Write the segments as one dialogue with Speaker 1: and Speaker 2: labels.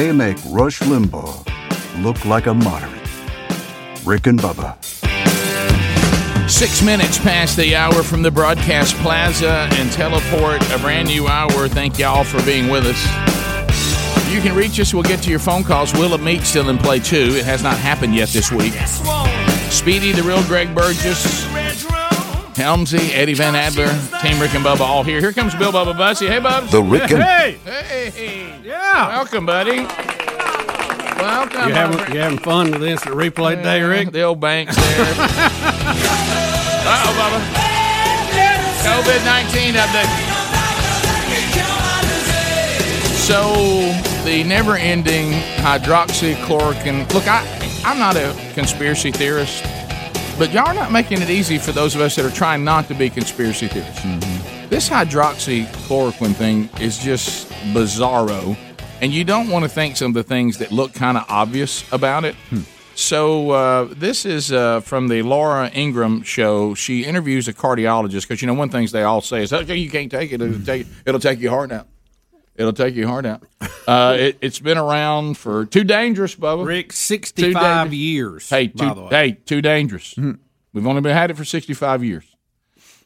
Speaker 1: they make Rush Limbaugh look like a moderate. Rick and Bubba.
Speaker 2: Six minutes past the hour from the broadcast plaza and teleport, a brand new hour. Thank y'all for being with us. You can reach us. We'll get to your phone calls. Will of Meat still in play, too. It has not happened yet this week. Speedy, the real Greg Burgess, Helmsy, Eddie Van Adler, Team Rick and Bubba all here. Here comes Bill Bubba Bussey. Hey, Bubs.
Speaker 1: The Rick and
Speaker 3: Hey,
Speaker 2: Hey.
Speaker 3: yeah.
Speaker 2: Welcome, buddy. Welcome.
Speaker 3: You having, you having fun with instant replay day, Rick?
Speaker 2: The old bank's there. Uh-oh, Bubba. COVID-19 update. So, the never-ending hydroxychloroquine. Look, I, I'm not a conspiracy theorist, but y'all are not making it easy for those of us that are trying not to be conspiracy theorists. This hydroxychloroquine thing is just bizarro, and you don't want to think some of the things that look kind of obvious about it. So uh, this is uh, from the Laura Ingraham show. She interviews a cardiologist because you know one thing they all say is, "Okay, you can't take it. It'll take it'll take your heart out. It'll take your heart out." Uh, it, it's been around for too dangerous, Bubba.
Speaker 3: Rick, 65
Speaker 2: days.
Speaker 3: years.
Speaker 2: Hey,
Speaker 3: by
Speaker 2: too,
Speaker 3: the way.
Speaker 2: hey, too dangerous. We've only been had it for sixty five years.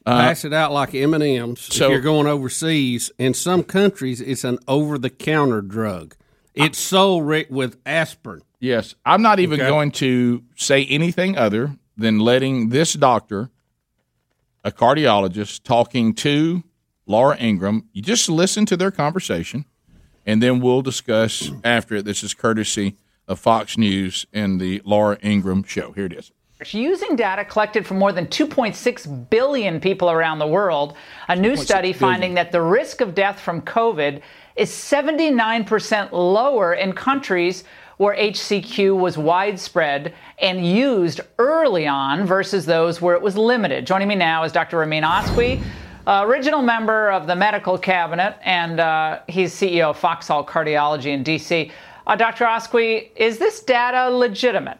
Speaker 3: Pass it out like M and M's.
Speaker 2: so-
Speaker 3: if you're going overseas, in some countries, it's an over-the-counter drug. It's sold Rick with aspirin.
Speaker 2: Yes, I'm not even
Speaker 3: Okay.
Speaker 2: going to say anything other than letting this doctor, a cardiologist, talking to Laura Ingraham. You just listen to their conversation, and then we'll discuss after it. This is courtesy of Fox News and the Laura Ingraham show. Here it is.
Speaker 4: Using data collected from more than 2.6 billion people around the world, a new study finding that the risk of death from COVID is 79% lower in countries where HCQ was widespread and used early on versus those where it was limited. Joining me now is Dr. Ramin Oskoui, uh, original member of the medical cabinet, and uh, he's CEO of Foxhall Cardiology in DC. Uh, Dr. Oskoui, is this data legitimate?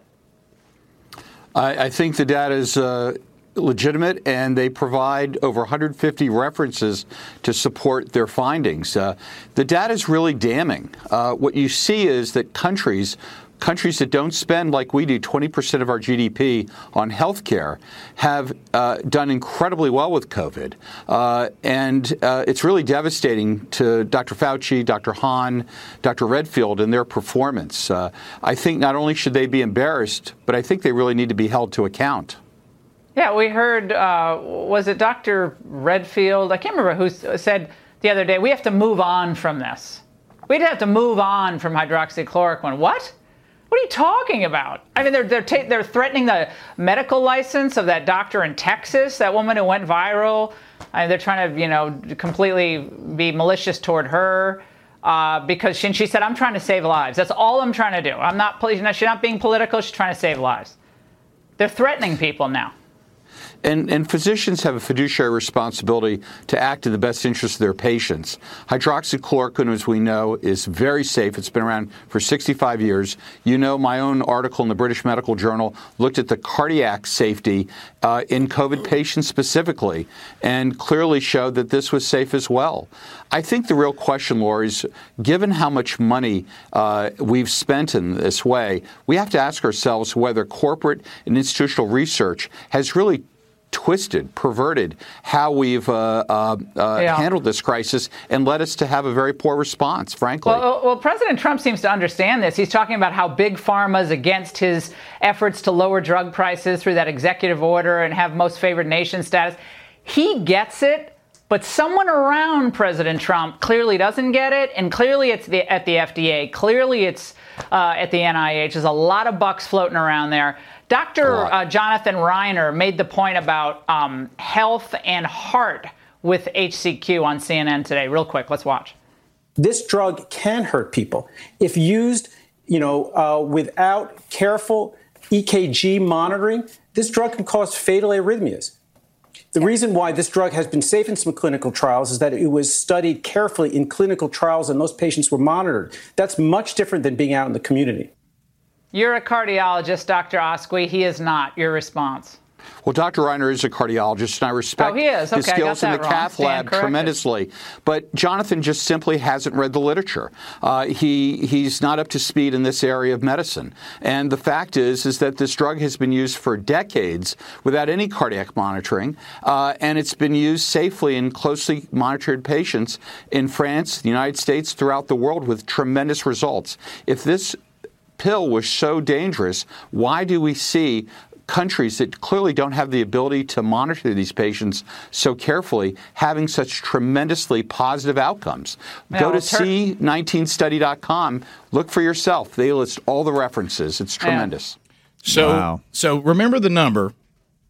Speaker 5: I, I think the data is uh, legitimate, and they provide over 150 references to support their findings. Uh, the data is really damning. Uh, what you see is that countries countries that don't spend like we do 20% of our GDP on healthcare have uh, done incredibly well with COVID. Uh, and uh, it's really devastating to Dr. Fauci, Dr. Hahn, Dr. Redfield and their performance. Uh, I think not only should they be embarrassed, but I think they really need to be held to account.
Speaker 4: Yeah, we heard, uh, was it Dr. Redfield? I can't remember who said the other day, we have to move on from this. We'd have to move on from hydroxychloroquine. What? What are you talking about? I mean, they're, they're, ta- they're threatening the medical license of that doctor in Texas, that woman who went viral. I mean, they're trying to, you know, completely be malicious toward her. Uh, because she, she said, I'm trying to save lives. That's all I'm trying to do. I'm not, she's not being political. She's trying to save lives. They're threatening people now.
Speaker 5: And, and physicians have a fiduciary responsibility to act in the best interest of their patients. Hydroxychloroquine, as we know, is very safe. It's been around for 65 years. You know, my own article in the British Medical Journal looked at the cardiac safety uh, in COVID patients specifically and clearly showed that this was safe as well. I think the real question, Lori, is given how much money uh, we've spent in this way, we have to ask ourselves whether corporate and institutional research has really twisted, perverted how we've uh, uh, uh,
Speaker 4: Yeah.
Speaker 5: handled this crisis and led us to have a very poor response, frankly.
Speaker 4: Well, well, President Trump seems to understand this. He's talking about how big pharma is against his efforts to lower drug prices through that executive order and have most favored nation status. He gets it, but someone around President Trump clearly doesn't get it, and clearly it's the, at the FDA. Clearly it's uh, at the NIH. There's a lot of bucks floating around there. Dr. Uh, Jonathan Reiner made the point about um, health and heart with HCQ on CNN today. Real quick, let's watch.
Speaker 6: this drug can hurt people if used you know uh, without careful ekg monitoring this drug can cause fatal arrhythmias the reason why this drug has been safe in some clinical trials is that it was studied carefully in clinical trials and those patients were monitored that's much different than being out in the community
Speaker 4: You're a cardiologist, Dr. Oskoui. He is not. Your response.
Speaker 5: Well, Dr. Reiner is a cardiologist, and I respect
Speaker 4: Oh,
Speaker 5: his
Speaker 4: Okay, I
Speaker 5: skills in the
Speaker 4: wrong.
Speaker 5: cath
Speaker 4: Stand
Speaker 5: lab
Speaker 4: corrected.
Speaker 5: tremendously. But Jonathan just simply hasn't read the literature. Uh, he he's not up to speed in this area of medicine. And the fact is, is that this drug has been used for decades without any cardiac monitoring, uh, and it's been used safely in closely monitored patients in France, the United States, throughout the world with tremendous results. If this pill was so dangerous, why do we see countries that clearly don't have the ability to monitor these patients so carefully having such tremendously positive outcomes? Go to
Speaker 4: well, Tur-
Speaker 5: c19study.com, look for yourself. They list all the references. It's tremendous.
Speaker 2: So,
Speaker 7: Wow.
Speaker 2: so remember the number.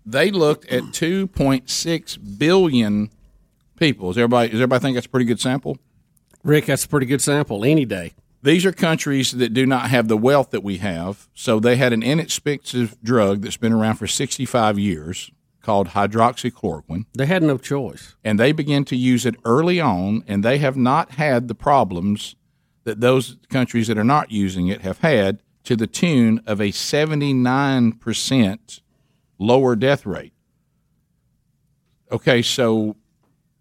Speaker 2: They looked at 2.6 billion people. Is everybody, does everybody think that's a pretty good sample?
Speaker 3: Rick, that's a pretty good sample any day.
Speaker 2: These are countries that do not have the wealth that we have. So they had an inexpensive drug that's been around for 65 years called hydroxychloroquine,
Speaker 3: They had no choice.
Speaker 2: and they began to use it early on, and they have not had the problems that those countries that are not using it have had to the tune of a 79% lower death rate. Okay, so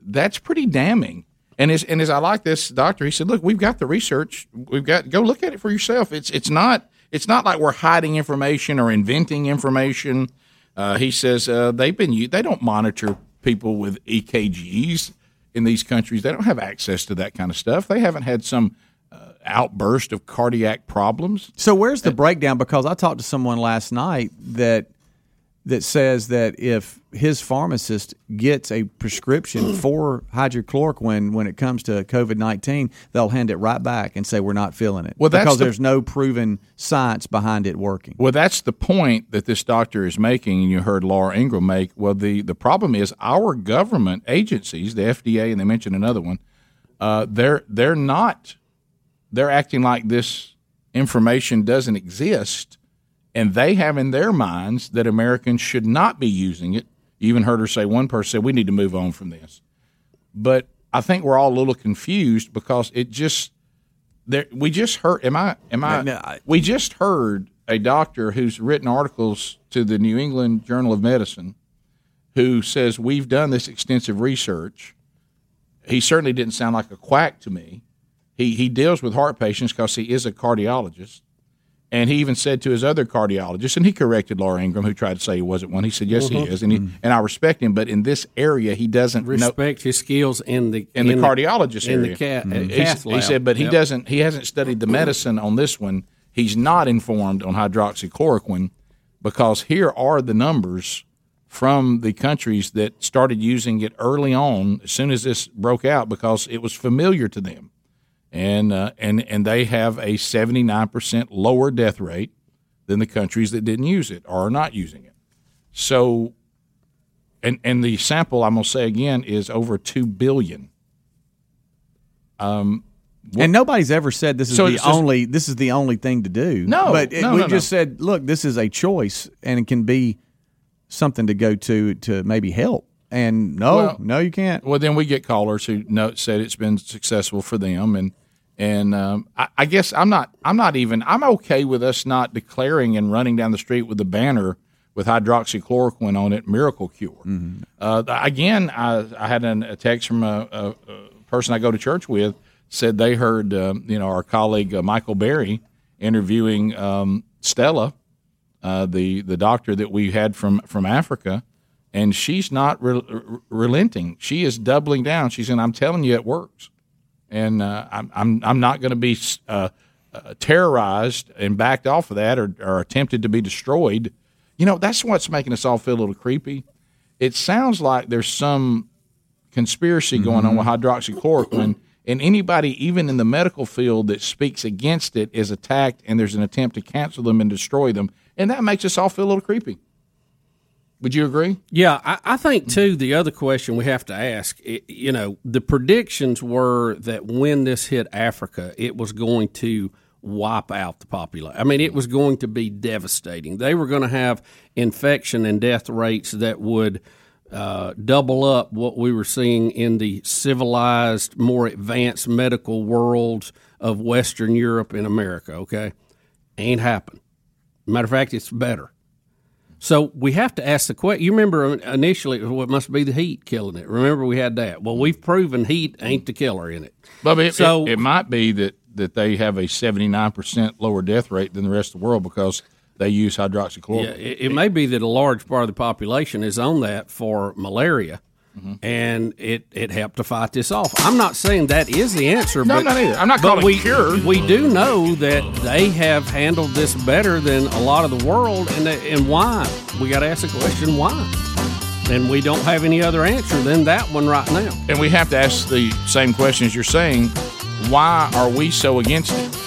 Speaker 2: that's pretty damning. And as and as I like this doctor, he said, "Look, we've got the research. We've got go look at it for yourself. It's it's not it's not like we're hiding information or inventing information." Uh, he says uh, they've been they don't monitor people with EKGs in these countries. They don't have access to that kind of stuff. They haven't had some uh, outburst of cardiac problems.
Speaker 7: So where's the breakdown? Because I talked to someone last night that that says that if his pharmacist gets a prescription for hydrochloroquine when it comes to COVID nineteen, they'll hand it right back and say we're not feeling it.
Speaker 2: Well, that's
Speaker 7: because
Speaker 2: the-
Speaker 7: there's no proven science behind it working.
Speaker 2: Well, that's the point that this doctor is making, and you heard Laura Ingraham make. Well, the, the problem is our government agencies, the FDA, and they mentioned another one. Uh, they're they're not. They're acting like this information doesn't exist, and they have in their minds that Americans should not be using it. You even heard her say one person said we need to move on from this, but I think we're all a little confused because it just there we just heard am i am i,
Speaker 7: No, I-
Speaker 2: we just heard a doctor who's written articles to the new england journal of medicine who says we've done this extensive research. He certainly didn't sound like a quack to me. He he deals with heart patients because he is a cardiologist and he even said to his other cardiologist, and he corrected Laura Ingraham, who tried to say he wasn't one. He said, "Yes, he mm-hmm. is," and he, mm-hmm. and I respect him. But in this area, he doesn't know
Speaker 3: Respect his skills in the
Speaker 2: in the cardiologist
Speaker 3: in
Speaker 2: area.
Speaker 3: the cat, mm-hmm. uh,
Speaker 2: He- said, but he
Speaker 3: Yep.
Speaker 2: doesn't. He hasn't studied the medicine on this one. He's not informed on hydroxychloroquine because here are the numbers from the countries that started using it early on, as soon as this broke out, because it was familiar to them, and uh, and and they have a seventy nine percent lower death rate than the countries that didn't use it or are not using it. So and and the sample I'm gonna say again is over two billion.
Speaker 7: and nobody's ever said this is
Speaker 2: So
Speaker 7: the
Speaker 2: just-
Speaker 7: only this is the only thing to do.
Speaker 2: No,
Speaker 7: but it,
Speaker 2: no,
Speaker 7: we
Speaker 2: no,
Speaker 7: just
Speaker 2: no.
Speaker 7: said, look, this is a choice, and it can be something to go to to maybe help. And no,
Speaker 2: Well-
Speaker 7: no, you can't.
Speaker 2: Well, then we get callers who know, said it's been successful for them, and and um, I, I guess I'm not I'm not even I'm okay with us not declaring and running down the street with a banner with hydroxychloroquine on it, miracle cure. Uh, again, I, I had an, a text from a, a, a person I go to church with said they heard um, you know our colleague uh, Michael Berry interviewing um, Stella, uh, the the doctor that we had from from Africa, and she's not re- re- relenting. She is doubling down. She's saying, "I'm telling you, it works," and uh, I'm I'm I'm not going to be uh, uh, terrorized and backed off of that or, or attempted to be destroyed. You know, that's what's making us all feel a little creepy. It sounds like there's some conspiracy going on with hydroxychloroquine, and anybody, even in the medical field, that speaks against it is attacked, and there's an attempt to cancel them and destroy them, and that makes us all feel a little creepy. Would you agree?
Speaker 3: Yeah, I, I think too. The other question we have to ask, i you know, the predictions were that when this hit Africa, it was going to wipe out the population. I mean, it was going to be devastating. They were going to have infection and death rates that would uh, double up what we were seeing in the civilized, more advanced medical worlds of Western Europe and America. Okay, ain't happened. Matter of fact, it's better. So we have to ask the question. You remember initially well, must be the heat killing it. Remember we had that. Well, we've proven heat ain't the killer in it.
Speaker 2: But it,
Speaker 3: So-
Speaker 2: it, it might be that, that they have a 79% lower death rate than the rest of the world because they use hydroxychloroquine.
Speaker 3: Yeah, it, it may be that a large part of the population is on that for malaria,
Speaker 2: Mm-hmm.
Speaker 3: and it, it helped to fight this off. I'm not saying that is the answer.
Speaker 2: No,
Speaker 3: but,
Speaker 2: not either. I'm not calling
Speaker 3: we,
Speaker 2: cure.
Speaker 3: We do know that they have handled this better than a lot of the world, and and why? We got to ask the question why. And we don't have any other answer than that one right now.
Speaker 2: And we have to ask the same questions you're saying. Why are we so against it?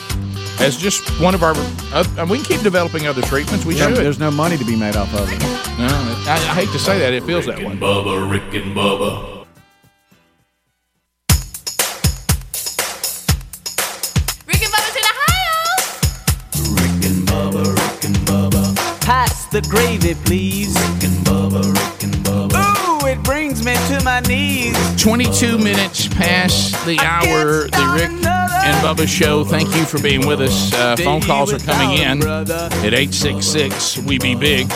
Speaker 2: As just one of our, uh, we can keep developing other treatments. We
Speaker 7: There-
Speaker 2: should.
Speaker 7: There's no money to be made off of it.
Speaker 2: No, I, I hate to say that. It feels that way.
Speaker 8: Bubba, Rick and Bubba.
Speaker 9: Rick and Bubba's in Ohio.
Speaker 8: Rick and Bubba, Rick and Bubba.
Speaker 10: Pass the gravy, please.
Speaker 8: Rick and Bubba, Rick and Bubba.
Speaker 10: Ooh, it brings me to my knees.
Speaker 2: 22 minutes past the hour, the Rick and Bubba show. Thank you for being with us. Uh, phone calls are coming in at 866 We Be Big.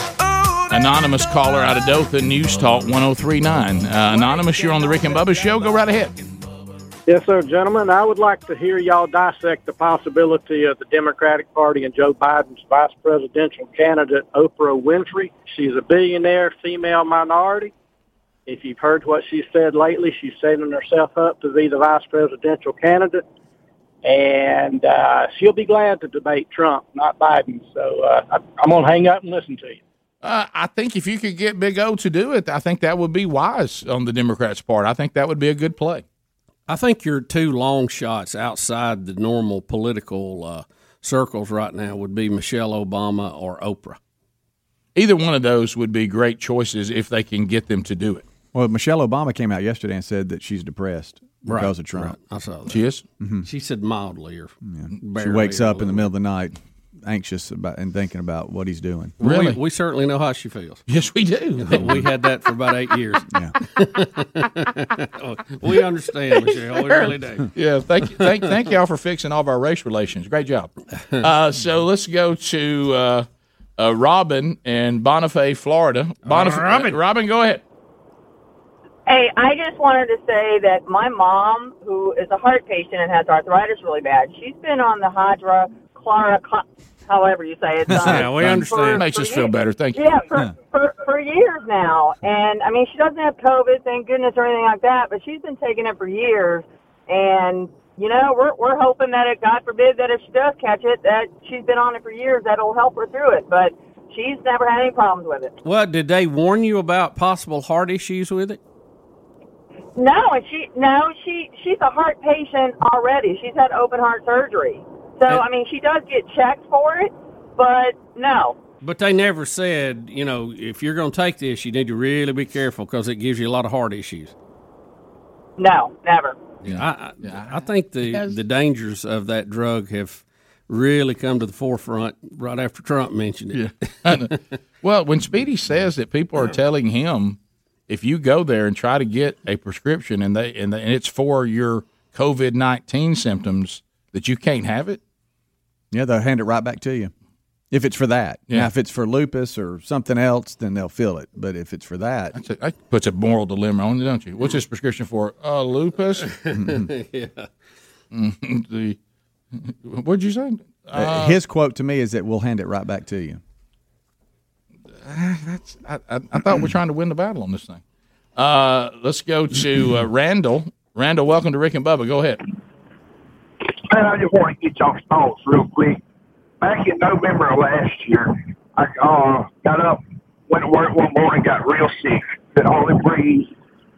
Speaker 2: Anonymous caller out of Dothan, News Talk 1039. Uh, Anonymous, you're on the Rick and Bubba show. Go right ahead.
Speaker 11: Yes, sir, gentlemen. I would like to hear y'all dissect the possibility of the Democratic Party and Joe Biden's vice presidential candidate, Oprah Winfrey. She's a billionaire female minority. If you've heard what she said lately, she's setting herself up to be the vice presidential candidate. And uh, she'll be glad to debate Trump, not Biden. So uh, I, I'm going to hang up and listen to you.
Speaker 2: Uh, I think if you could get Big O to do it, I think that would be wise on the Democrats' part. I think that would be a good play.
Speaker 3: I think your two long shots outside the normal political uh, circles right now would be Michelle Obama or Oprah.
Speaker 2: Either one of those would be great choices if they can get them to do it.
Speaker 7: Well, Michelle Obama came out yesterday and said that she's depressed because
Speaker 3: Right,
Speaker 7: of Trump.
Speaker 3: right. I saw that.
Speaker 2: She is?
Speaker 3: She said mildly or
Speaker 7: She wakes
Speaker 3: or
Speaker 7: up in the middle of the night, anxious about and thinking about what he's doing.
Speaker 3: We, we certainly know how she feels.
Speaker 2: Yes, we do.
Speaker 3: we had that for about eight years.
Speaker 7: Yeah.
Speaker 3: we understand, Michelle. We really do.
Speaker 2: Yeah, thank you, thank, thank y'all for fixing all of our race relations. Great job. Uh, so let's go to uh, uh, Robin in Bonifay, Florida. Bonif-
Speaker 3: Robin.
Speaker 2: Robin, go ahead.
Speaker 12: Hey, I just wanted to say that my mom, who is a heart patient and has arthritis really bad, she's been on the Hydra Clara, however you say it.
Speaker 3: Yeah, we
Speaker 12: for-
Speaker 3: understand.
Speaker 2: Makes
Speaker 12: for
Speaker 2: us feel better. Thank you.
Speaker 12: Yeah, for, for for years now, and I mean, she doesn't have COVID, thank goodness, or anything like that. But she's been taking it for years, and you know, we're we're hoping that it, God forbid, that if she does catch it, that she's been on it for years, that'll help her through it. But she's never had any problems with it.
Speaker 3: Well, did they warn you about possible heart issues with it?
Speaker 12: No, and she no, she she's a heart patient already. She's had open heart surgery. So
Speaker 3: And-
Speaker 12: I mean, she does get checked for it, but no.
Speaker 3: But they never said, you know, if you're going to take this, you need to really be careful because it gives you a lot of heart issues.
Speaker 12: No, never.
Speaker 3: I, I, I think the, the dangers of that drug have really come to the forefront right after Trump mentioned it.
Speaker 2: Well, when Speedy says that people are telling him, if you go there and try to get a prescription and they and, they, and it's for your COVID nineteen symptoms, that you can't have it.
Speaker 7: Yeah, they'll hand it right back to you. If it's for that.
Speaker 2: Yeah.
Speaker 7: Now, if it's for lupus or something else, then they'll fill it. But if it's for that,
Speaker 2: That's a, that puts a moral dilemma on you, don't you? What's this prescription for? Uh, lupus.
Speaker 3: yeah.
Speaker 2: The what'd you say?
Speaker 7: uh, his quote to me is that we'll hand it right back to you.
Speaker 2: That's I, I, I thought we're trying to win the battle on this thing. Uh, let's go to uh, Randall. Randall, welcome to Rick and Bubba. Go ahead.
Speaker 13: Man, I just want to get y'all's thoughts real quick. Back in November of last year, I uh, got up, went to work one morning, got real sick, could hardly breathe.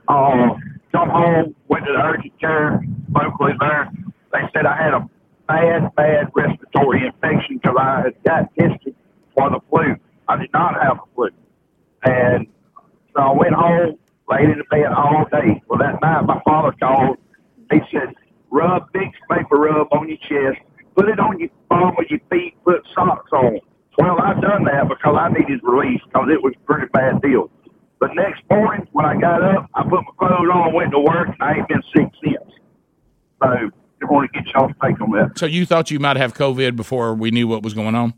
Speaker 13: Uh, come home, went to the urgent care, locally there. They said I had a bad, bad respiratory infection because I had got tested for the flu. I did not have the flu. And so I went home, laid in the bed all day. Well, that night my father called. He said, rub big paper rub on your chest, put it on your bum with your feet, put socks on. Well, I done that because I needed relief because it was a pretty bad deal. The next morning when I got up, I put my clothes on, went to work, and I ain't been sick since. So I want to get y'all's take on that.
Speaker 2: So you thought you might have COVID before we knew what was going on?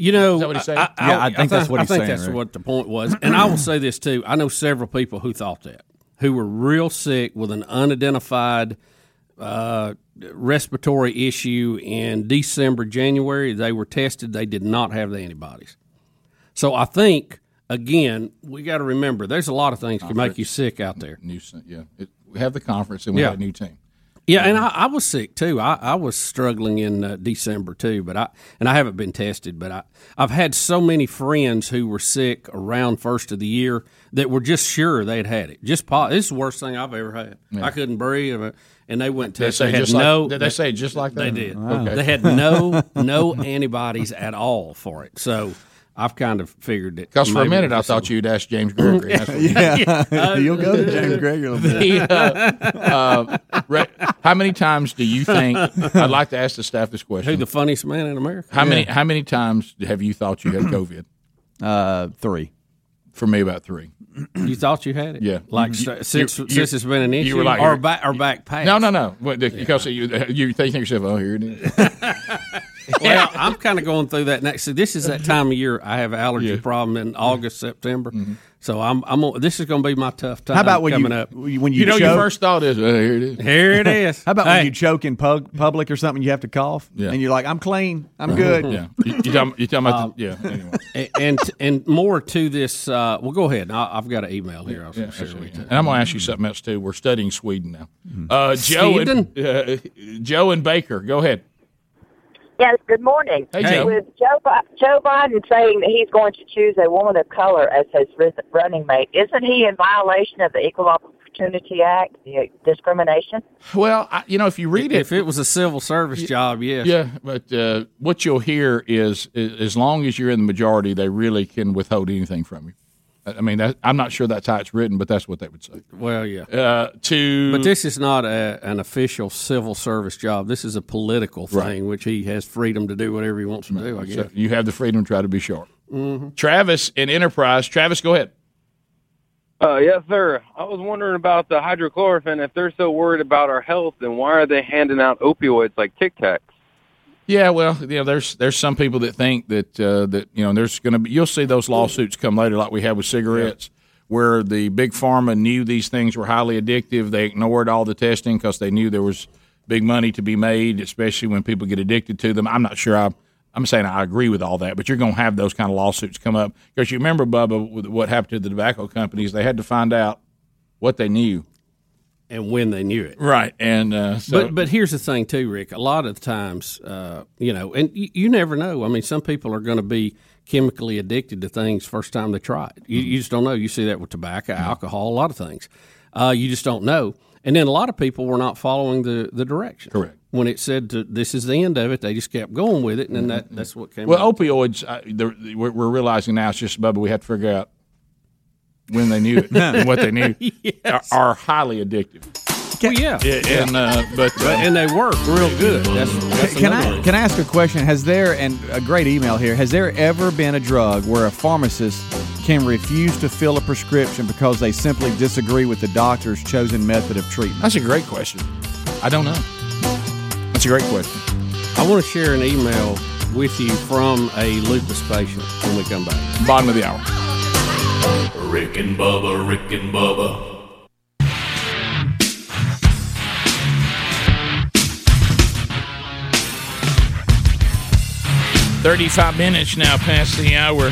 Speaker 3: You know,
Speaker 2: Is that what he's saying?
Speaker 3: I, I,
Speaker 7: Yeah, I think that's what
Speaker 3: I
Speaker 7: he's
Speaker 3: think
Speaker 7: saying,
Speaker 3: that's
Speaker 7: Rick.
Speaker 3: what the point was. And I will say this too: I know several people who thought that, who were real sick with an unidentified uh, respiratory issue in December, January. They were tested; they did not have the antibodies. So I think again, we got to remember there's a lot of things can make you sick out there.
Speaker 2: New, yeah. It, we have the conference and we
Speaker 3: Yeah.
Speaker 2: have a new team.
Speaker 3: Yeah, and I, I was sick too. I, I was struggling in uh, December too, but I and I haven't been tested. But I I've had so many friends who were sick around first of the year that were just sure they'd had it. Just po- this is the worst thing I've ever had.
Speaker 2: Yeah.
Speaker 3: I couldn't breathe, uh, and they went
Speaker 2: Did they.
Speaker 3: They had
Speaker 2: just like-
Speaker 3: no.
Speaker 2: did they say just like that?
Speaker 3: They did.
Speaker 2: Wow. Okay.
Speaker 3: They had no no antibodies at all for it. So I've kind of figured that.
Speaker 2: Because for a minute I thought you'd ask James Gregory. That's what-
Speaker 7: Yeah. You'll go to James Gregory a little bit.
Speaker 2: The, uh, uh, Ray, how many times do you think? I'd like to ask the staff this question.
Speaker 3: Who the funniest man in America?
Speaker 2: How many? How many times have you thought you had COVID?
Speaker 7: Uh, three.
Speaker 2: For me, about three.
Speaker 3: You thought you had it?
Speaker 2: Yeah.
Speaker 3: Like
Speaker 2: You-
Speaker 3: since
Speaker 2: you- you-
Speaker 3: since it's been an issue,
Speaker 2: you were like-
Speaker 3: or back or back past.
Speaker 2: No, no, no. What, the- Because you you think yourself, oh, here it is.
Speaker 3: Well, I'm kind of going through that next. So this is that time of year I have allergy problem in August, September. So I'm, I'm. This is going to be my tough time.
Speaker 7: How about when
Speaker 3: coming
Speaker 7: you
Speaker 3: up?
Speaker 7: when you,
Speaker 2: You know, your first thought is, oh, here it is.
Speaker 3: Here it is.
Speaker 7: How about
Speaker 3: Hey.
Speaker 7: when you choke in pub, public or something? You have to cough,
Speaker 2: Yeah.
Speaker 7: and you're like, "I'm clean, I'm good."
Speaker 2: Yeah. You, you talking, you talking about?
Speaker 3: Um,
Speaker 2: the, yeah. Anyway.
Speaker 3: and, and and more to this. Uh, well, go ahead. I, I've got an email here. I was
Speaker 2: Yeah,
Speaker 3: going to share with you.
Speaker 2: And I'm going to ask you something else too. We're studying Sweden now. Uh, Joe and uh, Joe and Baker, go ahead.
Speaker 12: Yes, good morning.
Speaker 2: Hey, Joe.
Speaker 12: With Joe, Joe Biden saying that he's going to choose a woman of color as his running mate, isn't he in violation of the Equal Opportunity Act, the discrimination?
Speaker 2: Well, I, you know, if you read it,
Speaker 3: If it was a civil service job, yes.
Speaker 2: yeah, but uh, what you'll hear is, is as long as you're in the majority, they really can withhold anything from you. I I mean, that, I'm not sure that's how it's written, but that's what they would say.
Speaker 3: Well, yeah.
Speaker 2: Uh, to
Speaker 3: But this is not a, an official civil service job. This is a political thing,
Speaker 2: Right.
Speaker 3: which he has freedom to do whatever he wants to do. I guess.
Speaker 2: So you have the freedom to try to be sharp.
Speaker 3: Mhm.
Speaker 2: Travis in Enterprise. Travis, go ahead.
Speaker 14: Uh, yes, sir. I was wondering about the hydrochloroquine. If they're so worried about our health, then why are they handing out opioids like Tic Tacs?
Speaker 2: Yeah, well, you know, there's there's some people that think that uh, that you know there's going to be you'll see those lawsuits come later, like we had with cigarettes, where the big pharma knew these things were highly addictive. They ignored all the testing because they knew there was big money to be made, especially when people get addicted to them. I'm not sure I. I'm saying I agree with all that, but you're going to have those kind of lawsuits come up because you remember, Bubba, what happened to the tobacco companies. They had to find out what they knew
Speaker 3: and when they knew it.
Speaker 2: right? And uh, so,
Speaker 3: but but here's the thing too, Rick. A lot of the times, uh, you know, and you, you never know. I mean, some people are going to be chemically addicted to things first time they try it. You, you just don't know. You see that with tobacco, alcohol, a lot of things. Uh, you just don't know. And then a lot of people were not following the the directions.
Speaker 2: Correct.
Speaker 3: When it said to, this is the end of it, they just kept going with it, and then that, that's what came.
Speaker 2: Well,
Speaker 3: out.
Speaker 2: opioids, uh, they're- we're, we're realizing now it's just, Bubba, we have to figure out when they knew it and what they knew are, are highly addictive.
Speaker 3: Well, yeah,
Speaker 2: Yeah, and uh, but, uh,
Speaker 3: and they work real good. That's, that's
Speaker 7: Can I
Speaker 3: one.
Speaker 7: can I ask a question? Has there and a great email here? Has there ever been a drug where a pharmacist can refuse to fill a prescription because they simply disagree with the doctor's chosen method of treatment?
Speaker 2: That's a great question. I don't know. That's a great question.
Speaker 3: I want to share an email with you from a lupus patient when we come back.
Speaker 2: Bottom of the hour.
Speaker 8: Rick and Bubba, Rick and Bubba.
Speaker 2: 35 minutes now past the hour.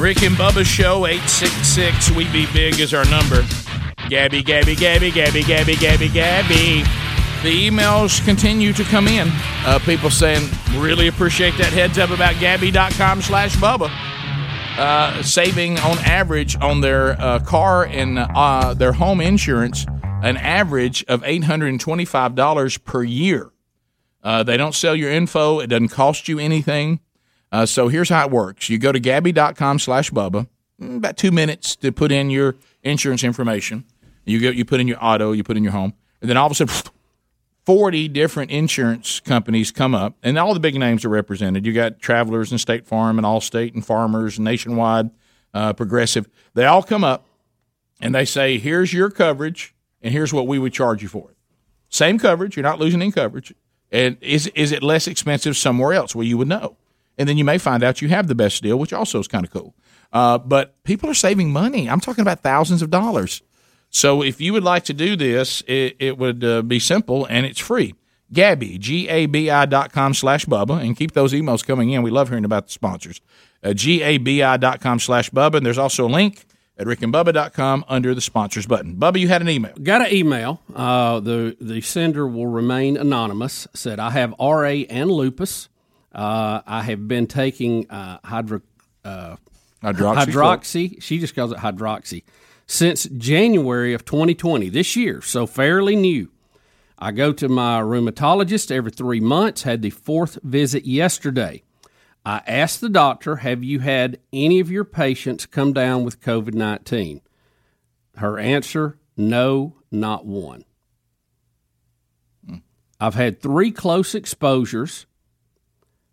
Speaker 2: Rick and Bubba Show, 866 We Be Big is our number. Gabby, Gabby, Gabby, Gabby, Gabby, Gabby, Gabby. The emails continue to come in. Uh, people saying, really appreciate that heads up about Gabi.com slash Bubba. Uh, saving on average on their uh, car and uh, their home insurance an average of $825 per year. Uh, they don't sell your info. It doesn't cost you anything. Uh, so here's how it works. You go to Gabi.com slash Bubba. Mm, About two minutes to put in your insurance information. You go, you put in your auto, you put in your home, and then all of a sudden, 40 different insurance companies come up, and all the big names are represented. You got Travelers and State Farm and Allstate and Farmers, and Nationwide, uh, Progressive. They all come up and they say, here's your coverage, and here's what we would charge you for it. Same coverage, you're not losing any coverage. And is is it less expensive somewhere else? Well, you would know. and then you may find out you have the best deal, which also is kind of cool. Uh, but people are saving money. I'm talking about thousands of dollars. So if you would like to do this, it, it would uh, be simple and it's free. Gabby, G-A-B-I dot com slash Bubba, and keep those emails coming in. We love hearing about the sponsors. Uh, G-A-B-I dot com slash Bubba, and there's also a link at rickandbubba.com under the sponsors button. Bubba, you had an email.
Speaker 3: Got an email. Uh, the the sender will remain anonymous. Said I have RA and lupus. Uh, I have been taking uh, hydro, uh,
Speaker 2: Hydroxy.
Speaker 3: hydroxy. She just calls it hydroxy since January of 2020. This year, so fairly new. I go to my rheumatologist every three months. Had the fourth visit yesterday. I asked the doctor, Have you had any of your patients come down with COVID 19? Her answer, No, not one. I've had three close exposures.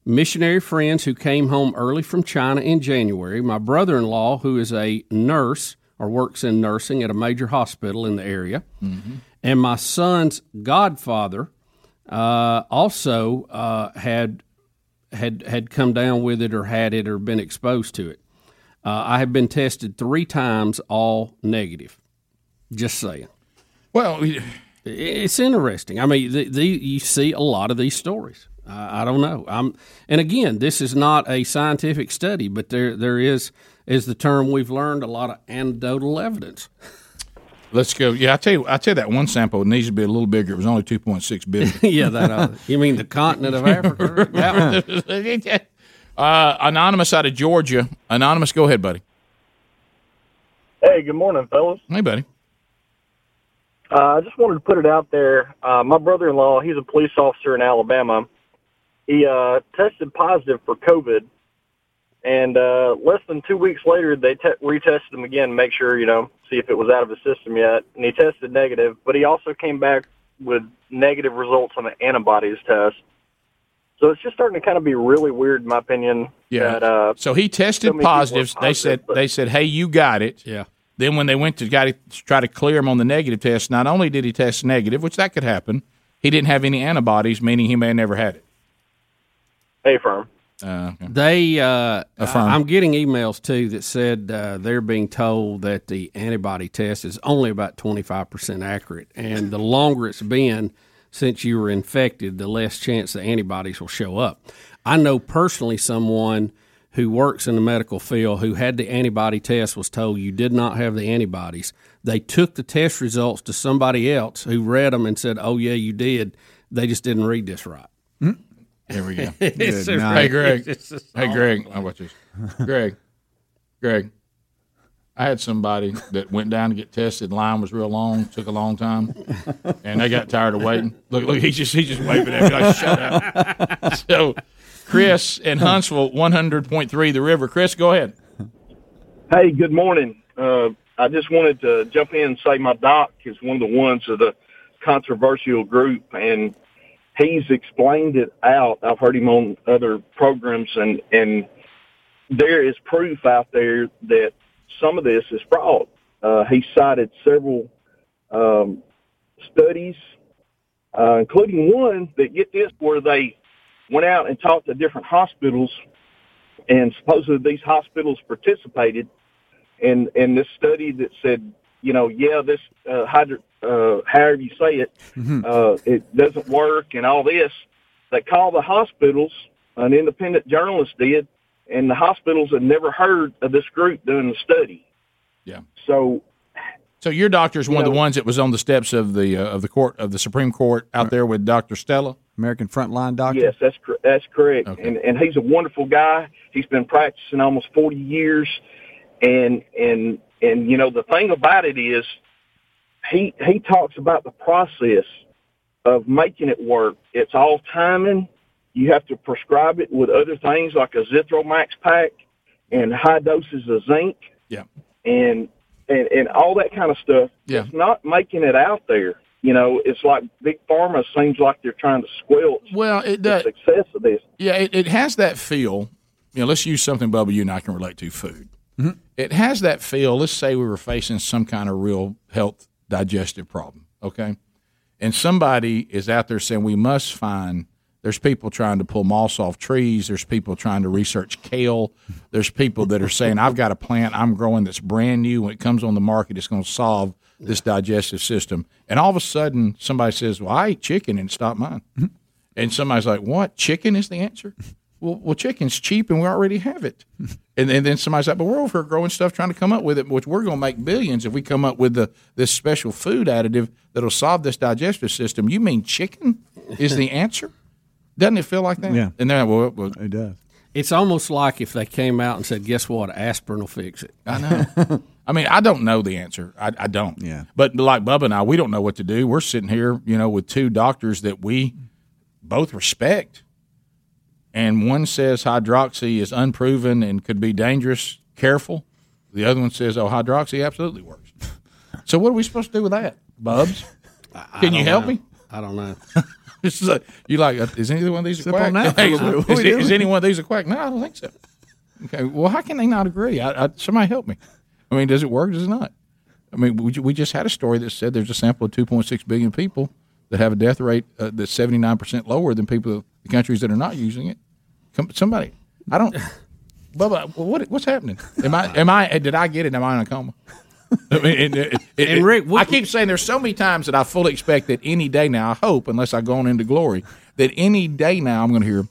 Speaker 3: Missionary friends who came home early from China in January. My brother in law, who is a nurse or works in nursing at a major hospital in the area. And my son's godfather uh, also uh, had had had come down with it or had it or been exposed to it. Uh, I have been tested three times, all negative. Just saying.
Speaker 2: Well,
Speaker 3: it's interesting. I mean, the, the, you see a lot of these stories. I I don't know. I'm, and again, this is not a scientific study, but there there is is the term we've learned a lot of anecdotal evidence.
Speaker 2: Let's go. Yeah, I tell you, I tell you that one sample needs to be a little bigger. It was only two point six billion.
Speaker 3: yeah, that. Uh, you mean the continent of Africa? That
Speaker 2: uh, anonymous out of Georgia. Anonymous, go ahead, buddy.
Speaker 11: Hey, good morning, fellas.
Speaker 2: Hey, buddy.
Speaker 11: Uh, I just wanted to put it out there. Uh, my brother-in-law, he's a police officer in Alabama. He uh, tested positive for COVID, and uh, less than two weeks later, they te- retested him again to make sure, you know, see if it was out of his system yet. And he tested negative, but he also came back with negative results on the antibodies test. So it's just starting to kind of be really weird, in my opinion.
Speaker 2: Yeah.
Speaker 11: That, uh,
Speaker 2: So he tested
Speaker 11: so many people are
Speaker 2: positives. They said
Speaker 11: but-
Speaker 2: they said, "Hey, you got it."
Speaker 3: Yeah.
Speaker 2: Then when they went to got to try to clear him on the negative test, not only did he test negative, which that could happen, he didn't have any antibodies, meaning he may have never had it.
Speaker 11: Hey, firm.
Speaker 2: Uh, okay.
Speaker 3: They, uh, I'm getting emails too that said uh, they're being told that the antibody test is only about 25% accurate. And the longer it's been since you were infected, the less chance the antibodies will show up. I know personally someone who works in the medical field who had the antibody test was told you did not have the antibodies. They took the test results to somebody else who read them and said, oh, yeah, you did. They just didn't read this right.
Speaker 2: Here we go.
Speaker 3: It's
Speaker 2: Good night. Hey, Greg.
Speaker 3: it's
Speaker 2: Hey, Greg. How about this? Greg. Greg. I had somebody that went down to get tested. Line was real long, took a long time, and they got tired of waiting. Look, look, he just he just waving at me like shut up. So, Chris in Huntsville, one hundred point three, the river. Chris, go ahead.
Speaker 15: Hey, good morning. Uh, I just wanted to jump in and say my doc is one of the ones of the controversial group, and he's explained it out. I've heard him on other programs, and and there is proof out there that some of this is fraud. Uh, he cited several um, studies, uh, including one that get this where they went out and talked to different hospitals and supposedly these hospitals participated in in this study that said, you know, yeah, this uh, hydro, uh, however you say it, uh, it doesn't work and all this. They called the hospitals. An independent journalist did, and the hospitals had never heard of this group doing the study.
Speaker 2: Yeah.
Speaker 15: So
Speaker 2: So your doctor is one of the ones that was on the steps of the uh, of the court of the Supreme Court out there with Doctor Stella,
Speaker 7: American Frontline Doctor.
Speaker 15: Yes, that's cor- that's correct. And and he's a wonderful guy. He's been practicing almost forty years, and and and you know the thing about it is, he he talks about the process of making it work. It's all timing. You have to prescribe it with other things like a Zithromax pack and high doses of zinc.
Speaker 2: Yeah.
Speaker 15: And and and all that kind of stuff.
Speaker 2: Yeah.
Speaker 15: It's not making it out there. You know, it's like big pharma seems like they're trying to squelch
Speaker 2: Well, it
Speaker 15: the
Speaker 2: does.
Speaker 15: success of this.
Speaker 2: Yeah, it, it has that feel. You know, let's use something, Bubba, you and I can relate to food. Mm-hmm. It has that feel. Let's say we were facing some kind of real health digestive problem, okay? And somebody is out there saying we must find There's people trying to pull moss off trees. There's people trying to research kale. There's people that are saying, I've got a plant I'm growing that's brand new. When it comes on the market, it's going to solve this digestive system. And all of a sudden, somebody says, Well, I chicken and stopped mine. And somebody's like, What? Chicken is the answer? Well, well, chicken's cheap and we already have it. And, and then somebody's like, But we're over here growing stuff trying to come up with it, which we're going to make billions if we come up with the, this special food additive that'll solve this digestive system. You mean chicken is the answer? Doesn't it feel like that?
Speaker 3: Yeah.
Speaker 2: And then, well, well
Speaker 7: it does.
Speaker 3: It's almost like if they came out and said, "Guess what? Aspirin will fix it."
Speaker 2: I know. I mean, I don't know the answer. I, I don't.
Speaker 7: Yeah.
Speaker 2: But like Bubba and I, we don't know what to do. We're sitting here, you know, with two doctors that we both respect, and one says hydroxy is unproven and could be dangerous. Careful. The other one says, "Oh, hydroxy absolutely works." so what are we supposed to do with that, Bubs?
Speaker 3: I
Speaker 2: Can you help
Speaker 3: know.
Speaker 2: me?
Speaker 3: I don't know.
Speaker 2: This is a, you like? uh, Is any one of these a quack? Hey, is, is, is any one of these a quack? No, I don't think so. Okay. Well, how can they not agree? I, I, somebody help me. I mean, does it work? Does it not? I mean, we, we just had a story that said there's a sample of 2.6 billion people that have a death rate uh, that's 79 percent lower than people the countries that are not using it. Come, somebody, I don't. Bubba, what what's happening? Am I am I did I get it? Am I in a coma? I mean, it, it, it,
Speaker 3: And Rick,
Speaker 2: I keep saying there's so many times that I fully expect that any day now. I hope, unless I go on into glory, that any day now I'm going to hear,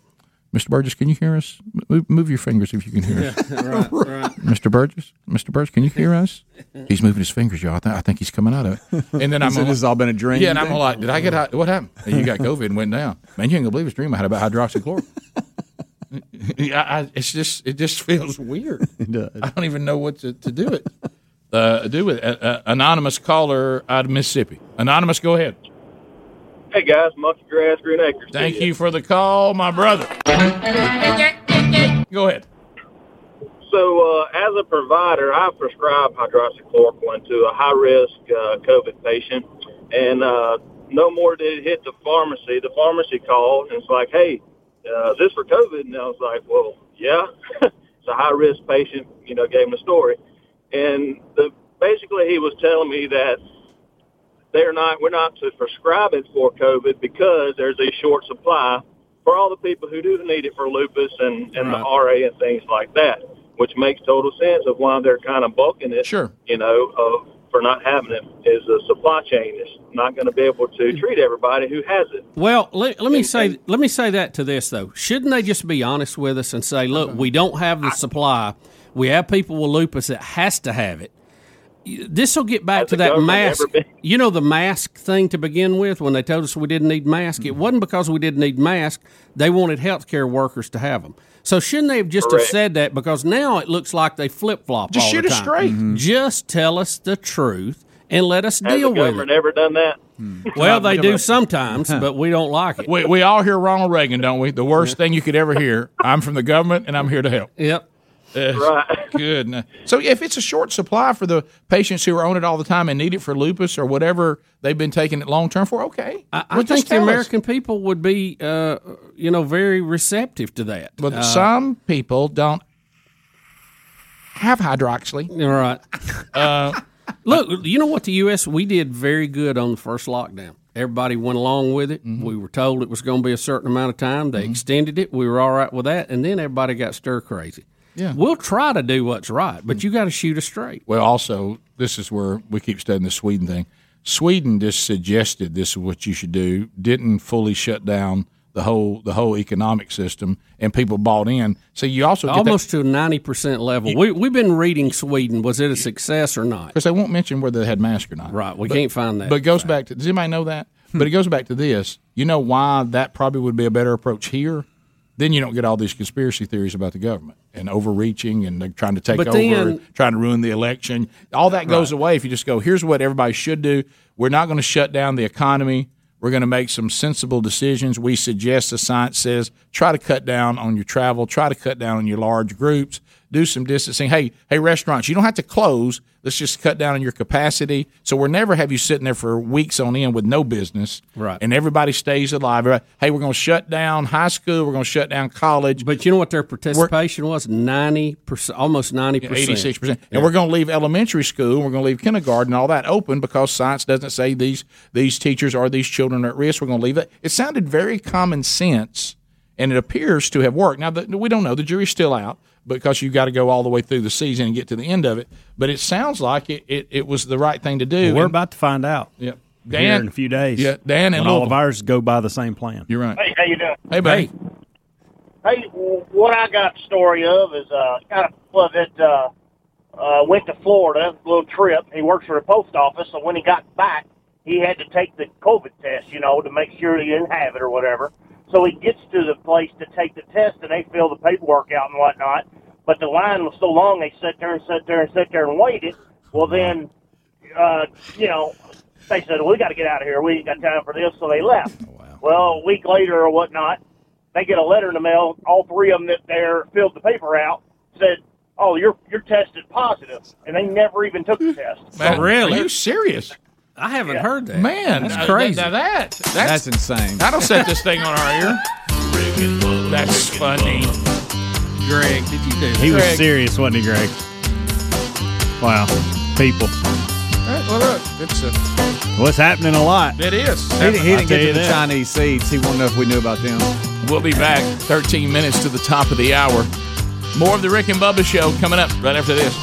Speaker 2: Mr. Burgess, can you hear us? Move, move your fingers if you can hear us.
Speaker 3: right, right.
Speaker 2: Mr. Burgess, Mr. Burgess, can you hear us? He's moving his fingers, y'all. I, think I think he's coming out of it. And then I'm
Speaker 7: this has all been a dream,
Speaker 2: Yeah, and I'm like, did I get? What happened? And you got COVID and went down. Man, you ain't gonna believe this dream I had about hydroxychloroquine. I, I, it's just it just feels weird.
Speaker 7: It does.
Speaker 2: I don't even know what to, to do it. Uh, do with it. Uh, uh, anonymous caller out of Mississippi. Anonymous, go ahead.
Speaker 15: Hey guys, monkey grass, green acres.
Speaker 2: Thank you for the call, my brother. Go ahead.
Speaker 15: So, uh, as a provider, I prescribe hydroxychloroquine to a high-risk uh, COVID patient, and uh, no more did it hit the pharmacy. The pharmacy called and it's like, "Hey, uh, this for COVID?" And I was like, "Well, yeah, it's a high-risk patient." You know, gave him a story, and the, basically he was telling me that they're not, we're not to prescribe it for COVID because there's a short supply for all the people who do need it for lupus and, and the RA and things like that, which makes total sense of why they're kind of bulking it.
Speaker 2: Sure.
Speaker 15: You know, uh, for not having it is the supply chain is not going to be able to treat everybody who has it.
Speaker 3: Well, let, let me say let me say that to this though. Shouldn't they just be honest with us and say, "Look, uh-huh. we don't have the supply. We have people with lupus that has to have it." This will get back to that mask.
Speaker 15: been-
Speaker 3: You know the mask thing to begin with when they told us we didn't need masks.
Speaker 15: Mm-hmm.
Speaker 3: It wasn't because we didn't need masks. They wanted healthcare workers to have them. So shouldn't they have just have said that? Because now it looks like they flip flop.
Speaker 2: Just
Speaker 3: all
Speaker 2: shoot
Speaker 3: the
Speaker 2: us
Speaker 3: time.
Speaker 2: straight. Mhm.
Speaker 3: Just tell us the truth and let us
Speaker 15: Has
Speaker 3: deal
Speaker 15: the
Speaker 3: with
Speaker 15: government
Speaker 3: it.
Speaker 15: ever done that?
Speaker 3: Well, they do sometimes, but we don't like it.
Speaker 2: We, we all hear Ronald Reagan, don't we? The worst thing you could ever hear. I'm from the government and I'm here to help.
Speaker 3: Yep.
Speaker 2: Right. Good. So if it's a short supply for the patients who are on it all the time and need it for lupus or whatever they've been taking it long term for, okay.
Speaker 3: I, I think the
Speaker 2: tell us.
Speaker 3: American people would be, uh, you know, very receptive to that.
Speaker 2: But
Speaker 3: Uh,
Speaker 2: some people don't have hydroxyl.
Speaker 3: All right.
Speaker 2: Uh,
Speaker 3: Look, you know what? The U.S. we did very good on the first lockdown. Everybody went along with it.
Speaker 2: Mm-hmm.
Speaker 3: We were told it was going to be a certain amount of time. They extended it. We were all right with that, and then everybody got stir crazy.
Speaker 2: Yeah.
Speaker 3: we'll try to do what's right, but you got to shoot us straight.
Speaker 2: Well, also, this is where we keep studying the Sweden thing. Sweden just suggested this is what you should do. Didn't fully shut down the whole the whole economic system, and people bought in. So you also get
Speaker 3: Almost to a ninety percent level. we, we've been reading Sweden. Was it a success or not?
Speaker 2: because they won't mention whether they had masks or not.
Speaker 3: Right. We
Speaker 2: But-
Speaker 3: can't find that.
Speaker 2: But it goes back to does anybody know that? But it goes back to this. You know why that probably would be a better approach here? Then you don't get all these conspiracy theories about the government and overreaching and they're trying to take
Speaker 3: But
Speaker 2: over,
Speaker 3: then-
Speaker 2: trying to ruin the election. All that goes away if you just go, here's what everybody should do. We're not going to shut down the economy. We're going to make some sensible decisions. We suggest, the science says, try to cut down on your travel, try to cut down on your large groups. Do some distancing. Hey, hey, restaurants, you don't have to close. Let's just cut down on your capacity. So we'll never have you sitting there for weeks on end with no business.
Speaker 3: Right.
Speaker 2: And everybody stays alive. Hey, we're going to shut down high school. We're going to shut down college.
Speaker 3: But you know what their participation was? Ninety percent, almost ninety percent,
Speaker 2: Eighty-six percent, and we're going to leave elementary school. We're going to leave kindergarten, all that open because science doesn't say these these teachers or these children are at risk. We're going to leave it. It sounded very common sense, and it appears to have worked. Now the, we don't know; the jury's still out because you got to go all the way through the season and get to the end of it. But it sounds like it it, it was the right thing to do.
Speaker 16: Well, we're
Speaker 2: And-
Speaker 16: about to find out.
Speaker 2: Yep.
Speaker 16: Here
Speaker 2: Dan-
Speaker 16: in a few days.
Speaker 2: Yeah, Dan and
Speaker 16: when all of ours go by the same plan.
Speaker 2: You're right.
Speaker 17: Hey, how you doing?
Speaker 2: Hey, buddy.
Speaker 17: Hey, w- what I got the story of is uh, kind of well, that uh, uh, went to Florida, a little trip. He works for the post office, so when he got back, he had to take the COVID test, you know, to make sure he didn't have it or whatever. So he gets to the place to take the test, and they fill the paperwork out and whatnot. But the line was so long, they sat there and sat there and sat there and waited. Well, then, uh, you know, they said, "We got to get out of here. We ain't got time for this," so they left. Well, a week later or whatnot, they get a letter in the mail. All three of them that there filled the paper out said, "Oh, you're you're tested positive," and they never even took the test.
Speaker 2: Man, Are you serious?
Speaker 3: I haven't
Speaker 17: Yeah.
Speaker 3: heard that.
Speaker 2: Man,
Speaker 3: that's crazy.
Speaker 2: Now that that's,
Speaker 7: That's insane.
Speaker 2: That'll set this thing on our ear. That's funny. Greg, did you do?
Speaker 16: He was serious, wasn't he, Greg? Wow. People.
Speaker 2: Hey, well, look, it's a,
Speaker 16: What's happening a lot?
Speaker 2: it is.
Speaker 7: He, didn't- he didn't get to the
Speaker 16: that.
Speaker 7: Chinese seeds. He wanted to know if we knew about them.
Speaker 2: We'll be back 13 minutes to the top of the hour. More of the Rick and Bubba show coming up right after this.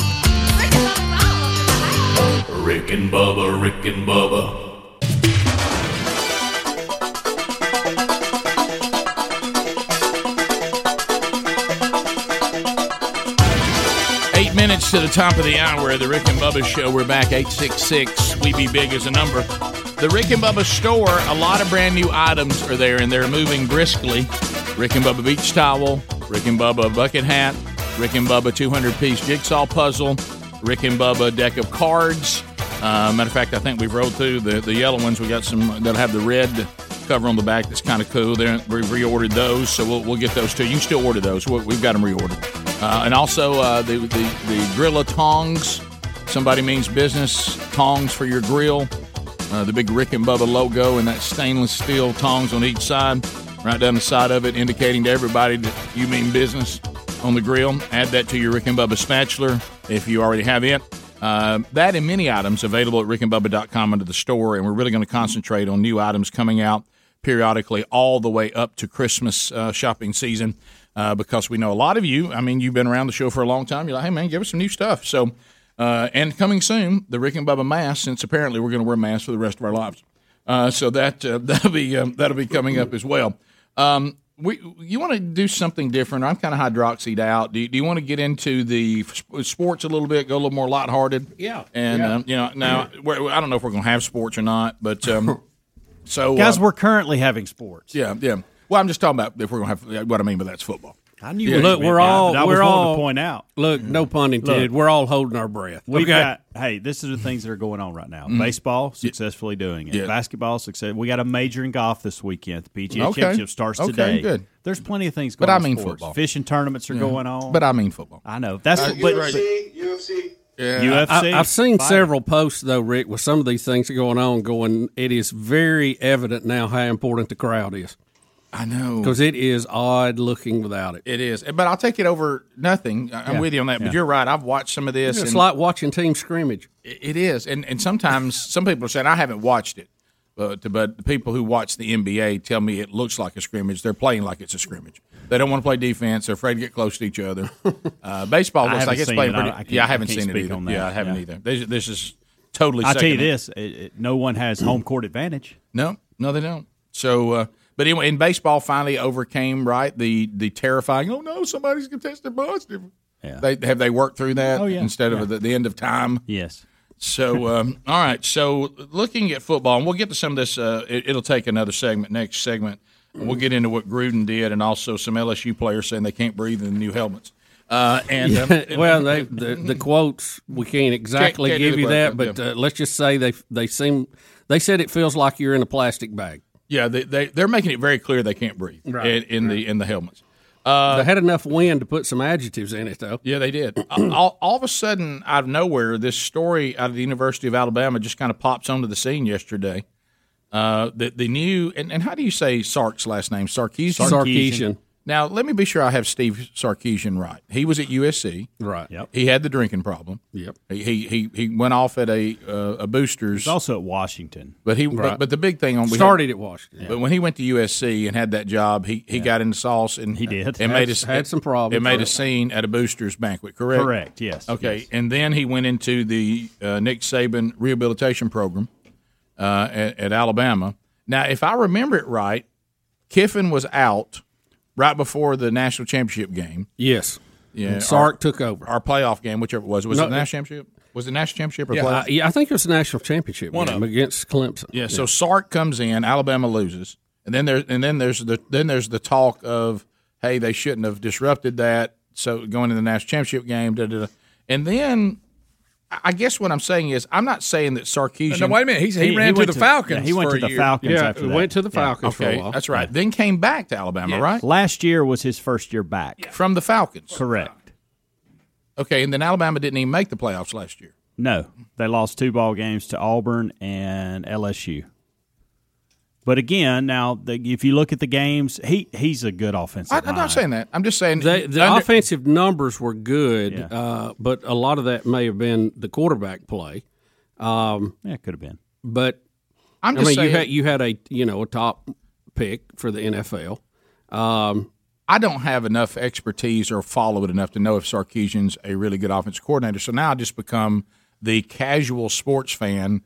Speaker 8: Rick and Bubba, Rick and Bubba.
Speaker 2: Eight minutes to the top of the hour of the Rick and Bubba show. We're back 866. We be big as a number. The Rick and Bubba store, a lot of brand new items are there and they're moving briskly. Rick and Bubba beach towel, Rick and Bubba bucket hat, Rick and Bubba 200 piece jigsaw puzzle, Rick and Bubba deck of cards. Uh, matter of fact, I think we've rolled through the, the yellow ones. We got some that'll have the red cover on the back that's kind of cool. They're, we reordered those, so we'll, we'll get those too. You can still order those. We- We've got them reordered. Uh, and also uh, the, the, the Grilla tongs. Somebody means business. Tongs for your grill. Uh, the big Rick and Bubba logo and that stainless steel tongs on each side, right down the side of it, indicating to everybody that you mean business on the grill. Add that to your Rick and Bubba spatula if you already have it. Uh, that and many items available at rickandbubba.com under the store, and we're really going to concentrate on new items coming out periodically all the way up to Christmas uh, shopping season uh, because we know a lot of you, I mean, you've been around the show for a long time. You're like, hey, man, give us some new stuff. So, uh, and coming soon, the Rick and Bubba mask, since apparently we're going to wear masks for the rest of our lives. Uh, so that uh, that'll be um, that'll be coming up as well. Um, we you want to do something different? I'm kind of hydroxied out. Do you, do you want to get into the sports a little bit? Go a little more lighthearted?
Speaker 3: Yeah.
Speaker 2: And
Speaker 3: Yeah.
Speaker 2: Um, you know, now we're, I don't know if we're going to have sports or not, but um, so
Speaker 16: Guys,
Speaker 2: uh,
Speaker 16: we're currently having sports.
Speaker 2: yeah, yeah. Well, I'm just talking about if we're going to have what I mean by that's football.
Speaker 16: I knew
Speaker 2: Yeah.
Speaker 3: Look,
Speaker 16: you
Speaker 3: we're
Speaker 16: meant,
Speaker 3: all
Speaker 16: but I was
Speaker 3: we're
Speaker 16: wanting
Speaker 3: all
Speaker 16: to point out.
Speaker 3: Look, no pun intended.
Speaker 16: Look.
Speaker 3: we're all holding our breath.
Speaker 16: We've
Speaker 3: okay?
Speaker 16: got hey, this is the things that are going on right now.
Speaker 2: Mhm.
Speaker 16: Baseball successfully doing it.
Speaker 2: Yeah.
Speaker 16: Basketball success. We got a major in golf this weekend. The PGA
Speaker 2: Okay.
Speaker 16: Championship starts
Speaker 2: Okay,
Speaker 16: today.
Speaker 2: good.
Speaker 16: There's plenty of things
Speaker 2: But
Speaker 16: going
Speaker 2: I
Speaker 16: on. in
Speaker 2: mean
Speaker 16: sports.
Speaker 2: football.
Speaker 16: Fishing tournaments are
Speaker 2: Yeah.
Speaker 16: going on.
Speaker 2: But I mean football.
Speaker 16: I know that's
Speaker 2: Uh,
Speaker 16: but,
Speaker 2: right.
Speaker 18: UFC.
Speaker 2: Yeah.
Speaker 16: UFC.
Speaker 3: I, have seen
Speaker 16: Fighting.
Speaker 3: several posts though, Rick, with some of these things going on. Going, it is very evident now how important the crowd is
Speaker 2: I know
Speaker 3: because it is odd looking without it.
Speaker 2: It is, but I'll take it over nothing. I- I'm
Speaker 3: Yeah.
Speaker 2: with you on that. But
Speaker 3: Yeah.
Speaker 2: you're right. I've watched some of this.
Speaker 3: It's
Speaker 2: and
Speaker 3: like watching team scrimmage.
Speaker 2: it it is, and and sometimes some people are saying I haven't watched it, but but the people who watch the NBA tell me it looks like a scrimmage. They're playing like it's a scrimmage. They don't want to play defense. They're afraid to get close to each other. Uh, baseball
Speaker 16: I
Speaker 2: looks like it's playing
Speaker 16: it.
Speaker 2: Pretty.
Speaker 16: I can't-
Speaker 2: yeah, I
Speaker 16: I
Speaker 2: haven't
Speaker 16: can't
Speaker 2: seen it
Speaker 16: speak
Speaker 2: either.
Speaker 16: on that.
Speaker 2: Yeah, I haven't
Speaker 16: Yeah.
Speaker 2: either. This, this is totally.
Speaker 16: I'll tell you this: it, it- no one has home court advantage.
Speaker 2: No, no, they don't. So, uh, but anyway, in baseball, finally overcame right the the terrifying. Oh no, somebody's tested positive.
Speaker 16: Yeah.
Speaker 2: They have they worked through that
Speaker 16: Oh, yeah.
Speaker 2: instead
Speaker 16: Yeah.
Speaker 2: of the, the end of time.
Speaker 16: Yes.
Speaker 2: So, um, all right. So, looking at football, and we'll get to some of this. Uh, it, it'll take another segment. Next segment, we'll get into what Gruden did, and also some LSU players saying they can't breathe in the new helmets. Uh, and um,
Speaker 3: Yeah, well, they, the the quotes we can't exactly
Speaker 2: Can't- can't
Speaker 3: give
Speaker 2: the
Speaker 3: you that,
Speaker 2: quote,
Speaker 3: but uh, let's just say they they seem they said it feels like you're in a plastic bag.
Speaker 2: Yeah, they, they they're making it very clear they can't breathe
Speaker 3: Right.
Speaker 2: in, in the in the helmets. Uh,
Speaker 3: they had enough wind to put some adjectives in it, though.
Speaker 2: Yeah, they did. all, all of a sudden, out of nowhere, this story out of the University of Alabama just kind of pops onto the scene yesterday. Uh, the the new and, and how do you say Sark's last name? Sarkisian.
Speaker 3: Sarkisian.
Speaker 2: Now, let me be sure I have Steve Sarkisian right. He was at USC.
Speaker 3: Right. Yep.
Speaker 2: He had the drinking problem.
Speaker 3: Yep.
Speaker 2: He he he, he went off at a uh, a boosters.
Speaker 18: He's also at Washington.
Speaker 2: But he,
Speaker 3: Right.
Speaker 2: but, but the big thing on we
Speaker 3: Started at Washington.
Speaker 2: But when he went to USC and had that job, he, he got into sauce and he
Speaker 18: did.
Speaker 2: It made
Speaker 3: Had-
Speaker 2: us
Speaker 3: had some problems.
Speaker 2: It made a scene at a boosters banquet. Correct.
Speaker 18: Correct, yes,
Speaker 2: Okay,
Speaker 18: yes.
Speaker 2: and then he went into the uh, Nick Saban rehabilitation program uh, at, at Alabama. Now, if I remember it right, Kiffin was out right before the national championship game.
Speaker 3: Yes.
Speaker 2: Yeah,
Speaker 3: And Sark
Speaker 2: our-
Speaker 3: took over.
Speaker 2: our playoff game, whichever it was. Was
Speaker 3: No,
Speaker 2: it the national championship? Was it the national championship or
Speaker 3: Yeah,
Speaker 2: playoff?
Speaker 3: I, yeah, I think it was the national championship
Speaker 2: One
Speaker 3: game against Clemson.
Speaker 2: Yeah, so Sark comes in, Alabama loses, and then there and then there's the then there's the talk of hey they shouldn't have disrupted that. So going to the national championship game, da, da, da. and then I- I guess what I'm saying is I'm not saying that Sarkisian.
Speaker 19: No, wait a minute. He's, he, ran to the Falcons.
Speaker 18: he went
Speaker 19: for
Speaker 18: to
Speaker 19: a
Speaker 18: the
Speaker 19: year.
Speaker 18: Falcons
Speaker 3: Yeah,
Speaker 18: after that.
Speaker 3: went to the
Speaker 18: Yeah.
Speaker 3: Falcons for a
Speaker 2: Okay,
Speaker 3: while.
Speaker 2: that's right. Then came back to Alabama, right?
Speaker 18: Last year was his first year back.
Speaker 2: From the Falcons.
Speaker 18: Correct.
Speaker 2: Okay, and then Alabama didn't even make the playoffs last year.
Speaker 18: No, they lost two ball games to Auburn and LSU. But again, now the, if you look at the games, he he's a good offensive.
Speaker 2: I, I'm not saying that. I'm just saying
Speaker 3: They, the
Speaker 2: under-
Speaker 3: offensive numbers were good,
Speaker 18: Yeah.
Speaker 3: uh, but a lot of that may have been the quarterback play. Um,
Speaker 18: Yeah, it could have been.
Speaker 3: but
Speaker 2: I'm
Speaker 3: I
Speaker 2: just
Speaker 3: mean,
Speaker 2: saying
Speaker 3: you had you had a you know a top pick for the NFL. Um,
Speaker 2: I don't have enough expertise or follow it enough to know if Sarkisian's a really good offensive coordinator. So now I just become the casual sports fan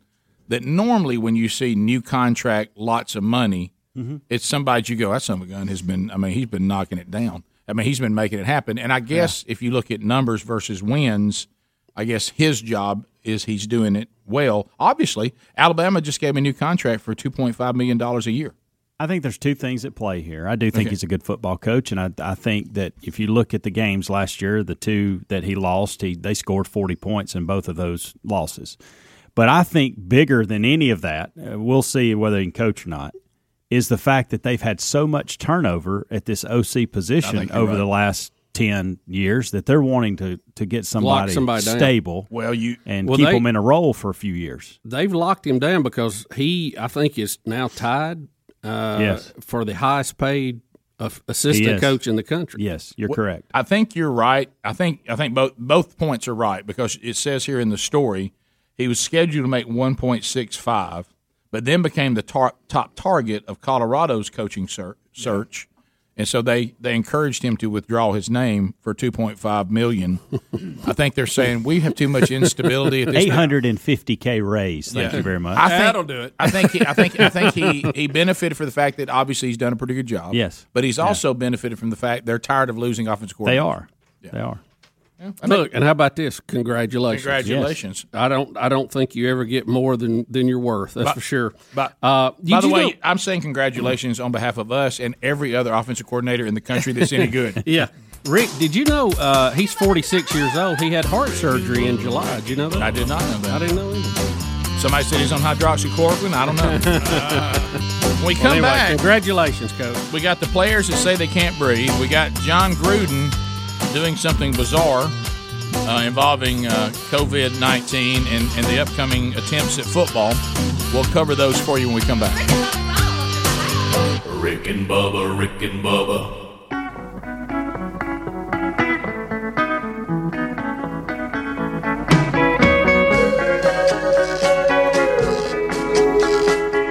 Speaker 2: that normally when you see new contract, lots of money,
Speaker 18: Mm-hmm.
Speaker 2: it's somebody you go, that son of a gun has been, I mean, he's been knocking it down. I mean, he's been making it happen. And I guess if you look at numbers versus wins, I guess his job is he's doing it well. Obviously, Alabama just gave him a new contract for $2.5 million a year.
Speaker 18: I think there's two things at play here. I do think
Speaker 2: Okay.
Speaker 18: he's a good football coach, and I, I think that if you look at the games last year, the two that he lost, he they scored 40 points in both of those losses. But I think bigger than any of that, uh, we'll see whether he can coach or not, is the fact that they've had so much turnover at this OC position over
Speaker 2: right.
Speaker 18: the last 10 years that they're wanting to, to get somebody,
Speaker 3: somebody down.
Speaker 18: stable
Speaker 2: Well, you
Speaker 18: and
Speaker 3: Well,
Speaker 18: keep
Speaker 3: they-
Speaker 18: them in a role for a few years.
Speaker 3: they've locked him down because he, I think, is now tied uh,
Speaker 18: Yes.
Speaker 3: for the highest paid uh, assistant coach in the country.
Speaker 18: Yes, you're
Speaker 2: Well,
Speaker 18: correct.
Speaker 2: I think you're right. I think I think both both points are right because it says here in the story he was scheduled to make 1.65, but then became the tar- top target of Colorado's coaching ser- search, and so they they encouraged him to withdraw his name for 2.5 million. I think they're saying we have too much instability at this.
Speaker 18: 850K raise. Thank
Speaker 2: Yeah.
Speaker 18: you very much.
Speaker 2: I think,
Speaker 19: That'll do it.
Speaker 2: I think he, I think I think he, he benefited for the fact that obviously he's done a pretty good job.
Speaker 18: Yes.
Speaker 2: but he's also benefited from the fact they're tired of losing offensive
Speaker 18: They
Speaker 2: coordinators.
Speaker 18: are. They are.
Speaker 3: Look, and how about this? Congratulations!
Speaker 2: Congratulations.
Speaker 3: I don't, I don't think you ever get more than than you're worth. That's
Speaker 2: But-
Speaker 3: for sure.
Speaker 2: But
Speaker 3: Uh,
Speaker 2: by the way,
Speaker 3: know-
Speaker 2: I'm saying congratulations on behalf of us and every other offensive coordinator in the country that's any good.
Speaker 3: yeah, Rick, did you know uh, he's 46 years old? He had heart surgery in July. Did you know that?
Speaker 2: I did not know that.
Speaker 3: I didn't know either.
Speaker 2: Somebody said he's on hydroxychloroquine. I don't know. Uh, when we come
Speaker 3: Well, anyway,
Speaker 2: back,
Speaker 3: congratulations, coach.
Speaker 2: we got the players that say they can't breathe. We got Jon Gruden doing something bizarre uh, involving uh, COVID 19 and, and the upcoming attempts at football. We'll cover those for you when we come back.
Speaker 8: Rick and Bubba, Rick and Bubba.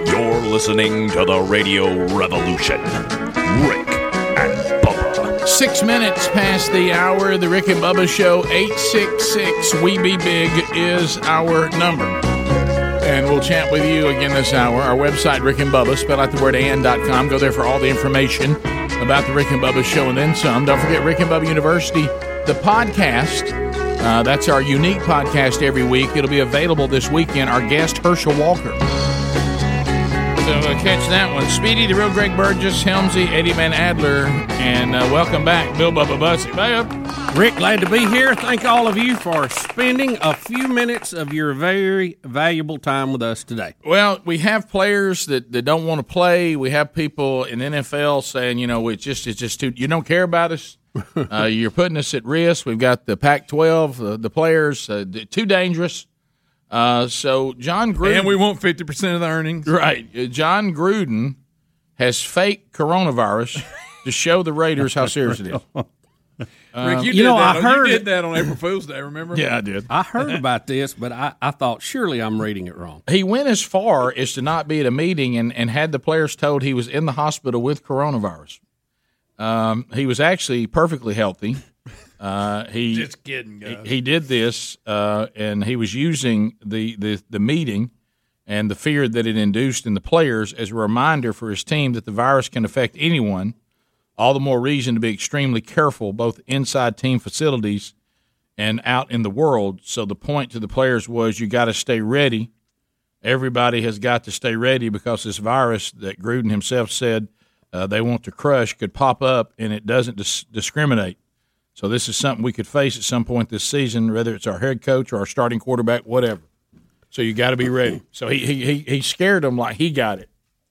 Speaker 20: You're listening to the Radio Revolution. Rick and.
Speaker 2: Six minutes past the hour, the Rick and Bubba Show, 866 We Be Big is our number. And we'll chat with you again this hour. Our website, Rick and Bubba, spell out the word and.com. Go there for all the information about the Rick and Bubba Show and then some. Don't forget Rick and Bubba University, the podcast. Uh, that's our unique podcast every week. It'll be available this weekend. Our guest, Herschel Walker. So uh, catch that one. Speedy, the real Greg Burgess, Helmsy, Eddie Van Adler, and uh, welcome back, Bill Bubba Bussey.
Speaker 3: Rick, glad to be here. Thank all of you for spending a few minutes of your very valuable time with us today.
Speaker 2: Well, we have players that, that don't want to play. We have people in NFL saying, you know, it's just it's just too. You don't care about us. uh, you're putting us at risk. We've got the Pac-12, uh, the players uh, too dangerous. Uh, so Jon Gruden,
Speaker 19: And we want 50% of the earnings.
Speaker 2: right? uh, Jon Gruden has fake coronavirus to show the Raiders how serious it is.
Speaker 19: Rick, you,
Speaker 3: you
Speaker 19: did
Speaker 3: know,
Speaker 19: that
Speaker 3: I
Speaker 19: on-
Speaker 3: heard
Speaker 19: you did that on April Fool's Day, remember?
Speaker 2: Yeah, I did.
Speaker 3: I heard about this, but I, I thought surely I'm reading it wrong.
Speaker 2: He went as far as to not be at a meeting and, and had the players told he was in the hospital with coronavirus. Um, he was actually perfectly healthy. Uh, he
Speaker 19: Just kidding, guys.
Speaker 2: He, he did this, uh, and he was using the, the the meeting and the fear that it induced in the players as a reminder for his team that the virus can affect anyone. All the more reason to be extremely careful, both inside team facilities and out in the world. So the point to the players was you got to stay ready. Everybody has got to stay ready because this virus that Gruden himself said uh, they want to crush could pop up and it doesn't dis- discriminate. So this is something we could face at some point this season, whether it's our head coach or our starting quarterback, whatever. So you got to be ready. So he, he he he scared them like he got it.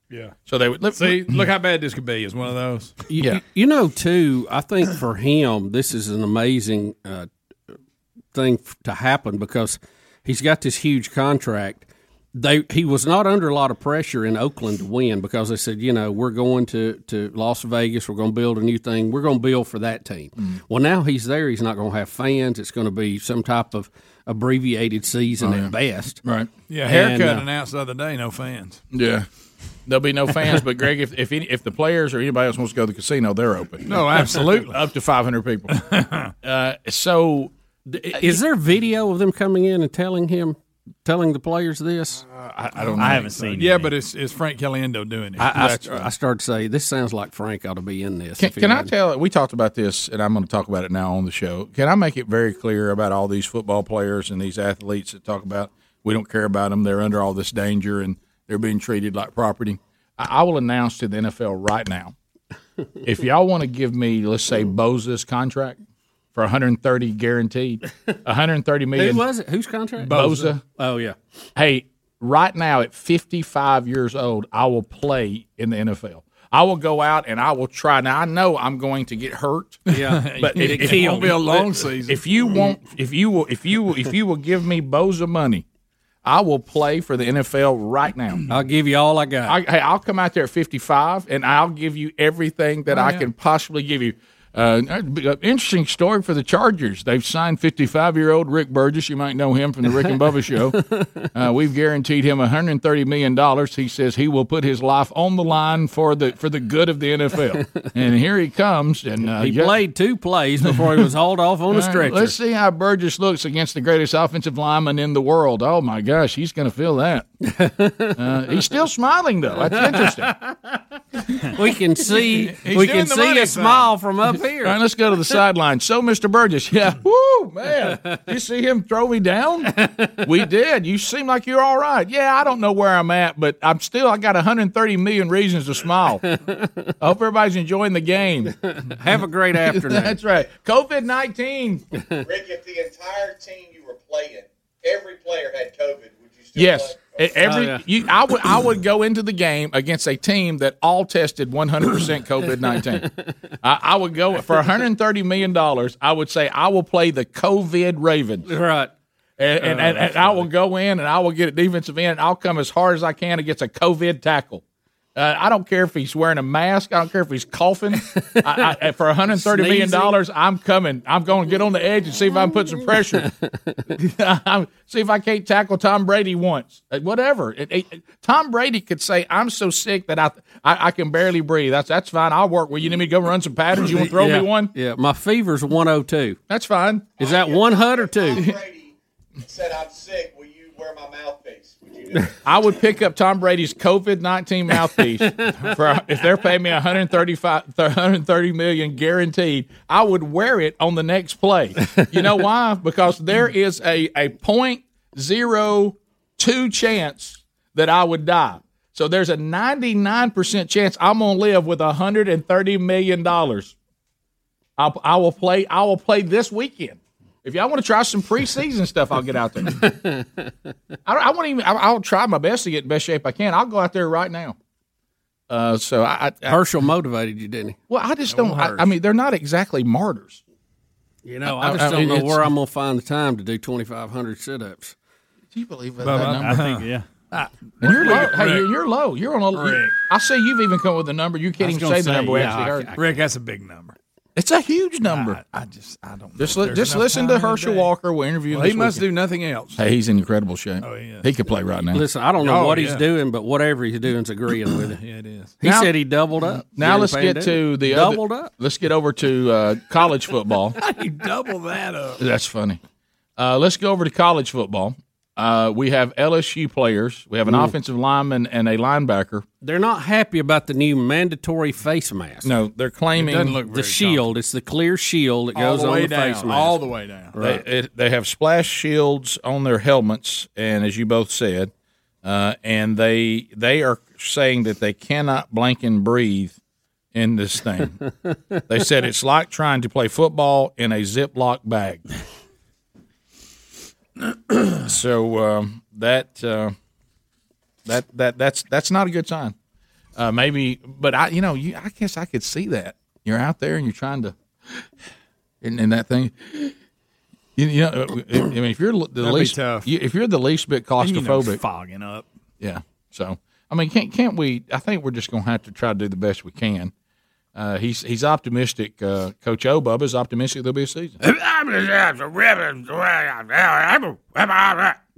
Speaker 19: Yeah.
Speaker 2: So they would
Speaker 19: See, look how bad this could be. Is one of those.
Speaker 3: You,
Speaker 2: Yeah.
Speaker 3: you know, too, I think for him, this is an amazing uh, thing to happen because he's got this huge contract. They he was not under a lot of pressure in Oakland to win because they said, you know, we're going to, to Las Vegas, we're going to build a new thing, we're going to build for that team.
Speaker 2: Mm.
Speaker 3: Well, now he's there, he's not going to have fans. It's going to be some type of abbreviated season
Speaker 2: Oh, yeah.
Speaker 3: at best.
Speaker 2: Right.
Speaker 19: Yeah,
Speaker 3: And,
Speaker 19: haircut
Speaker 3: uh,
Speaker 19: announced the other day, no fans.
Speaker 2: Yeah. There'll be no fans, but Greg, if if, any, if the players or anybody else wants to go to the casino, they're open.
Speaker 19: No, absolutely.
Speaker 2: up to 500 people. uh, so,
Speaker 3: Is there video of them coming in and telling him, telling the players this?
Speaker 2: Uh, I, I don't know.
Speaker 18: I haven't seen.
Speaker 19: Yeah,
Speaker 18: any.
Speaker 19: but it's it's Frank Caliendo doing it.
Speaker 3: I, I, st-
Speaker 2: right.
Speaker 3: I started to say this sounds like Frank ought to be in this.
Speaker 2: Can, can I
Speaker 3: hadn't.
Speaker 2: tell? We talked about this, and I'm going to talk about it now on the show. Can I make it very clear about all these football players and these athletes that talk about we don't care about them? They're under all this danger and they're being treated like property. I, I will announce to the NFL right now if y'all want to give me, let's say, Bosa's contract for 130 guaranteed, 130 million.
Speaker 3: Who was it? Whose contract?
Speaker 2: Bosa.
Speaker 3: Oh yeah.
Speaker 2: Hey, right now at 55 years old, I will play in the NFL. I will go out and I will try. Now I know I'm going to get hurt.
Speaker 3: Yeah.
Speaker 2: but if,
Speaker 3: killed.
Speaker 19: won't be a long season.
Speaker 2: If you mm-hmm. won't, if you will, if you will, if you will give me Bosa money, I will play for the NFL right now.
Speaker 3: I'll give you all I got.
Speaker 2: I, hey, I'll come out there at 55 and I'll give you everything that oh, I can possibly give you. Uh, uh, interesting story for the Chargers. They've signed 55 year old Rick Burgess. You might know him from the Rick and Bubba show. Uh, we've guaranteed him 130 million dollars. He says he will put his life on the line for the for the good of the NFL. and here he comes. And uh,
Speaker 3: he played two plays before he was hauled off on a stretcher.
Speaker 2: Let's see how Burgess looks against the greatest offensive lineman in the world. Oh my gosh, he's going to feel that. Uh, he's still smiling though. That's interesting.
Speaker 3: we can see
Speaker 2: He's
Speaker 3: we can see a
Speaker 2: sign.
Speaker 3: smile from up here.
Speaker 2: All right, let's go to the sideline. So, Mr. Burgess, yeah, woo, man, you see him throw me down? We did. You seem like you're all right. Yeah, I don't know where I'm at, but I'm still. I got 130 million reasons to smile. I hope everybody's enjoying the game.
Speaker 3: Have a great afternoon.
Speaker 2: That's right. COVID 19.
Speaker 21: Rick, if the entire team you were playing, every player had COVID, would you still
Speaker 2: Yes.
Speaker 21: play?
Speaker 2: E- oh, Every
Speaker 3: Oh, yeah.
Speaker 2: you, I would I would go into the game against a team that all tested 100 percent COVID 19. I, I would go for 130 million dollars. I would say I will play the COVID Ravens.
Speaker 3: Right.
Speaker 2: Oh, and, and, and, and I will go in and I will get a defensive end. I'll come as hard as I can against a COVID tackle. Uh, I don't care if he's wearing a mask. I don't care if he's coughing. I, I, for 130 million dollars, I'm coming. I'm going to get on the edge and see if I can put some pressure. See if I can't tackle Tom Brady once. Uh, Whatever. It- it- Tom Brady could say, "I'm so sick that I, I I can barely breathe." That's that's fine. I'll work with you. Need me to go run some patterns? You want to throw
Speaker 3: yeah.
Speaker 2: me one?
Speaker 3: Yeah, my fever's 102.
Speaker 2: That's fine.
Speaker 3: Is that one hut or two?
Speaker 21: Brady said, I'm sick. Will you wear my mouthpiece?
Speaker 2: I would pick up Tom Brady's COVID nineteen mouthpiece for if they're paying me 135, 130 million guaranteed. I would wear it on the next play. You know why? Because there is a a point zero two chance that I would die. So there's a ninety nine percent chance I'm gonna live with 130 million dollars. I will play. I will play this weekend. If y'all want to try some preseason stuff, I'll get out there. I, I won't even. I, I'll try my best to get in best shape I can. I'll go out there right now. Uh, so I, I
Speaker 3: Herschel motivated you, didn't he?
Speaker 2: well, I just don't. I, I mean, they're not exactly martyrs.
Speaker 3: You know,
Speaker 2: I-
Speaker 3: I just
Speaker 2: I
Speaker 3: don't
Speaker 2: mean,
Speaker 3: know where I'm going to find the time to do 2,500 sit-ups.
Speaker 2: Do you believe that,
Speaker 3: Bubba,
Speaker 2: that
Speaker 3: I
Speaker 2: number?
Speaker 3: think, yeah.
Speaker 2: Ah, and you're low.
Speaker 19: Rick,
Speaker 2: Hey, you're, you're low. You're on a.
Speaker 19: Rick.
Speaker 2: I see you've even come up with a number. You can't even
Speaker 19: gonna
Speaker 2: say the number we
Speaker 19: yeah,
Speaker 2: actually
Speaker 19: I-
Speaker 2: heard.
Speaker 19: I- Rick, that's a big number.
Speaker 2: It's a huge number.
Speaker 19: I, I just, I don't.
Speaker 2: Just
Speaker 19: know
Speaker 2: li- just listen to
Speaker 19: in
Speaker 2: Herschel. Walker. We're interviewing.
Speaker 19: Well, he must
Speaker 2: weekend.
Speaker 19: do nothing else.
Speaker 2: Hey, he's in incredible shape.
Speaker 19: Oh, yeah.
Speaker 2: He could play right now.
Speaker 3: Listen, I don't know
Speaker 19: Oh,
Speaker 3: what he's doing, but whatever he's doing is agreeing with it.
Speaker 19: Yeah, it is.
Speaker 3: He
Speaker 2: Now-
Speaker 3: said he doubled up.
Speaker 2: Now let's get to the
Speaker 3: doubled
Speaker 2: other,
Speaker 3: up.
Speaker 2: Let's get over to uh, college football.
Speaker 19: How you double that up.
Speaker 2: That's funny. Uh, let's go over to college football. Uh, we have LSU players. We have an
Speaker 3: Mm.
Speaker 2: offensive lineman and a linebacker.
Speaker 3: They're not happy about the new mandatory face mask.
Speaker 2: No, they're claiming
Speaker 3: the shield. It's the clear shield that
Speaker 19: All
Speaker 3: goes
Speaker 19: the
Speaker 3: on
Speaker 19: way
Speaker 3: the
Speaker 19: down,
Speaker 3: face mask.
Speaker 19: all the way down.
Speaker 2: They, it, they have splash shields on their helmets, and as you both said, uh, and they they are saying that they cannot blink and breathe in this thing. they said it's like trying to play football in a Ziploc bag. so um, that uh, that that that's that's not a good sign. Uh, maybe, but I you know you I guess I could see that you're out there and you're trying to, and, and that thing. You, you know, I mean, if you're the
Speaker 19: That'd
Speaker 2: least, you- if you're the least bit
Speaker 19: And you know
Speaker 2: claustrophobic,
Speaker 19: fogging up.
Speaker 2: yeah. So, I mean, can't can't we? I think we're just going to have to try to do the best we can. Uh, he's he's optimistic. Uh, Coach O Bubba's optimistic there'll be a season.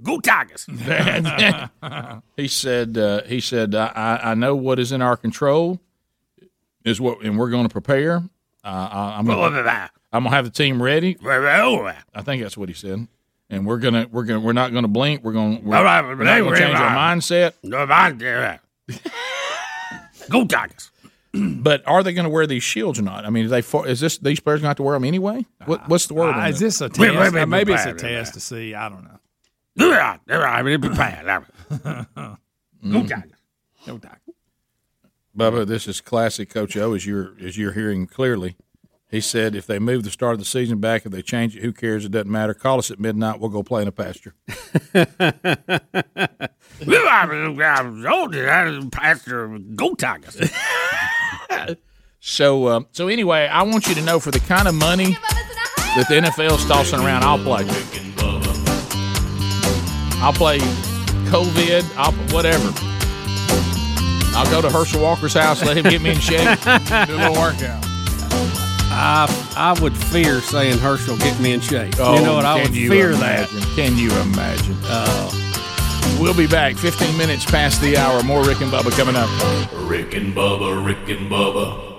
Speaker 20: Go Tigers.
Speaker 2: he said uh, he said I, I I know what is in our control is what and we're going to prepare. Uh, I, I'm gonna, I'm gonna have the team ready. I think that's what he said. And we're gonna we're gonna we're not gonna blink. We're gonna we're, we're not gonna change our mindset.
Speaker 20: Go Tigers.
Speaker 2: But are they going to wear these shields or not? I mean, is they for, is this these players going to have to wear them anyway? What, what's the word?
Speaker 19: Uh, is this a test? Uh, maybe it's a test to see. I don't know.
Speaker 2: Mm. Bubba, this is classic Coach O, as you're as you're hearing clearly. He said, if they move the start of the season back, if they change it, who cares? It doesn't matter. Call us at midnight. We'll go play in a pasture.
Speaker 20: Pastor, go Tigers.
Speaker 2: So, uh, so anyway, I want you to know for the kind of money that the NFL's tossing around, I'll play. I'll play COVID. I'll whatever. I'll go to Herschel Walker's house, let him get me in shape, do a little workout.
Speaker 3: I I would fear saying Herschel get me in shape.
Speaker 2: Oh,
Speaker 3: you know what? I would
Speaker 2: you
Speaker 3: fear that.
Speaker 2: imagine? Can you imagine? Uh, we'll be back 15 minutes past the hour. More Rick and Bubba coming up.
Speaker 8: Rick and Bubba, Rick and Bubba.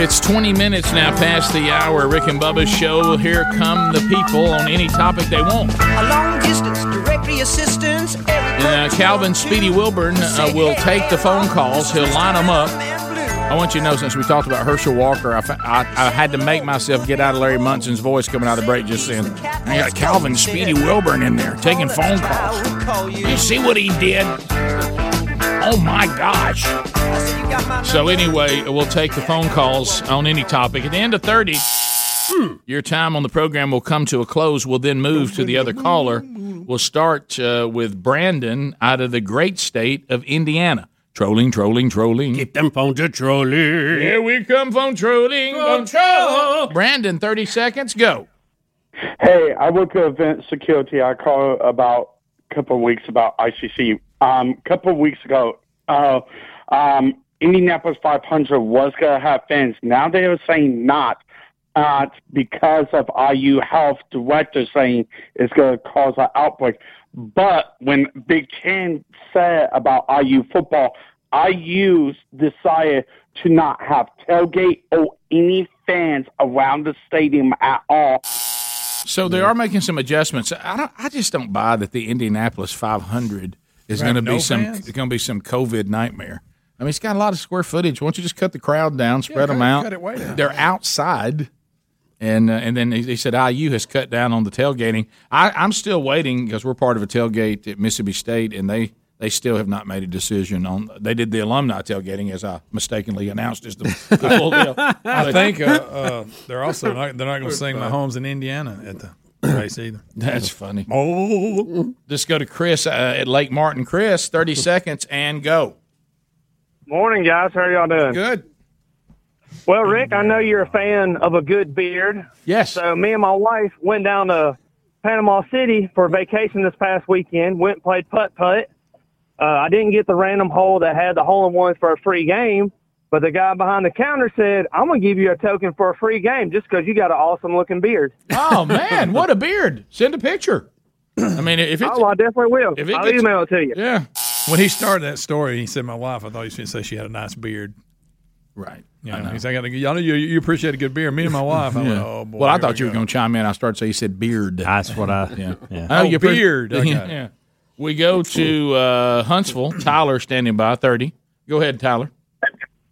Speaker 2: It's 20 minutes now past the hour. Rick and Bubba's show. Here come the people on any topic they want.
Speaker 22: A long distance directory assistance.
Speaker 2: And, uh, Calvin Speedy Wilburn uh, will take the phone calls. He'll line them up. I want you to know, since we talked about Herschel Walker, I, I, I had to make myself get out of Larry Munson's voice coming out of the break just then. I got Calvin Speedy Wilburn in there taking phone calls. You see what he did? Oh my gosh. So anyway, we'll take the phone calls on any topic. At the end of 30, your time on the program will come to a close. We'll then move to the other caller. We'll start uh, with Brandon out of the great state of Indiana. Trolling, trolling, trolling.
Speaker 3: Keep them phones a trolling.
Speaker 2: Here we come, phone trolling. Phone troll. Brandon, 30 seconds, go.
Speaker 23: Hey, I work at event security. I called about a couple of weeks about ICC. Um, a couple of weeks ago, uh, um, Indianapolis 500 was going to have fans. Now they are saying not. Uh, because of IU health director saying it's going to cause an outbreak. But when Big Ten said about IU football, IU decided to not have tailgate or any fans around the stadium at all.
Speaker 2: So they are making some adjustments. I. I just don't buy that the Indianapolis 500 is going to
Speaker 19: no
Speaker 2: be some
Speaker 19: fans?
Speaker 2: going to be some COVID nightmare. I mean, it's got a lot of square footage. Why don't you just cut the crowd down, spread them out?
Speaker 19: cut it down.
Speaker 2: They're outside. And uh, and then he, he said IU has cut down on the tailgating. I, I'm still waiting because we're part of a tailgate at Mississippi State, and they, they still have not made a decision on. They did the alumni tailgating as I mistakenly announced as the, the full deal.
Speaker 19: I think uh, uh, they're also not, they're not going to sing Mahomes in Indiana at the race either.
Speaker 2: That's funny.
Speaker 19: Oh,
Speaker 2: Just go to Chris uh, at Lake Martin. Chris, thirty seconds and go.
Speaker 24: Morning, guys. How are y'all doing?
Speaker 2: Good.
Speaker 24: Well, Rick, I know you're a fan of a good beard.
Speaker 2: Yes.
Speaker 24: So me and my wife went down to Panama City for vacation this past weekend. Went and played putt putt. Uh, I didn't get the random hole that had the hole in ones for a free game, but the guy behind the counter said, "I'm gonna give you a token for a free game just because you got an awesome looking beard."
Speaker 2: Oh man, what a beard! Send a picture. I mean, if it's
Speaker 24: oh, I definitely will.
Speaker 2: if it
Speaker 24: I'll
Speaker 2: gets-
Speaker 24: email it to you.
Speaker 2: Yeah.
Speaker 19: When he started that story, he said, "My wife." I thought he was going to say she had a nice beard.
Speaker 2: Right.
Speaker 19: You
Speaker 2: I
Speaker 19: know,
Speaker 2: know.
Speaker 19: he's like, "I got to- y'all know you, you appreciate a good beer." Me and my wife. I went, "Oh boy."
Speaker 2: well, I thought
Speaker 19: we
Speaker 2: you were going to chime in. I started to say you said beard.
Speaker 18: That's what I.
Speaker 2: Yeah.
Speaker 18: yeah.
Speaker 2: I know
Speaker 19: Oh,
Speaker 2: you pre-
Speaker 19: beard. I got
Speaker 2: yeah. We go to uh, Huntsville. Tyler standing by thirty. Go ahead, Tyler.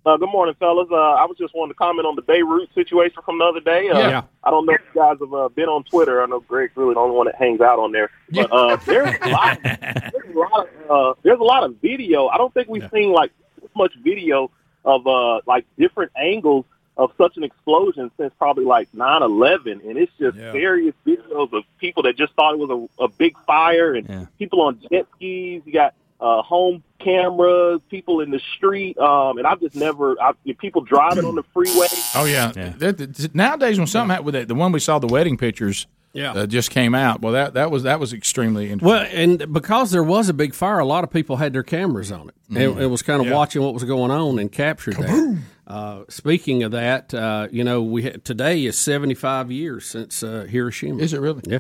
Speaker 25: Uh, good morning, fellas. Uh, I was just wanting to comment on the Beirut situation from the other day. Uh,
Speaker 2: Yeah.
Speaker 25: I don't know if you guys have uh, been on Twitter. I know Greg's really the only one that hangs out on there. But uh, there's a lot. There's a lot. Of, uh, there's a lot of video. I don't think we've seen like this much video of uh, like different angles of such an explosion since probably like 9/11, and it's just
Speaker 19: Yeah.
Speaker 25: various videos of people that just thought it was a, a big fire, and people on jet skis. You got uh, home cameras, people in the street, um, and I've just never. I, people driving on the freeway.
Speaker 2: Oh yeah. That- that- nowadays, when something happened with it, the one we saw the wedding pictures,
Speaker 3: Yeah.
Speaker 2: uh, just came out. Well, that that was that was extremely interesting.
Speaker 3: Well, and because there was a big fire, a lot of people had their cameras on it.
Speaker 2: Mhm.
Speaker 3: It, it was kind of
Speaker 2: Yeah.
Speaker 3: watching what was going on and captured that. Uh, speaking of that, uh, you know, we had, today is seventy five years since uh, Hiroshima.
Speaker 2: Is it really?
Speaker 3: Yeah,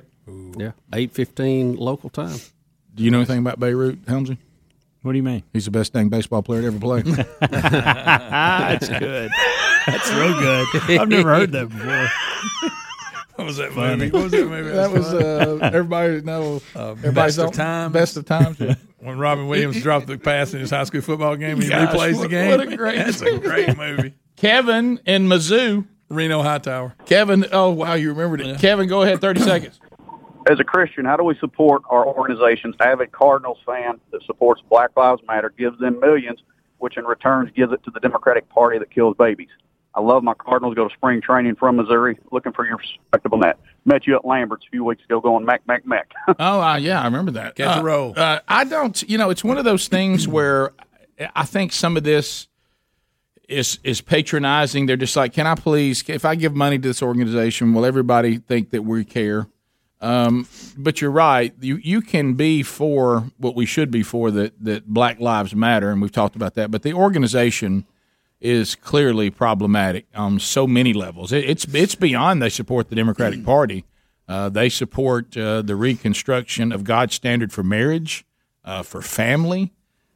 Speaker 3: yeah. Eight fifteen local time.
Speaker 2: Do you know anything about Beirut, Helmsy?
Speaker 18: What do you mean?
Speaker 2: He's the best dang baseball player to ever play.
Speaker 18: That's good. That's real good. I've never heard that before.
Speaker 19: What was that
Speaker 18: Funny.
Speaker 19: movie? What was that movie?
Speaker 2: That was
Speaker 19: funny.
Speaker 2: uh, everybody know.
Speaker 19: Uh,
Speaker 2: everybody's
Speaker 19: best of
Speaker 2: on-
Speaker 19: times.
Speaker 2: Best of times.
Speaker 19: when Robin Williams dropped the pass in his high school football game, he
Speaker 2: Gosh,
Speaker 19: replays the game.
Speaker 2: what a great-
Speaker 19: That's a great movie.
Speaker 2: Kevin in Mizzou.
Speaker 19: Reno Hightower.
Speaker 2: Kevin. Oh wow, you remembered it. Kevin, go ahead. Thirty seconds.
Speaker 26: As a Christian, how do we support our organizations? Avid Cardinals fan that supports Black Lives Matter gives them millions, which in return gives it to the Democratic Party that kills babies. I love my Cardinals. Go to spring training from Missouri. Looking for your perspective on that. Met you at Lambert's a few weeks ago, going Mac Mac Mac.
Speaker 2: Oh uh, yeah, I remember that.
Speaker 19: Catch a
Speaker 2: Uh,
Speaker 19: roll.
Speaker 2: Uh, I don't. You know, it's one of those things where I think some of this is is patronizing. They're just like, can I please? If I give money to this organization, will everybody think that we care? Um, but you're right. You you can be for what we should be for that that Black Lives Matter, and we've talked about that. But the organization is clearly problematic on so many levels. It, it's it's beyond they support the Democratic Party. Uh, they support uh, the reconstruction of God's standard for marriage, uh, for family.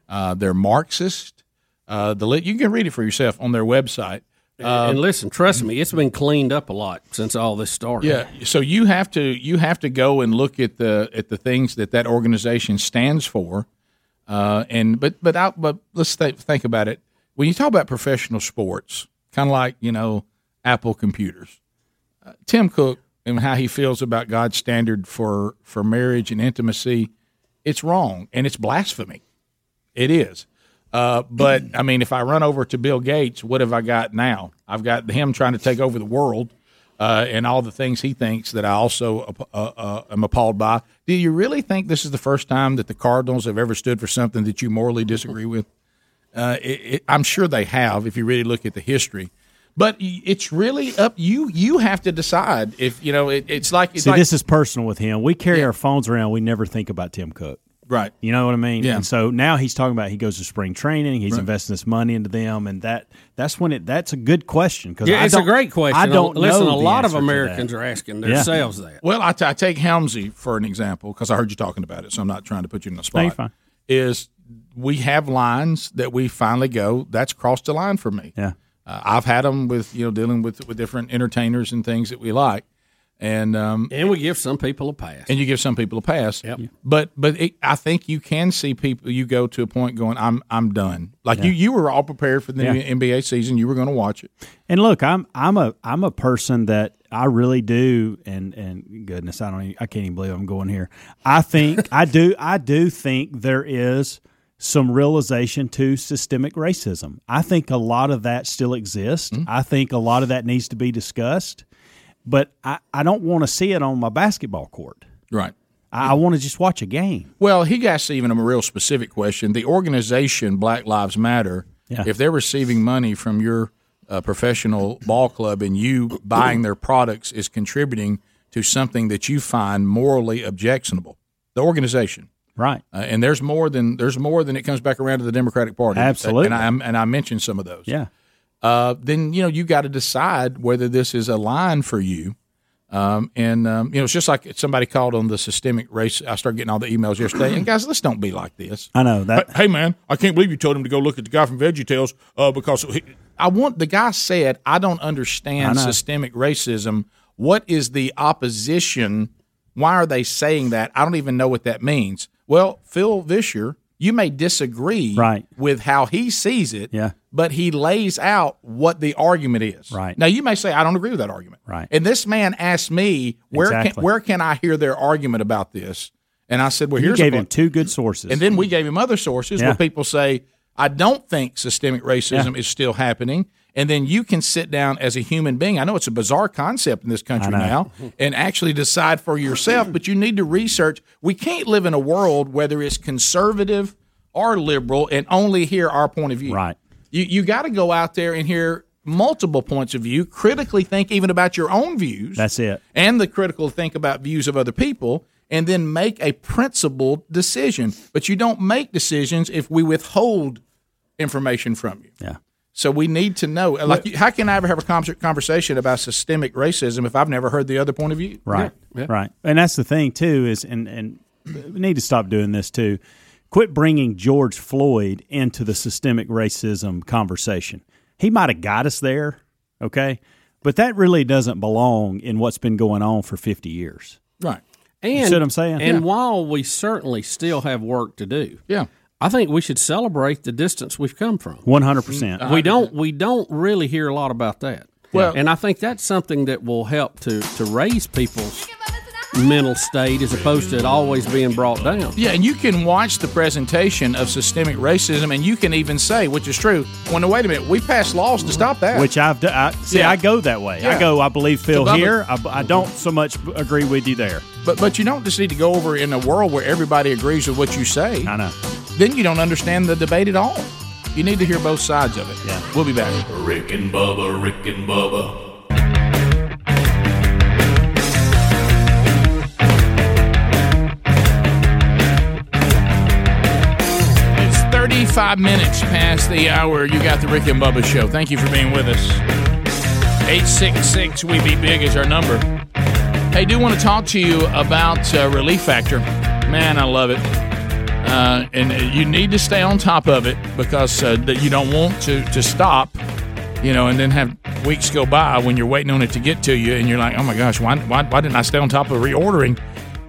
Speaker 2: Uh, they're Marxist. Uh, the you can read it for yourself on their website. Uh,
Speaker 3: and listen, trust me, it's been cleaned up a lot since all this started.
Speaker 2: yeah, so you have to you have to go and look at the at the things that that organization stands for, uh, and but but out but let's th- think about it. When you talk about professional sports, kind of like you know Apple computers, uh, Tim Cook and how he feels about God's standard for for marriage and intimacy, it's wrong and it's blasphemy. It is. Uh, but I mean, if I run over to Bill Gates, what have I got now? I've got him trying to take over the world uh, and all the things he thinks that I also uh, uh, am appalled by. Do you really think this is the first time that the Cardinals have ever stood for something that you morally disagree with? Uh, it, it, I'm sure they have if you really look at the history. But it's really up you. You have to decide if you know. It, it's like it's
Speaker 18: See,
Speaker 2: like,
Speaker 18: this is personal with him. We carry our phones around. We never think about Tim Cook.
Speaker 2: Right.
Speaker 18: You know what I mean?
Speaker 2: Yeah.
Speaker 18: And so now he's talking about he goes to spring training. He's
Speaker 2: Right.
Speaker 18: investing this money into them, and that that's when it. That's a good question because
Speaker 3: Yeah,
Speaker 18: I
Speaker 3: it's a great question.
Speaker 18: I don't
Speaker 3: Listen,
Speaker 18: know
Speaker 3: a lot of
Speaker 18: answer to that.
Speaker 3: Americans are asking
Speaker 18: Yeah.
Speaker 3: themselves that.
Speaker 2: Well, I, t- I take Helmsy for an example because I heard you talking about it, so I'm not trying to put you in the spot.
Speaker 18: No, you're fine.
Speaker 2: Is we have lines that we finally go that's crossed the line for me.
Speaker 18: Yeah.
Speaker 2: Uh, I've had them with you know dealing with with different entertainers and things that we like, and um,
Speaker 3: and we give some people a pass.
Speaker 2: and you give some people a pass.
Speaker 3: Yep.
Speaker 2: But but it, I think you can see people. You go to a point going, I'm I'm done. Like
Speaker 18: Yeah.
Speaker 2: you you were all prepared for the
Speaker 18: Yeah.
Speaker 2: NBA season. You were going to watch it.
Speaker 18: And look, I'm I'm a I'm a person that I really do, and and goodness, I don't even, I can't even believe I'm going here. I think I do I do think there is some realization to systemic racism. I think a lot of that still exists. I think a lot of that needs to be discussed, but I, I don't want to see it on my basketball court.
Speaker 2: Right.
Speaker 18: I, I want to just watch a game.
Speaker 2: Well, he asked even a real specific question. The organization Black Lives Matter,
Speaker 18: Yeah.
Speaker 2: if they're receiving money from your uh, professional ball club and you buying their products is contributing to something that you find morally objectionable, the organization.
Speaker 18: Right.
Speaker 2: Uh, and there's more than there's more than it comes back around to the Democratic Party.
Speaker 18: Absolutely.
Speaker 2: And I and I mentioned some of those.
Speaker 18: Yeah.
Speaker 2: Uh, then you know you got to decide whether this is a line for you. Um, and um, you know it's just like somebody called on the systemic race. I started getting all the emails yesterday. And guys, let's don't be like this.
Speaker 18: I know that.
Speaker 2: Hey, hey, man, I can't believe you told him to go look at the guy from VeggieTales uh, because he, I want the guy said I don't understand
Speaker 18: I
Speaker 2: systemic racism. What is the opposition? Why are they saying that? I don't even know what that means. Well, Phil Vischer, you may disagree
Speaker 18: Right.
Speaker 2: with how he sees it,
Speaker 18: Yeah.
Speaker 2: But he lays out what the argument is.
Speaker 18: Right.
Speaker 2: Now you may say I don't agree with that argument.
Speaker 18: Right.
Speaker 2: And this man asked me where
Speaker 18: Exactly.
Speaker 2: can where can I hear their argument about this? And I said, well,
Speaker 18: you
Speaker 2: here's
Speaker 18: gave him two good sources.
Speaker 2: and then we gave him other sources
Speaker 18: Yeah.
Speaker 2: where people say, I don't think systemic racism is still happening. And then you can sit down as a human being. I know it's a bizarre concept in this country now and actually decide for yourself, but you need to research. We can't live in a world, whether it's conservative or liberal, and only hear our point of view.
Speaker 18: Right.
Speaker 2: You, you got to go out there and hear multiple points of view, critically think even about your own views
Speaker 18: That's it.
Speaker 2: and the critical think about views of other people and then make a principled decision. But you don't make decisions if we withhold information from you.
Speaker 18: Yeah.
Speaker 2: So we need to know. Like, how can I ever have a conversation about systemic racism if I've never heard the other point of view?
Speaker 18: Right. Right. And that's the thing too is and and we need to stop doing this too. Quit bringing George Floyd into the systemic racism conversation. He might have got us there, okay? But that really doesn't belong in what's been going on for 50 years.
Speaker 2: Right.
Speaker 3: And,
Speaker 18: You see what I'm saying?
Speaker 3: And
Speaker 18: Yeah.
Speaker 3: while we certainly still have work to do,
Speaker 2: yeah,
Speaker 3: I think we should celebrate the distance we've come from.
Speaker 18: 100%.
Speaker 3: We don't we don't really hear a lot about that.
Speaker 2: Well-
Speaker 3: and I think that's something that will help to to raise people's mental state as opposed to it always being brought down.
Speaker 2: Yeah, and you can watch the presentation of systemic racism, and you can even say, which is true, well, no, wait a minute, we passed laws to stop that.
Speaker 18: Which I've done. I, see,
Speaker 2: Yeah.
Speaker 18: I go that way. I go. I believe Phil
Speaker 2: So,
Speaker 18: here. I, I don't so much agree with you there.
Speaker 2: But but you don't just need to go over in a world where everybody agrees with what you say.
Speaker 18: I know.
Speaker 2: Then you don't understand the debate at all. You need to hear both sides of it.
Speaker 18: Yeah.
Speaker 2: We'll be back.
Speaker 8: Rick and Bubba, Rick and Bubba.
Speaker 2: 35 minutes past the hour. You got the Rick and Bubba show. Thank you for being with us. 866 We Be Big is our number. Hey, do want to talk to you about uh, Relief Factor. Man, I love it. Uh, and you need to stay on top of it because uh, that you don't want to, to stop, you know, and then have weeks go by when you're waiting on it to get to you and you're like, oh my gosh, why, why, why didn't I stay on top of reordering?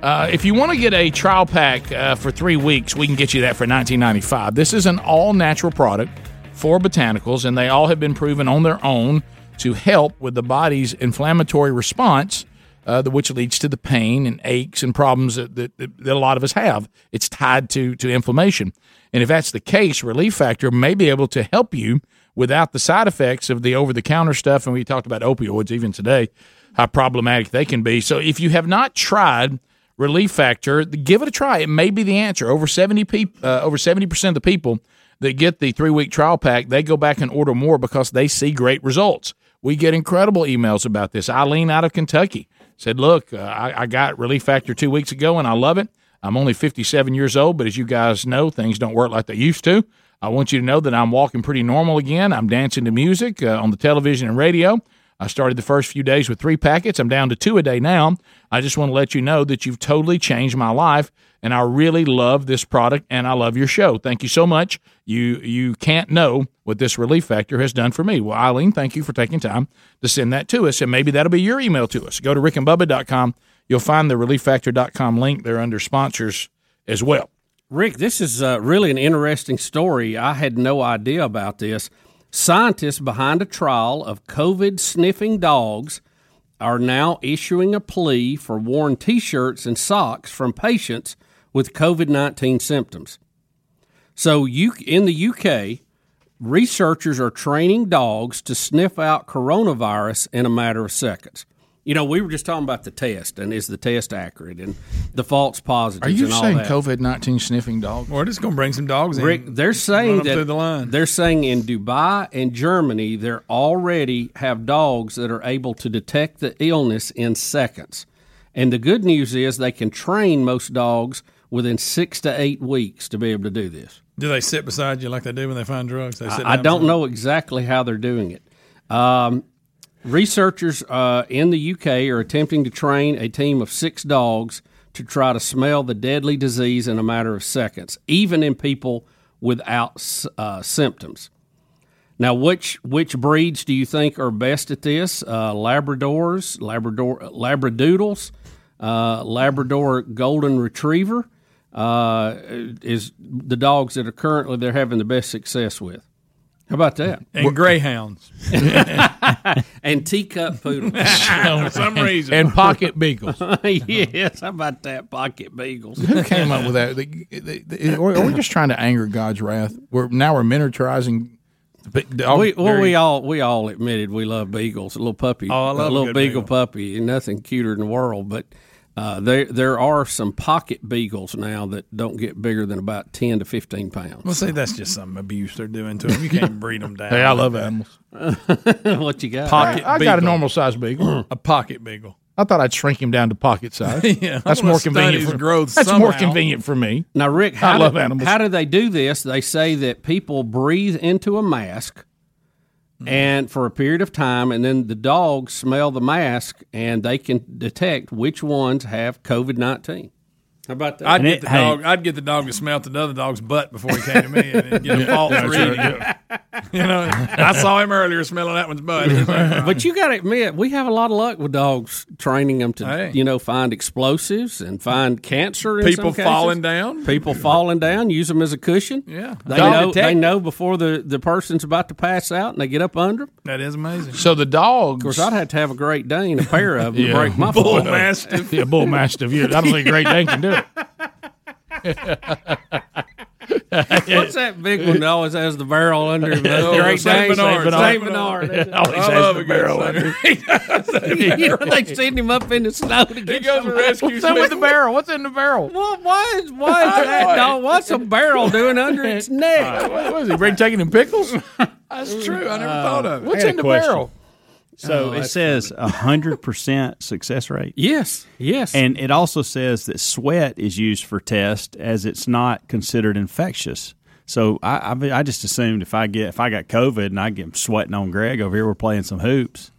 Speaker 2: Uh, if you want to get a trial pack uh, for three weeks, we can get you that for $19.95. This is an all natural product for botanicals, and they all have been proven on their own to help with the body's inflammatory response, uh, which leads to the pain and aches and problems that, that, that a lot of us have. It's tied to, to inflammation. And if that's the case, Relief Factor may be able to help you without the side effects of the over the counter stuff. And we talked about opioids even today, how problematic they can be. So if you have not tried Relief Factor, give it a try. It may be the answer. Over 70 peop- uh, over 70% of the people that get the three week trial pack, they go back and order more because they see great results. We get incredible emails about this. Eileen out of Kentucky said, Look, uh, I, I got Relief Factor two weeks ago and I love it. I'm only 57 years old, but as you guys know, things don't work like they used to. I want you to know that I'm walking pretty normal again. I'm dancing to music uh, on the television and radio. I started the first few days with three packets. I'm down to two a day now. I just want to let you know that you've totally changed my life, and I really love this product and I love your show. Thank you so much. You you can't know what this Relief Factor has done for me. Well, Eileen, thank you for taking time to send that to us, and maybe that'll be your email to us. Go to rickandbubba.com. You'll find the relieffactor.com link there under sponsors as well.
Speaker 3: Rick, this is uh, really an interesting story. I had no idea about this. Scientists behind a trial of COVID sniffing dogs are now issuing a plea for worn t shirts and socks from patients with COVID 19 symptoms. So, you, in the UK, researchers are training dogs to sniff out coronavirus in a matter of seconds. You know, we were just talking about the test and is the test accurate and the false positives.
Speaker 2: Are you
Speaker 3: and
Speaker 2: saying. COVID nineteen sniffing dogs?
Speaker 19: We're just going to bring some dogs in.
Speaker 3: They're saying that
Speaker 19: the line.
Speaker 3: they're saying in Dubai and Germany, they're already have dogs that are able to detect the illness in seconds. And the good news is they can train most dogs within six to eight weeks to be able to do this.
Speaker 19: Do they sit beside you like they do when they find drugs? They sit
Speaker 3: I, I don't know exactly how they're doing it. Um, researchers uh, in the UK are attempting to train a team of six dogs to try to smell the deadly disease in a matter of seconds, even in people without uh, symptoms. Now, which which breeds do you think are best at this? Uh, Labradors, Labrador, Labradoodles, uh, Labrador Golden Retriever uh, is the dogs that are currently they're having the best success with. How about that?
Speaker 19: And greyhounds.
Speaker 3: and teacup poodles.
Speaker 19: For some reason.
Speaker 2: And pocket beagles.
Speaker 3: yes, how about that? Pocket beagles.
Speaker 2: Who came up with that? The- the- the- or are we just trying to anger God's wrath? We're now we're miniaturizing. the- the-
Speaker 3: we, well,
Speaker 2: very-
Speaker 3: we all we all admitted we love beagles. A little puppy,
Speaker 19: Oh, I love
Speaker 3: a
Speaker 19: a
Speaker 3: little
Speaker 19: good
Speaker 3: beagle, puppy, nothing cuter in the world. But uh, there there are some pocket beagles now that don't get bigger than about ten to fifteen pounds.
Speaker 19: Well, see, that's just some abuse they're doing to them. You can't breed them down.
Speaker 2: Hey, I love
Speaker 19: that.
Speaker 2: animals.
Speaker 3: what you got?
Speaker 19: Pocket
Speaker 2: I, I got a normal sized beagle.
Speaker 19: A pocket beagle.
Speaker 2: I thought I'd shrink him down to pocket size.
Speaker 19: Yeah,
Speaker 2: that's
Speaker 19: wanna
Speaker 2: more convenient. For,
Speaker 19: growth
Speaker 2: that's more convenient for me.
Speaker 3: Now, Rick,
Speaker 2: I
Speaker 3: how
Speaker 2: love
Speaker 3: do,
Speaker 2: animals.
Speaker 3: How do they do this? They say that people breathe into a mask,
Speaker 2: Hmm.
Speaker 3: and for a period of time, and then the dogs smell the mask, and they can detect which ones have COVID nineteen. How about that?
Speaker 19: I'd get the dog. I'd get the dog to smell the other dog's butt before he came to me, and get a false
Speaker 2: That's
Speaker 19: reading.
Speaker 2: right,
Speaker 19: You know, I saw him earlier smelling that one's butt.
Speaker 3: but you got to admit, we have a lot of luck with dogs training them to,
Speaker 19: Hey.
Speaker 3: you know, find explosives and find cancer. In
Speaker 19: People
Speaker 3: some cases.
Speaker 19: falling down.
Speaker 3: People falling down, use them as a cushion.
Speaker 19: Yeah.
Speaker 3: they
Speaker 19: Dog
Speaker 3: know. They know before the, the person's about to pass out, and they get up under 'em.
Speaker 19: That is amazing.
Speaker 2: So the dogs.
Speaker 3: Of course, I'd have to have a Great Dane, a pair of them,
Speaker 2: Yeah.
Speaker 3: to break my
Speaker 2: Bull
Speaker 3: fall.
Speaker 2: Mastiff. Yeah, bull mastiff. Yeah, I don't think Great Dane can do it.
Speaker 3: What's that big one that always has the barrel under him?
Speaker 19: Oh,
Speaker 3: Great
Speaker 19: Saint
Speaker 3: Dane,
Speaker 19: Bernard.
Speaker 3: Saint Bernard.
Speaker 19: Saint
Speaker 3: That's
Speaker 19: Bernard.
Speaker 3: it.
Speaker 19: Always has the barrel under.
Speaker 3: you know, they send him up in the snow to get
Speaker 19: goes
Speaker 3: some-
Speaker 19: to rescue
Speaker 3: What's up with the
Speaker 19: Smith.
Speaker 3: barrel?
Speaker 2: What's in the barrel?
Speaker 3: Well, why is why is that dog? What's a barrel doing under its neck?
Speaker 2: What is he? Bring taking him pickles?
Speaker 19: That's true. I never thought of it.
Speaker 2: What's
Speaker 18: I got
Speaker 2: in the
Speaker 18: question.
Speaker 2: barrel?
Speaker 18: So
Speaker 3: Oh,
Speaker 18: it says a hundred percent success rate.
Speaker 3: Yes, yes.
Speaker 18: And it also says that sweat is used for test as it's not considered infectious. So I, I, I just assumed if I get if I got COVID and I get sweating on Greg over here, we're playing some hoops.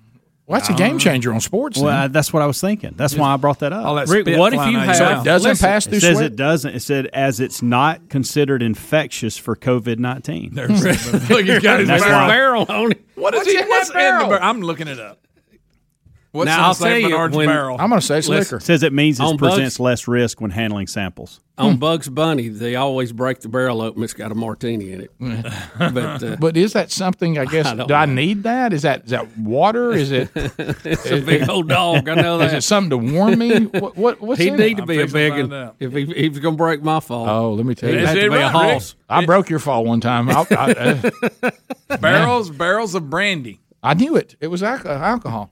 Speaker 2: Well, that's a game um, changer on sports.
Speaker 18: Well,
Speaker 2: then.
Speaker 18: I, that's what I was thinking. That's why I brought that up.
Speaker 19: All that
Speaker 3: Rick,
Speaker 19: spit
Speaker 3: what if
Speaker 19: flying
Speaker 3: you
Speaker 19: out
Speaker 3: have-
Speaker 2: so it doesn't
Speaker 3: listen,
Speaker 2: pass through
Speaker 18: It says
Speaker 2: sweat.
Speaker 18: it doesn't. It said as it's not considered infectious for COVID nineteen.
Speaker 19: Look, he's got his
Speaker 18: That's
Speaker 19: barrel.
Speaker 3: barrel on it.
Speaker 19: What is
Speaker 2: What's
Speaker 19: he? What's in the
Speaker 2: barrel?
Speaker 19: barrel? I'm looking it up. What's
Speaker 3: Now, I'll
Speaker 19: Saint
Speaker 3: tell you, when-
Speaker 19: barrel?
Speaker 2: I'm going to say it's liquor.
Speaker 18: Says it means it presents
Speaker 3: bugs-
Speaker 18: less risk when handling samples.
Speaker 3: On Bugs Bunny, they always break the barrel open. It's got a martini in it. but uh,
Speaker 2: But is that something? I guess.
Speaker 3: I don't
Speaker 2: do I need that? Is that is that water? Is it?
Speaker 3: it's a big old dog. I know
Speaker 2: Is
Speaker 3: that.
Speaker 2: it something to warm me? What? what what's
Speaker 3: He'd
Speaker 2: in
Speaker 3: need to be a
Speaker 19: fixing to
Speaker 3: big
Speaker 19: find
Speaker 3: one if he, he was going to break my fall.
Speaker 2: Oh, let me tell
Speaker 3: He'd
Speaker 2: you.
Speaker 3: have to be a
Speaker 19: right, Rick?
Speaker 3: hoss.
Speaker 2: I broke your fall one time. I, I, uh,
Speaker 19: barrels, barrels of brandy.
Speaker 2: I knew it. It was alcohol.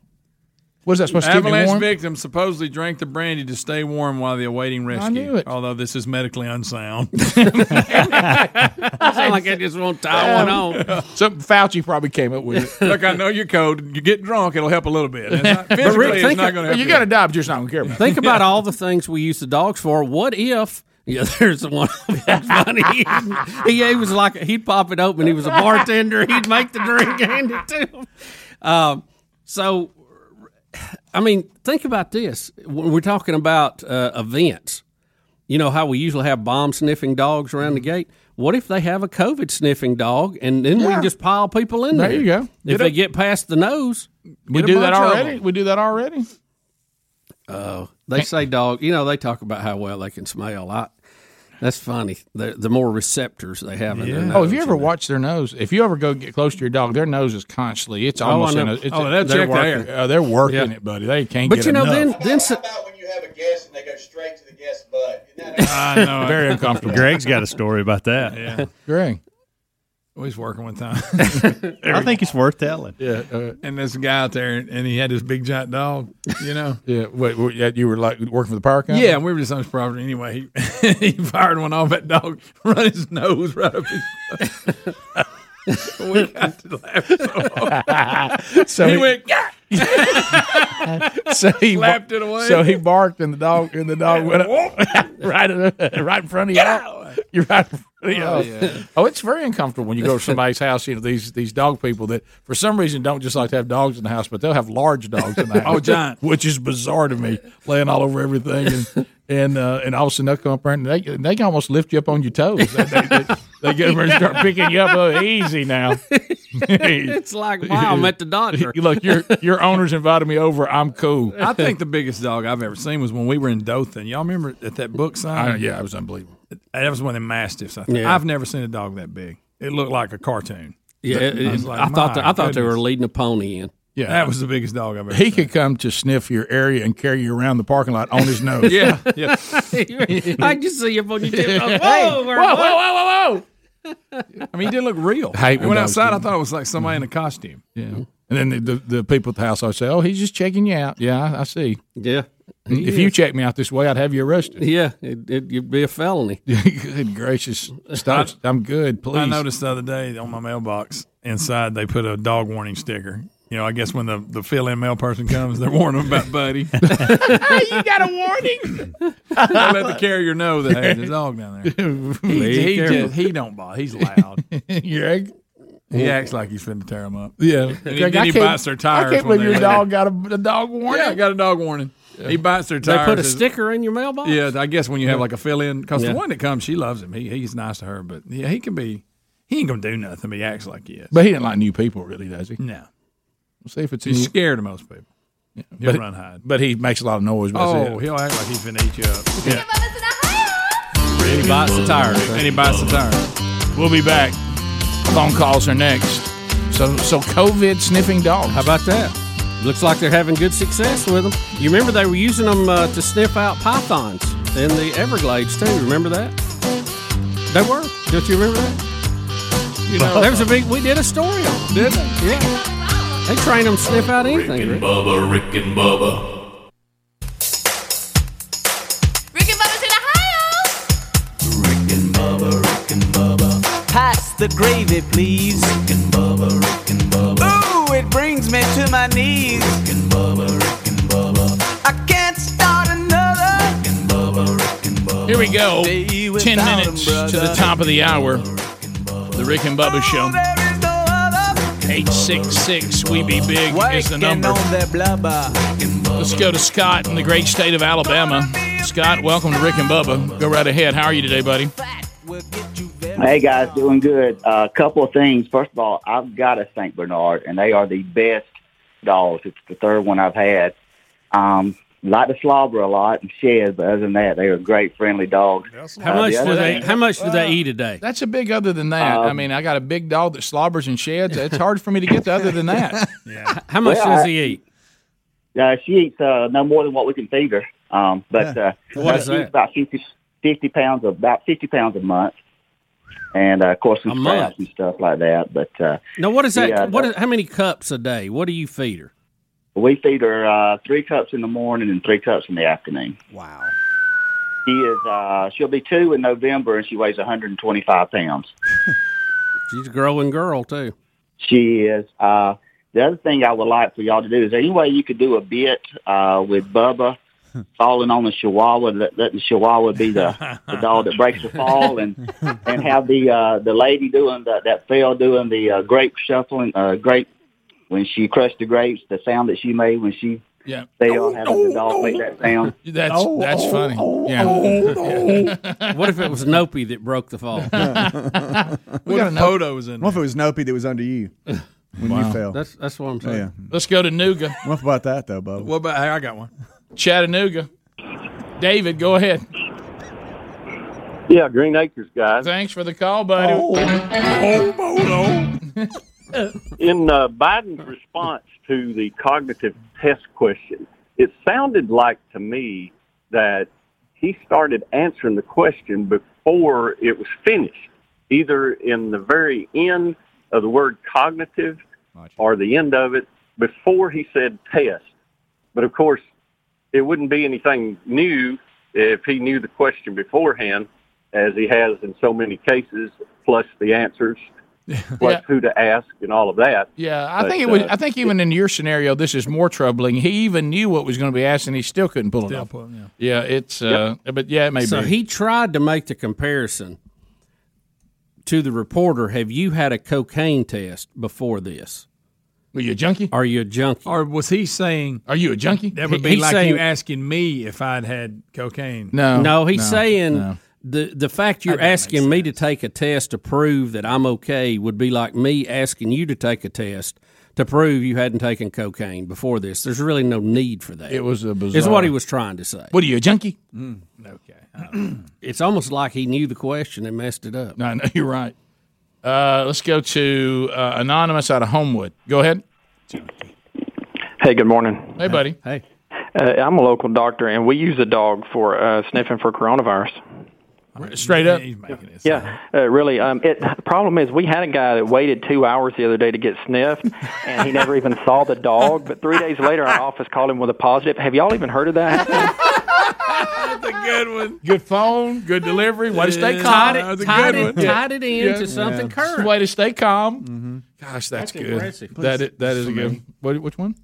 Speaker 2: What is that supposed to keep me
Speaker 19: Avalanche
Speaker 2: warm?
Speaker 19: victims supposedly drank the brandy to stay warm while they awaiting rescue.
Speaker 2: knew it.
Speaker 19: Although this is medically unsound.
Speaker 3: I sound like I just want to tie one on.
Speaker 2: Something Fauci probably came up with it.
Speaker 19: Look, I know your code. You get drunk, it'll help a little bit. It's not, physically,
Speaker 3: Rick,
Speaker 19: it's not going to help.
Speaker 2: you got to die, but you're just not going to care about it.
Speaker 3: Think about all the things we use the dogs for. What if? Yeah, there's the one. Bugs Bunny. He, he was like he'd pop it open. He was a bartender. He'd make the drink, hand it to him. Um, So, I mean, think about this. When we're talking about uh, events, you know how we usually have bomb sniffing dogs around the gate. What if they have a COVID sniffing dog, and then we
Speaker 2: Yeah.
Speaker 3: can just pile people in there?
Speaker 2: There you go.
Speaker 3: If
Speaker 2: Get
Speaker 3: they
Speaker 2: a-
Speaker 3: get past the nose,
Speaker 2: We do that already. We do that already.
Speaker 3: Oh, they say dog. You know, they talk about how well they can smell. I, that's funny. The, the more receptors they have in their nose.
Speaker 2: Oh, have you ever watched their nose? If you ever go get close to your dog, their nose is constantly. It's
Speaker 3: Oh,
Speaker 2: almost. in a, it's
Speaker 3: Oh, they'll
Speaker 2: they're working, uh, they're working
Speaker 3: Yeah.
Speaker 2: it, buddy. They can't
Speaker 3: But
Speaker 2: get
Speaker 3: you know,
Speaker 2: enough.
Speaker 3: then then s-
Speaker 21: when you have a guest and they go straight to the guest butt?
Speaker 18: I know.
Speaker 2: Very uncomfortable.
Speaker 18: Greg's got a story about that.
Speaker 19: Yeah.
Speaker 2: Greg.
Speaker 19: Oh, he's working with time.
Speaker 18: I think it's worth telling.
Speaker 2: Yeah, uh,
Speaker 19: and there's a guy out there, and he had this big giant dog. You know.
Speaker 2: Yeah, wait, wait, yeah, you were like working for the power company.
Speaker 19: Yeah, we were just on his property anyway. He, he fired one off that dog, run his nose right up his. we got to laugh so hard.
Speaker 2: So
Speaker 19: he,
Speaker 2: he-
Speaker 19: went, yeah.
Speaker 2: so he
Speaker 19: Slapped it away.
Speaker 2: So he barked, and the dog and the dog went up right, in- right in front of you. You're right in front of you.
Speaker 19: Oh, yeah.
Speaker 2: Oh, it's very uncomfortable when you go to somebody's house. You know these these dog people that for some reason don't just like to have dogs in the house, but they'll have large dogs in the house.
Speaker 19: Oh, giant.
Speaker 2: which is bizarre to me, laying all over everything, and and uh, and all of a sudden they'll come up and they they can almost lift you up on your toes. They, they, they, they get over and start picking you up. Oh, easy now.
Speaker 3: it's like wow, I'm at the doctor.
Speaker 2: Look, your your owner's invited me over. I'm cool.
Speaker 19: I think the biggest dog I've ever seen was when we were in Dothan. Y'all remember at that book sign?
Speaker 2: I- yeah, it was unbelievable.
Speaker 19: That was one of the mastiffs. I think.
Speaker 3: Yeah.
Speaker 19: I've never seen a dog that big. It looked like a cartoon.
Speaker 3: Yeah, it-
Speaker 19: I, was like,
Speaker 3: I thought
Speaker 19: "My
Speaker 3: that, I thought they were leading a pony in.
Speaker 2: Yeah,
Speaker 19: That was the biggest dog I've ever.
Speaker 2: He could come to sniff your area and carry you around the parking lot on his nose.
Speaker 19: Yeah, yeah.
Speaker 3: I can see you on your tip. Whoa, whoa,
Speaker 2: whoa, whoa, whoa, whoa!
Speaker 19: I mean, he didn't look real.
Speaker 2: I
Speaker 19: When
Speaker 2: when
Speaker 19: went outside, I thought it was like somebody in a costume.
Speaker 2: Yeah. Mm-hmm. And then the, the, the people at the house always say, "Oh, he's just checking you out." Yeah, I, I see.
Speaker 3: Yeah.
Speaker 2: If you check me out this way, I'd have you arrested.
Speaker 3: Yeah, it, it, it'd be a felony.
Speaker 2: good gracious, stop! I'm good. Please.
Speaker 19: I noticed the other day on my mailbox inside they put a dog warning sticker. You know, I guess when the, the fill in mail person comes, they're warning them about Buddy.
Speaker 2: you got a warning.
Speaker 19: they let the carrier know that hey, there's a dog down there. He,
Speaker 2: Be
Speaker 19: he,
Speaker 2: careful.
Speaker 19: just, he don't bother. He's loud.
Speaker 2: Greg.
Speaker 19: He acts like he's finna tear them up.
Speaker 2: Yeah,
Speaker 19: And he,
Speaker 2: Greg,
Speaker 19: then
Speaker 2: I
Speaker 19: he
Speaker 2: can't-
Speaker 19: bites their tires.
Speaker 2: I can't believe your dog got a, a dog warning.
Speaker 19: Yeah, I got a dog warning. He bites their tires.
Speaker 3: They
Speaker 19: tires.
Speaker 3: put a
Speaker 19: as-
Speaker 3: sticker in your mailbox.
Speaker 19: Yeah, I guess when you have like a fill in, because
Speaker 3: Yeah.
Speaker 19: the one that comes, she loves him. He, he's nice to her, but yeah, he can be. He ain't gonna do nothing. But he acts like he is.
Speaker 2: But he didn't like new people, really, does he?
Speaker 19: No,
Speaker 2: We'll see if it's
Speaker 19: he's
Speaker 2: new-
Speaker 19: scared of most people. He'll
Speaker 2: but,
Speaker 19: run hide.
Speaker 2: But he makes a lot of noise.
Speaker 19: Oh,
Speaker 2: it.
Speaker 19: he'll act like he's finna eat you up.
Speaker 2: Yeah.
Speaker 19: And
Speaker 3: he bites the tires.
Speaker 19: And he bites the tires.
Speaker 2: We'll be back. Phone calls are next. So, so COVID sniffing dogs.
Speaker 3: How about that? Looks like they're having good success with them. You remember they were using them uh, to sniff out pythons in the Everglades too. Remember that? They were. Don't you remember that? You know, there was a big. We did a story on. Them, did they? Yeah. They train them to sniff out anything.
Speaker 8: Rick and Bubba
Speaker 3: Rick.
Speaker 8: And Bubba, Rick and Bubba. Rick and Bubba.
Speaker 27: Pass the gravy, please. Rick and Bubba, Rick and Bubba. Ooh, it brings me to my knees. Rick and Bubba, Rick and Bubba. I can't start another. Rick and Bubba, Rick and Bubba.
Speaker 2: Here we go. Ten
Speaker 27: without 'em,
Speaker 2: minutes to the top of the hour. The Rick and Bubba Show. Eight six six. We be big is the number.
Speaker 27: on their blubber.
Speaker 2: Let's go to Scott in the great state of Alabama. Scott, welcome to Rick and Bubba. Go right ahead. How are you today, buddy?
Speaker 28: Hey guys, doing good. A uh, couple of things. First of all, I've got a Saint Bernard, and they are the best dogs. It's the third one I've had. Um, like to slobber a lot and shed, but other than that, they are a great, friendly dogs.
Speaker 3: How
Speaker 28: Uh,
Speaker 3: much
Speaker 28: the
Speaker 3: do they?
Speaker 28: thing-
Speaker 3: How much do they eat a day?
Speaker 2: That's a big other than that. I
Speaker 28: Um,
Speaker 2: mean, I got a big dog that slobbers and sheds. It's hard for me to get to other than that.
Speaker 19: yeah.
Speaker 3: How much
Speaker 28: Well,
Speaker 3: does
Speaker 28: I-
Speaker 3: he eat?
Speaker 28: Uh, she eats uh, no more than what we can feed her. Um, but uh,
Speaker 3: What
Speaker 28: uh,
Speaker 3: is
Speaker 28: she eats
Speaker 3: that?
Speaker 28: about 50, 50 pounds of about fifty pounds a month, and uh, of course some
Speaker 3: A
Speaker 28: scraps and stuff like that. But uh,
Speaker 3: Now, what is that?
Speaker 28: Yeah,
Speaker 3: what? how many cups a day? What do you feed her?
Speaker 28: We feed her uh, three cups in the morning and three cups in the afternoon.
Speaker 3: Wow.
Speaker 28: She is uh, she'll be two in November, and she weighs 125 pounds.
Speaker 3: She's a growing girl too.
Speaker 28: She is. Uh, the other thing I would like for y'all to do is any way you could do a bit uh, with Bubba falling on the Chihuahua, let, let the Chihuahua be the, the dog that breaks the fall, and and have the uh, the lady doing the, that fell doing the uh, grape shuffling, uh, grape when she crushed the grapes, the sound that she made when she
Speaker 2: Yeah.
Speaker 28: they all having the dog make that sound.
Speaker 2: That's that's funny. Yeah.
Speaker 3: what if it was Nopey that broke the fall?
Speaker 7: We got a
Speaker 19: photos in
Speaker 7: What if it was Nopey that was under you when
Speaker 2: Wow.
Speaker 7: you fell?
Speaker 3: That's that's what I'm saying.
Speaker 7: Yeah.
Speaker 2: Let's go to Nuga.
Speaker 7: What about that though, Bubba?
Speaker 19: What about? Hey, I got one.
Speaker 2: Chattanooga. David, go ahead.
Speaker 29: Yeah, Green Acres guys.
Speaker 2: Thanks for the call, buddy. Oh.
Speaker 29: Oh, In uh, Biden's response to the cognitive test question, it sounded like to me that he started answering the question before it was finished, either in the very end of the word cognitive or the end of it before he said test. But of course, it wouldn't be anything new if he knew the question beforehand, as he has in so many cases, plus the answers, plus
Speaker 2: Yeah.
Speaker 29: who to ask and all of that.
Speaker 2: Yeah, I
Speaker 29: But,
Speaker 2: think it was.
Speaker 29: uh,
Speaker 2: I think even in your scenario, this is more troubling. He even knew what was going to be asked, and he still couldn't pull it
Speaker 19: Still
Speaker 2: off.
Speaker 19: pull yeah.
Speaker 2: yeah, it's. Uh, But yeah, it may
Speaker 3: so
Speaker 2: be.
Speaker 3: he tried to make the comparison to the reporter. Have you had a cocaine test before this?
Speaker 2: Were you a junkie?
Speaker 3: Are you a junkie?
Speaker 19: Or was he saying?
Speaker 2: Are you a junkie?
Speaker 19: That would be
Speaker 3: he's
Speaker 19: like
Speaker 3: saying-
Speaker 19: you asking me if I'd had cocaine.
Speaker 3: no, no. he's saying the the fact you're asking me to take a test to prove that I'm okay would be like me asking you to take a test to prove you hadn't taken cocaine before this. There's really no need for that.
Speaker 2: It was a
Speaker 3: Is
Speaker 2: bizarre-
Speaker 3: what he was trying to say.
Speaker 2: What are you a junkie?
Speaker 19: Okay.
Speaker 3: it's almost like he knew the question and messed it up.
Speaker 2: No, no, you're right. Uh, let's go to uh, anonymous out of Homewood. Go ahead.
Speaker 30: Hey, good morning.
Speaker 2: Hey, buddy.
Speaker 3: Hey.
Speaker 30: Uh, I'm a local doctor, and we use a dog for uh, sniffing for coronavirus.
Speaker 2: Straight up.
Speaker 30: Yeah, uh, really. Um, it, the problem is we had a guy that waited two hours the other day to get sniffed, and he never even saw the dog. But three days later, our office called him with a positive. Have y'all even heard of that?
Speaker 2: That's a good one. Good phone, good delivery. Way to stay
Speaker 3: Yeah.
Speaker 2: calm.
Speaker 3: Tied it-
Speaker 2: That's a
Speaker 3: tied
Speaker 2: good
Speaker 3: it-
Speaker 2: one.
Speaker 3: tied it in to something current.
Speaker 2: Way to stay calm. Gosh, that's,
Speaker 3: That's
Speaker 2: good.
Speaker 3: impressive.
Speaker 2: That is, that is a good.
Speaker 3: me.
Speaker 2: What, which one?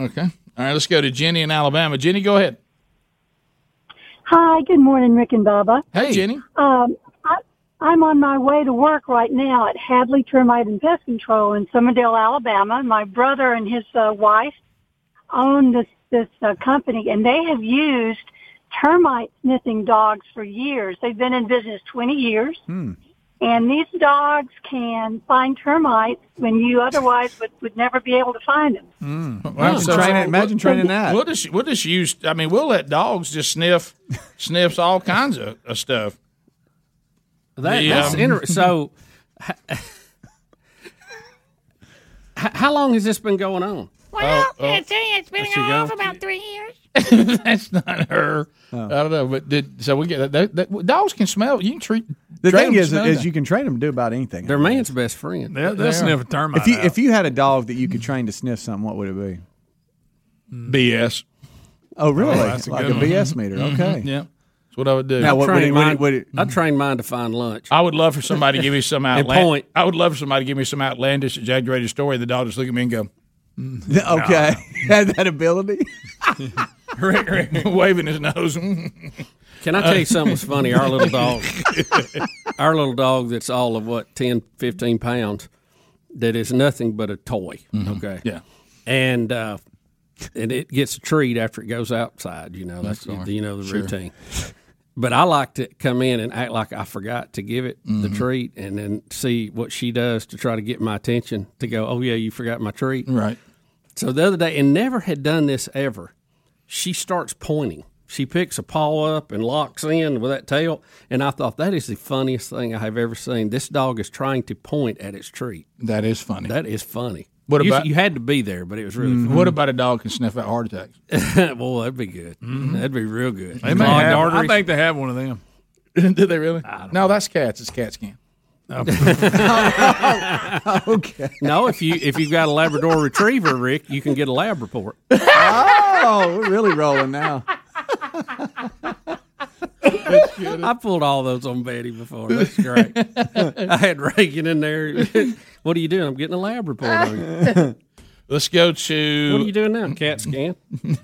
Speaker 2: Okay. All right. Let's go to Jenny in Alabama. Jenny, go ahead.
Speaker 31: Hi, good morning, Rick and Bubba.
Speaker 2: Hey, Jenny.
Speaker 31: Um, I, I'm on my way to work right now at Hadley Termite and Pest Control in Summerdale, Alabama. My brother and his uh, wife own this this uh, company, and they have used termite sniffing dogs for years. They've been in business 20 years, and these dogs can find termites when you otherwise would, would never be able to find them.
Speaker 7: Imagine training- imagine training that.
Speaker 2: We'll just we'll just use. I mean, we'll let dogs just sniff sniffs all kinds of, of stuff.
Speaker 3: That,
Speaker 2: The,
Speaker 3: that's
Speaker 2: um,
Speaker 3: interesting. So, how long has this been going on?
Speaker 2: Well, oh,
Speaker 32: it's, it's been
Speaker 3: There
Speaker 32: going on for about three years.
Speaker 2: That's not her. I don't know, but did so we get that, that, dogs can smell. You can treat
Speaker 7: The
Speaker 2: train
Speaker 7: thing
Speaker 2: them to
Speaker 7: is, is
Speaker 2: that.
Speaker 7: you can train them to do about anything.
Speaker 3: They're man's best friend.
Speaker 19: They'll, they'll sniff a termite.
Speaker 7: If you
Speaker 19: out.
Speaker 7: if you had a dog that you could train to sniff something, what would it be?
Speaker 2: BS.
Speaker 7: Oh, really?
Speaker 2: Oh, that's a
Speaker 7: like a
Speaker 2: good one.
Speaker 7: BS meter?
Speaker 2: Mhm.
Speaker 7: Okay.
Speaker 2: Yeah, that's what I would do.
Speaker 7: Now, what would it- would it- would it-
Speaker 3: I trained mine to find lunch.
Speaker 2: I would love for somebody to give me some
Speaker 3: And
Speaker 2: outlandish.
Speaker 3: point.
Speaker 2: I would love for somebody to give me some outlandish, exaggerated story. The dog just look at me and go, "Mm,
Speaker 7: Okay, had that ability.
Speaker 2: Rick, Rick, waving his nose.
Speaker 3: Can I tell you something was funny? Our little dog, our little dog that's all of what 10, 15 pounds, that is nothing but a toy. Okay,
Speaker 2: Yeah.
Speaker 3: and uh, and it gets a treat after it goes outside. You know that's
Speaker 2: Of course.
Speaker 3: you know the
Speaker 2: Sure.
Speaker 3: routine. But I like to come in and act like I forgot to give it the
Speaker 2: Mhm.
Speaker 3: treat, and then see what she does to try to get my attention. To go, oh yeah, you forgot my treat.
Speaker 2: Right.
Speaker 3: So the other day, and never had done this ever, she starts pointing. She picks a paw up and locks in with that tail. And I thought, that is the funniest thing I have ever seen. This dog is trying to point at its treat.
Speaker 2: That is funny.
Speaker 3: That is funny.
Speaker 2: What
Speaker 3: you,
Speaker 2: about-
Speaker 3: you had to be there, but it was really
Speaker 2: Mm,
Speaker 3: funny.
Speaker 2: What about a dog can sniff out heart attacks?
Speaker 3: well, that'd be good. That'd be real good.
Speaker 19: They may
Speaker 3: Clogged
Speaker 19: have, I
Speaker 3: arteries.
Speaker 19: think they have one of them.
Speaker 2: Did they really? No, that's cats. It's cat scan.
Speaker 7: okay.
Speaker 3: No, if you if you've got a Labrador Retriever, Rick, you can get a lab report.
Speaker 7: oh, we're really rolling now.
Speaker 3: I pulled all those on Betty before. That's great. I had Reagan in there. What are you doing? I'm getting a lab report on you.
Speaker 2: Let's go to.
Speaker 3: What are you doing now? Cat scan.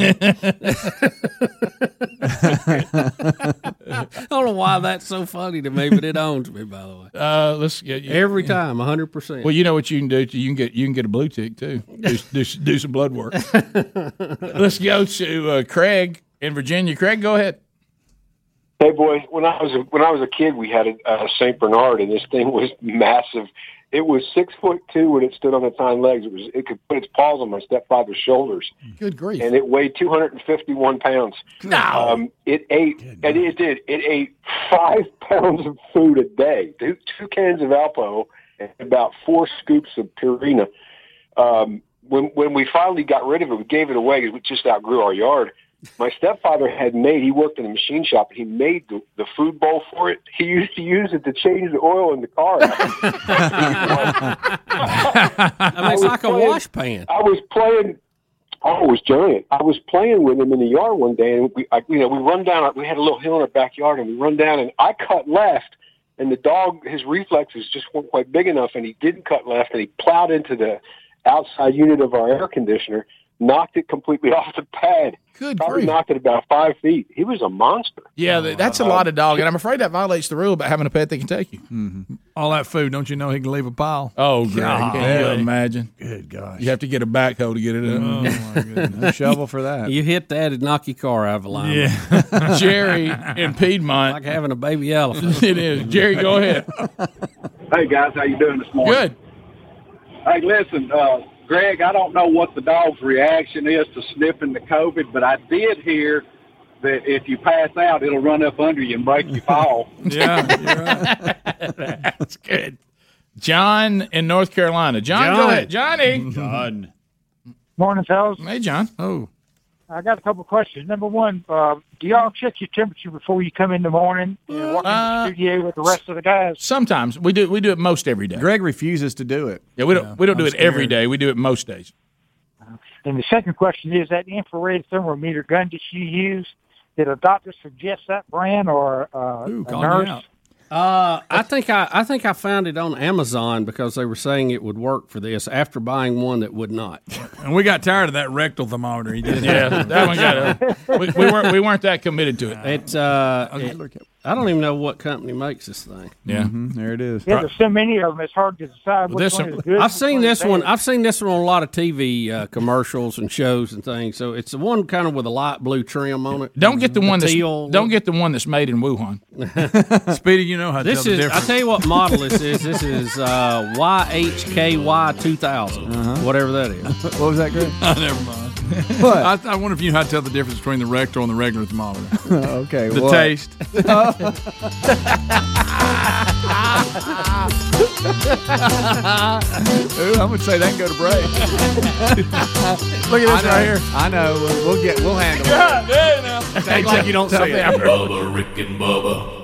Speaker 3: I don't know why that's so funny to me, but it owns me. By the way,
Speaker 2: Uh, let's get
Speaker 3: every time, hundred percent.
Speaker 2: Well, you know what you can do. You can get you can get a blue tick too. Do, do, do some blood work. let's go to uh, Craig in Virginia. Craig, go ahead.
Speaker 33: Hey boy, when I was a, when I was a kid, we had a, a Saint Bernard, and this thing was massive. It was six foot two when it stood on its hind legs. It was it could put its paws on my stepfather's shoulders,
Speaker 2: Good grief!
Speaker 33: and it weighed two hundred and fifty one pounds.
Speaker 2: No.
Speaker 33: Um, it ate, and it did. It ate five pounds of food a day. Two, two cans of Alpo and about four scoops of Purina. Um, when when we finally got rid of it, we gave it away because we just outgrew our yard. My stepfather had made. He worked in a machine shop, and he made the, the food bowl for it. He used to use it to change the oil in the car.
Speaker 3: I mean, it's
Speaker 33: was
Speaker 3: like a wash pan.
Speaker 33: I was playing. Oh, it was giant. I was playing with him in the yard one day, and we, I, you know, we run down. We had a little hill in our backyard, and we run down, and I cut left, and the dog, his reflexes just weren't quite big enough, and he didn't cut left, and he plowed into the outside unit of our air conditioner, knocked it completely off the pad.
Speaker 2: Good
Speaker 33: Probably
Speaker 2: grief.
Speaker 33: knocked it about five feet. He was a monster.
Speaker 2: Yeah, th- that's a lot of dog, and I'm afraid that violates the rule about having a pet that can take you.
Speaker 19: All that food, don't you know he can leave a pile?
Speaker 2: Oh, Greg,
Speaker 19: God.
Speaker 2: can you imagine?
Speaker 19: Good gosh.
Speaker 2: You have to get a backhoe to get it up.
Speaker 19: Oh, my goodness.
Speaker 7: No shovel for that.
Speaker 3: You hit that, it'd knock your car out of alignment.
Speaker 2: Yeah. Jerry in Piedmont.
Speaker 3: like having a baby elephant.
Speaker 2: it is. Jerry, go ahead.
Speaker 34: Hey guys, how you doing this morning?
Speaker 2: Good.
Speaker 34: Hey, listen, uh, Greg, I don't know what the dog's reaction is to sniffing the COVID, but I did hear that if you pass out, it'll run up under you and break you fall.
Speaker 2: Yeah, That's good. John in North Carolina. John, go
Speaker 34: John.
Speaker 2: ahead. Johnny. John.
Speaker 35: Morning, fellas.
Speaker 2: Hey, John.
Speaker 19: Oh.
Speaker 35: I got a couple questions. Number one, uh, do y'all check your temperature before you come in the morning and walk in the studio with the rest of the guys?
Speaker 2: Sometimes we do. We do it most every day.
Speaker 7: Greg refuses to do it.
Speaker 2: Yeah, we don't. we don't do
Speaker 35: I'm
Speaker 2: it every
Speaker 35: scared.
Speaker 2: day. We do it most days.
Speaker 35: And the second question is that infrared thermometer gun that you use, did a doctor suggest that brand or uh, a
Speaker 3: calling you
Speaker 35: nurse?
Speaker 3: Out. Uh, I think I, I think I found it on Amazon because they were saying it would work for this after buying one that would not.
Speaker 19: And we got tired of that rectal thermometer. He did.
Speaker 2: Yeah, that one got a, we, we weren't we weren't that committed to it.
Speaker 3: It's uh, it- I don't even know what company makes this thing.
Speaker 2: Yeah,
Speaker 7: there it is.
Speaker 35: Yeah, there's so many of them. It's hard to decide
Speaker 3: Well,
Speaker 35: which
Speaker 3: this
Speaker 35: one
Speaker 3: one-
Speaker 35: is good.
Speaker 3: I've seen
Speaker 35: one
Speaker 3: this one. I've seen this one on a lot of TV uh, commercials and shows and things. So it's the one kind of with a light blue trim on it.
Speaker 2: Don't get the one that's
Speaker 3: teal.
Speaker 2: don't get the one that's made in Wuhan.
Speaker 19: Speedy, you know how to
Speaker 3: This
Speaker 19: tell the
Speaker 3: is. I
Speaker 19: difference.
Speaker 3: tell you what model this is. This is uh, YHKY 2000, whatever that is.
Speaker 7: Uh-huh. What was that, Greg?
Speaker 19: Oh, never mind.
Speaker 7: What?
Speaker 19: I, I wonder if you know how to tell the difference between the rectal and the regular thermometer.
Speaker 7: okay,
Speaker 19: The
Speaker 7: what?
Speaker 19: taste. Oh.
Speaker 7: Ooh, I'm gonna say that can go to break. Look at this right here. I know. We'll, we'll get. We'll handle it.
Speaker 2: God, yeah, now.
Speaker 7: Act like you don't see it.
Speaker 8: Bubba, Rick and Bubba.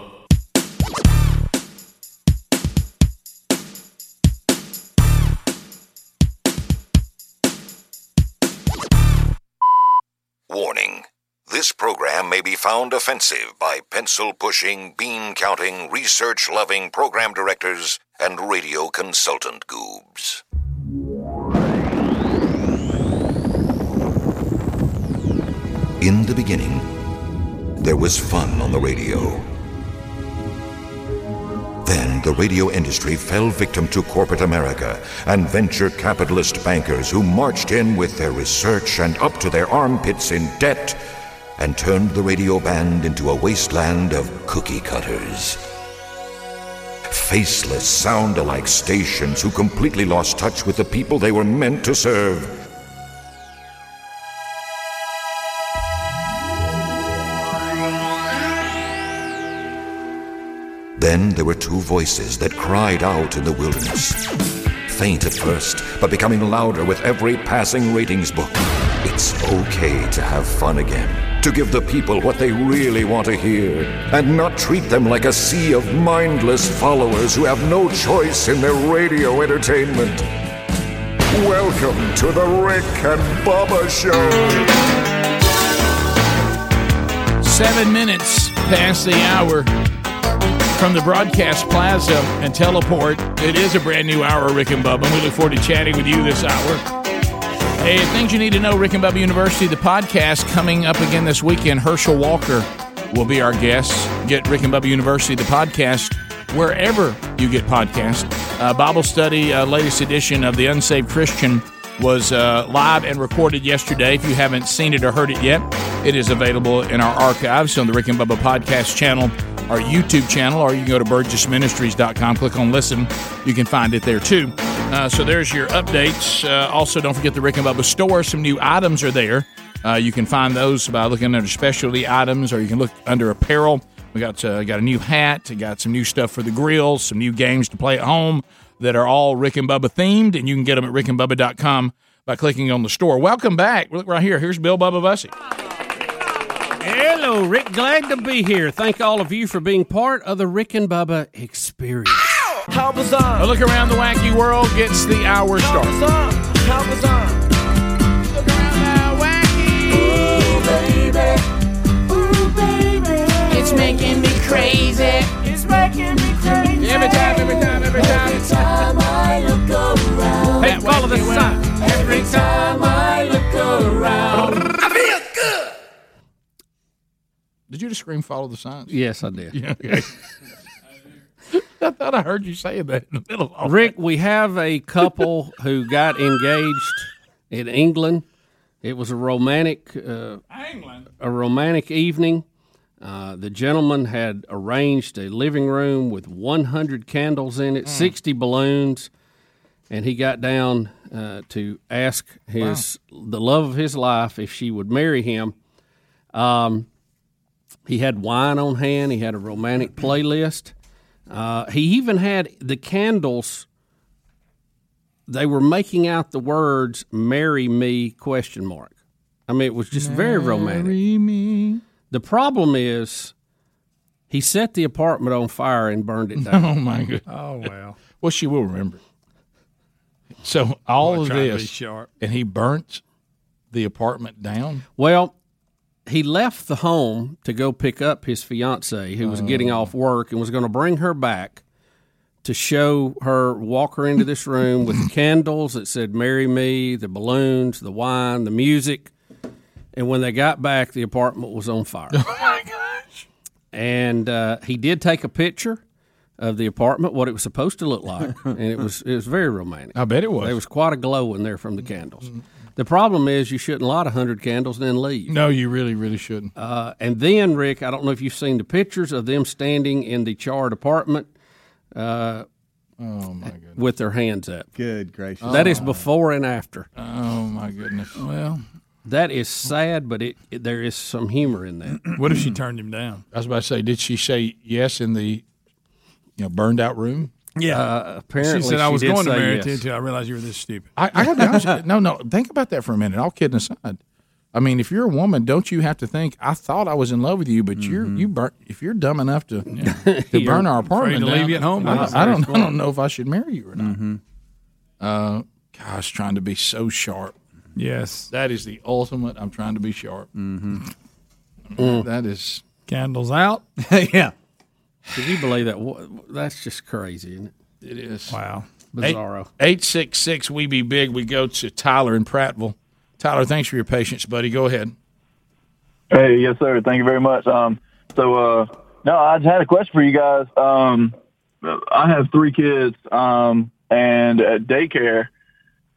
Speaker 36: This program may be found offensive by pencil pushing, bean counting, research loving program directors and radio consultant goobs. In the beginning, there was fun on the radio. Then the radio industry fell victim to corporate America and venture capitalist bankers who marched in with their research and up to their armpits in debt and turned the radio band into a wasteland of cookie cutters. Faceless, sound alike stations who completely lost touch with the people they were meant to serve. Then there were two voices that cried out in the wilderness. Faint at first, but becoming louder with every passing ratings book. It's okay to have fun again, to give the people what they really want to hear, and not treat them like a sea of mindless followers who have no choice in their radio entertainment. Welcome to the Rick and Bubba Show.
Speaker 2: Seven minutes past the hour from the broadcast plaza and teleport. It is a brand new hour, Rick and Bubba. and We look forward to chatting with you this hour. Hey, things you need to know, Rick and Bubba University, the podcast coming up again this weekend. Herschel Walker will be our guest. Get Rick and Bubba University, the podcast, wherever you get podcasts. Uh, Bible study, uh, latest edition of The Unsaved Christian, was uh, live and recorded yesterday. If you haven't seen it or heard it yet, it is available in our archives on the Rick and Bubba podcast channel, our YouTube channel, or you can go to burgessministries.com, click on listen. You can find it there too. Uh, so there's your updates. Uh, also, don't forget the Rick and Bubba store. Some new items are there. Uh, you can find those by looking under specialty items, or you can look under apparel. We got uh, got a new hat. Got some new stuff for the grill. Some new games to play at home that are all Rick and Bubba themed, and you can get them at rickandbubba.com by clicking on the store. Welcome back. Look right here. Here's Bill Bubba Bussey.
Speaker 3: Hello, Rick. Glad to be here. Thank all of you for being part of the Rick and Bubba experience.
Speaker 2: How was on? A look around the wacky world gets the hour started.
Speaker 27: How was on?
Speaker 37: It's making me crazy. It's making me crazy.
Speaker 2: Every time, every time, every time.
Speaker 37: Every time I look around.
Speaker 3: Hey, follow the sign.
Speaker 37: Every time I look around. I feel good.
Speaker 2: Did you just scream follow the signs?
Speaker 3: Yes, I did.
Speaker 2: Yeah, okay. I thought I heard you say that in the middle of all
Speaker 3: Rick, we have a couple who got engaged in England. It was a romantic, uh, a romantic evening. Uh, the gentleman had arranged a living room with 100 candles in it, 60 balloons, and he got down uh, to ask his the love of his life if she would marry him. Um, he had wine on hand. He had a romantic playlist. Uh, he even had the candles. They were making out the words "Marry me?" question mark. I mean, it was just very romantic.
Speaker 2: me.
Speaker 3: The problem is, he set the apartment on fire and burned it down.
Speaker 2: Oh my god.
Speaker 19: Oh well.
Speaker 2: Well, she will remember. So all
Speaker 19: Boy,
Speaker 2: of
Speaker 19: trying to be
Speaker 2: this, and he burnt the apartment down.
Speaker 3: Well, he left the home to go pick up his fiance, who was getting off work, and was going to bring her back to show her, walk her into this room with the candles that said "Marry Me," the balloons, the wine, the music. And when they got back, the apartment was on fire.
Speaker 2: Oh my gosh!
Speaker 3: and uh, he did take a picture of the apartment, what it was supposed to look like, and it was it was very romantic.
Speaker 2: I bet it was.
Speaker 3: There was quite a glow in there from the candles. The problem is you shouldn't light a hundred candles and then leave.
Speaker 2: No, you really, really shouldn't.
Speaker 3: Uh, and then Rick, I don't know if you've seen the pictures of them standing in the charred apartment. Uh,
Speaker 2: oh my goodness!
Speaker 3: With their hands up.
Speaker 7: Good gracious!
Speaker 3: That is before and after.
Speaker 2: Oh my goodness! Well,
Speaker 3: that is sad, but it, it there is some humor in that.
Speaker 19: What if she turned him down?
Speaker 2: I was about to say, did she say yes in the you know burned out room?
Speaker 19: Yeah.
Speaker 3: Uh, apparently
Speaker 19: she said I was going to marry
Speaker 3: yes.
Speaker 19: you until I realized you were this stupid.
Speaker 2: I, I got to be honest. No, no. Think about that for a minute. All kidding aside, I mean, if you're a woman, don't you have to think? I thought I was in love with you, but you're you burn. If you're dumb enough to to burn our apartment,
Speaker 19: to leave you at home,
Speaker 2: I, I don't. I don't know if I should marry you or not. Uh, gosh, trying to be so sharp.
Speaker 19: Yes,
Speaker 2: that is the ultimate. I'm trying to be sharp.
Speaker 3: Mm.
Speaker 2: That is
Speaker 19: candles out.
Speaker 7: yeah.
Speaker 3: Could you believe that? That's just crazy, isn't it?
Speaker 2: It is.
Speaker 19: Wow.
Speaker 3: Bizarro.
Speaker 2: Eight six six. We be big. We go to Tyler in Prattville. Tyler, thanks for your patience, buddy. Go ahead.
Speaker 38: Hey, yes, sir. Thank you very much. Um, so, uh, no, I just had a question for you guys. Um, I have three kids, um, and at daycare,